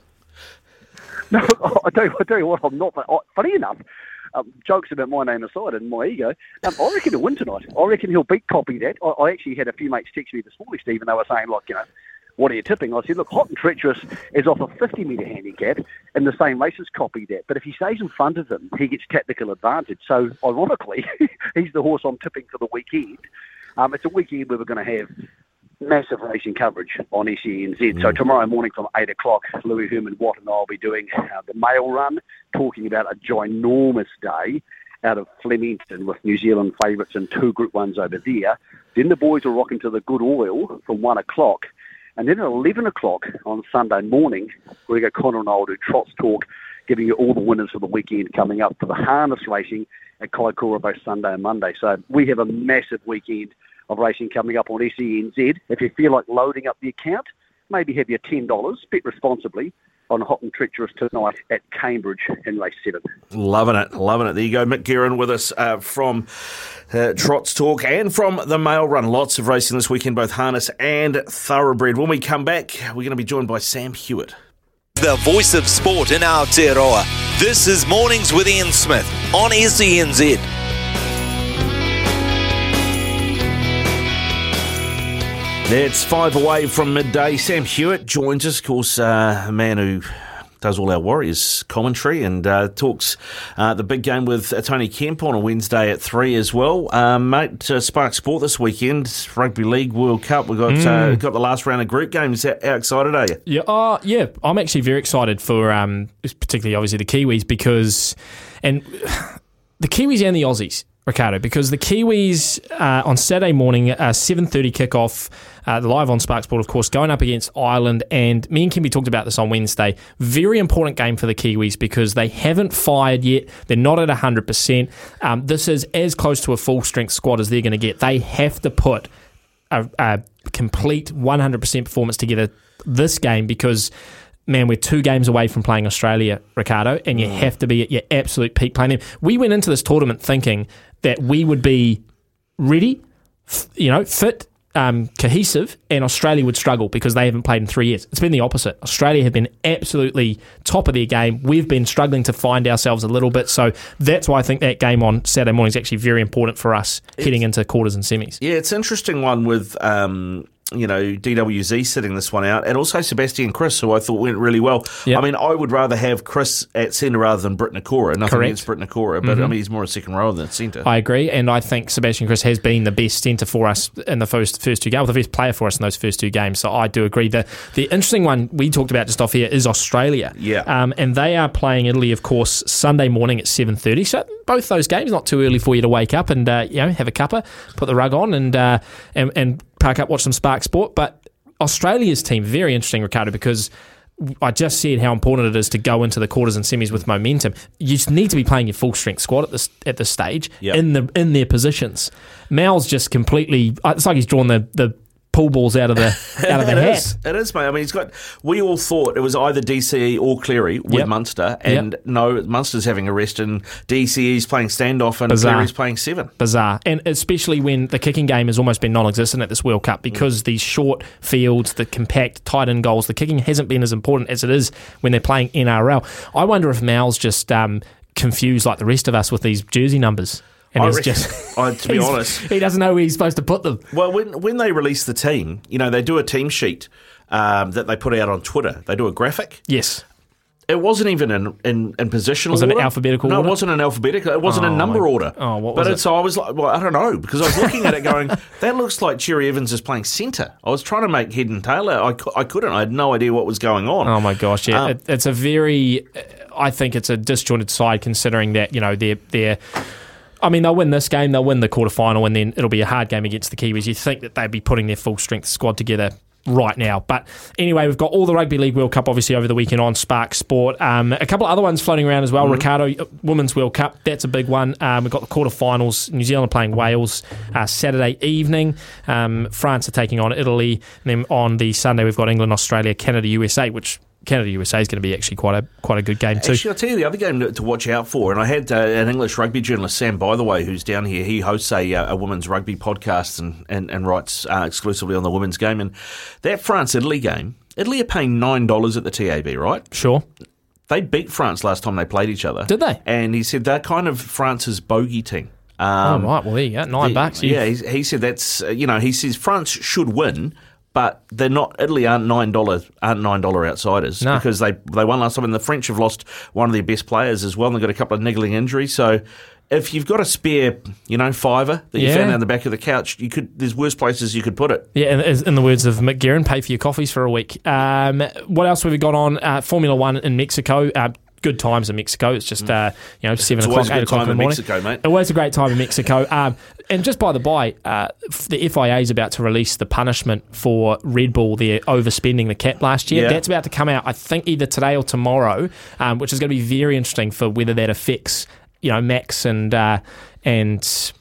No, I tell you, I tell you what, I'm not. Funny enough, um, jokes about my name aside and my ego, um, I reckon he'll win tonight. I reckon he'll beat Copy That. I, I actually had a few mates text me this morning, Steve, and they were saying, like, you know, what are you tipping? I said, look, Hot and Treacherous is off a 50 metre handicap in the same race as Copy That. But if he stays in front of him, he gets tactical advantage. So, ironically, he's the horse I'm tipping for the weekend. Um, it's a weekend where we're going to have massive racing coverage on SENZ. So tomorrow morning from 8 o'clock, Louis Herman Watt and I will be doing uh, the mail run, talking about a ginormous day out of Flemington with New Zealand favourites and two Group 1s over there. Then the boys will rock into the Good Oil from 1 o'clock. And then at 11 o'clock on Sunday morning, Greg O'Connor and I will do Trots Talk, giving you all the winners for the weekend coming up for the harness racing at Kaikoura both Sunday and Monday. So we have a massive weekend of racing coming up on SENZ. If you feel like loading up the account, maybe have your $10, bet responsibly. on hot and treacherous tonight at Cambridge in race seven. Loving it, loving it. There you go, Mick Guerin with us uh, from uh, Trots Talk and from the Mail Run. Lots of racing this weekend, both harness and thoroughbred. When we come back, we're going to be joined by Sam Hewitt. The voice of sport in Aotearoa. This is Mornings with Ian Smith on SENZ. It's five away from midday. Sam Hewitt joins us, of course, uh, a man who does all our Warriors commentary and uh, talks uh, the big game with Tony Kemp on a Wednesday at three as well. Um, mate, uh, Spark Sport this weekend, Rugby League World Cup. We've got uh, Mm. got the last round of group games. How, how excited are you? Yeah, uh, yeah. I'm actually very excited for, um, particularly obviously the Kiwis because, and the Kiwis and the Aussies, Ricardo, because the Kiwis uh, on Saturday morning, uh, 7:30 kickoff, uh, the live on Spark Sport, of course, going up against Ireland. And me and Kimby talked about this on Wednesday. Very important game for the Kiwis because they haven't fired yet. They're not at 100. percent um, This is as close to a full strength squad as they're going to get. They have to put a, a complete 100% performance together this game because man we're two games away from playing Australia Ricardo and you have to be at your absolute peak playing them we went into this tournament thinking that we would be ready f- you know fit um, cohesive and Australia would struggle because they haven't played in three years. It's been the opposite. Australia have been absolutely top of their game. We've been struggling to find ourselves a little bit. So that's why I think that game on Saturday morning is actually very important for us heading into quarters and semis. Yeah, it's an interesting one with um, you know DWZ sitting this one out, and also Sebastian Kris, who I thought went really well. I mean, I would rather have Kris at centre rather than Briton Nikora. Nothing Correct. against Briton Nikora, but I Mhm. mean he's more a second rower than centre. I agree, and I think Sebastian Kris has been the best centre for us in the first first two games, the best player for us in those first two games. So I do agree. The the interesting one we talked about just off here is Australia. Yeah. um, and they are playing Italy, of course, Sunday morning at seven thirty. So both those games not too early for you to wake up and uh, you know have a cuppa, put the rug on, and uh, and and park up, watch some Spark Sport. But Australia's team very interesting, Ricardo, because. I just said how important it is to go into the quarters and semis with momentum. You just need to be playing your full strength squad at this at this stage Yep. in the in their positions. Mal's just completely. It's like he's drawn the the pool balls out of the out of the It hat. is. It is, mate. I mean, he's got. We all thought it was either DCE or Cleary with Yep. Munster, and no, Munster's having a rest, and DCE's playing standoff, and Bizarre. Cleary's playing seven. Bizarre, and especially when the kicking game has almost been non-existent at this World Cup because these short fields, the compact, tight-end goals, the kicking hasn't been as important as it is when they're playing NRL. I wonder if Mal's just um, confused like the rest of us with these jersey numbers, and I he's just I- to be honest, he doesn't know where he's supposed to put them. Well, when when they release the team, you know, they do a team sheet um, that they put out on Twitter. They do a graphic. Yes. It wasn't even in in, in positional. Was it an alphabetical No, order? it wasn't an alphabetical. It wasn't Oh, a number my- order. oh, what but was it's, it? I was like, well, I don't know because I was looking at it going, that looks like Cherry Evans is playing centre. I was trying to make head and tail out. I, I couldn't. I had no idea what was going on. Oh my gosh, yeah, Um, it, it's a very. I think it's a disjointed side considering that you know they're they're. I mean, they'll win this game, they'll win the quarterfinal, and then it'll be a hard game against the Kiwis. You think that they'd be putting their full strength squad together right now. But anyway, we've got all the Rugby League World Cup obviously over the weekend on Spark Sport. Um, a couple of other ones floating around as well. Ricardo uh, Women's World Cup, that's a big one. Um, we've got the quarterfinals. New Zealand playing Wales uh, Saturday evening. Um, France are taking on Italy. And then on the Sunday, we've got England, Australia, Canada, USA, which Canada USA is going to be actually quite a quite a good game too. Actually, I'll tell you the other game to, to watch out for. And I had uh, an English rugby journalist, Sam, by the way, who's down here. He hosts a, uh, a women's rugby podcast and, and, and writes uh, exclusively on the women's game. And that France Italy game, Italy are paying $9 at the TAB, right? Sure. They beat France last time they played each other. Did they? And he said they're kind of France's bogey team. Um, oh right, well there you go, nine the- bucks. Yeah, he, he said that's uh, you know he says France should win, but they're not. Italy aren't nine dollars aren't nine dollar outsiders No. because they they won last time, and the French have lost one of their best players as well. and They've got a couple of niggling injuries, so. If you've got a spare, you know, fiver that you Yeah. found down the back of the couch, you could. There's worse places you could put it. Yeah, in, in the words of Mick Guerin, pay for your coffees for a week. Um, what else have we got on? Uh, Formula One in Mexico. Uh, good times in Mexico. It's just uh, you know seven It's o'clock, a eight o'clock time in the in morning. Mexico, mate. Always a great time in Mexico. Um, and just by the by, uh, the FIA is about to release the punishment for Red Bull their overspending the cap last year. Yeah. That's about to come out. I think either today or tomorrow, um, which is going to be very interesting for whether that affects you know Max and uh, and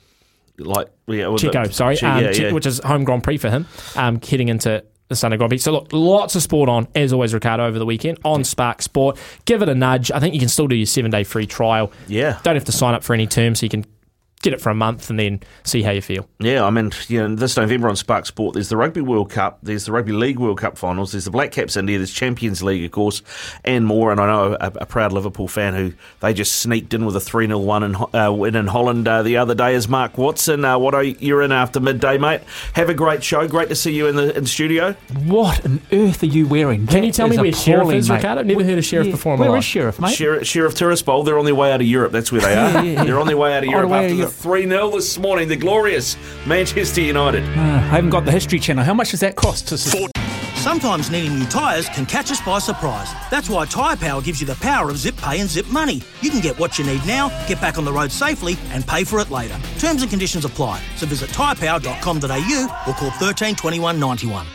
Like yeah, Checo, the- sorry, um, yeah, yeah. which is home Grand Prix for him, um, heading into the Sunday Grand Prix. So look, lots of sport on as always, Ricardo, over the weekend on Spark Sport. Give it a nudge. I think you can still do your seven day free trial. Yeah, don't have to sign up for any terms, so you can get it for a month and then see how you feel. Yeah, I mean, you know, this November on Spark Sport, there's the Rugby World Cup, there's the Rugby League World Cup finals, there's the Black Caps India, there's Champions League, of course, and more. And I know a, a proud Liverpool fan who they just sneaked in with a 3 0 one in, uh, win in Holland uh, the other day is Mark Watson. Uh, what are you, you're in after midday, mate? Have a great show. Great to see you in the in studio. What on earth are you wearing? Can you tell me is where Sheriff appalling, is, mate. Ricardo? Never heard of Sheriff Yeah, before in my life. is Sheriff, mate? Sheriff, Sheriff Tiraspol, they're on their way out of Europe. That's where they are. Yeah, yeah, yeah. They're on their way out of Europe after out the of 3 0 this morning. The glorious Manchester United. Ah, I haven't got the History Channel. How much does that cost? To Sometimes needing new tyres can catch us by surprise. That's why Tyre Power gives you the power of zip pay and zip money. You can get what you need now, get back on the road safely, and pay for it later. Terms and conditions apply. So visit tyrepower.com.au or call 13 21 91.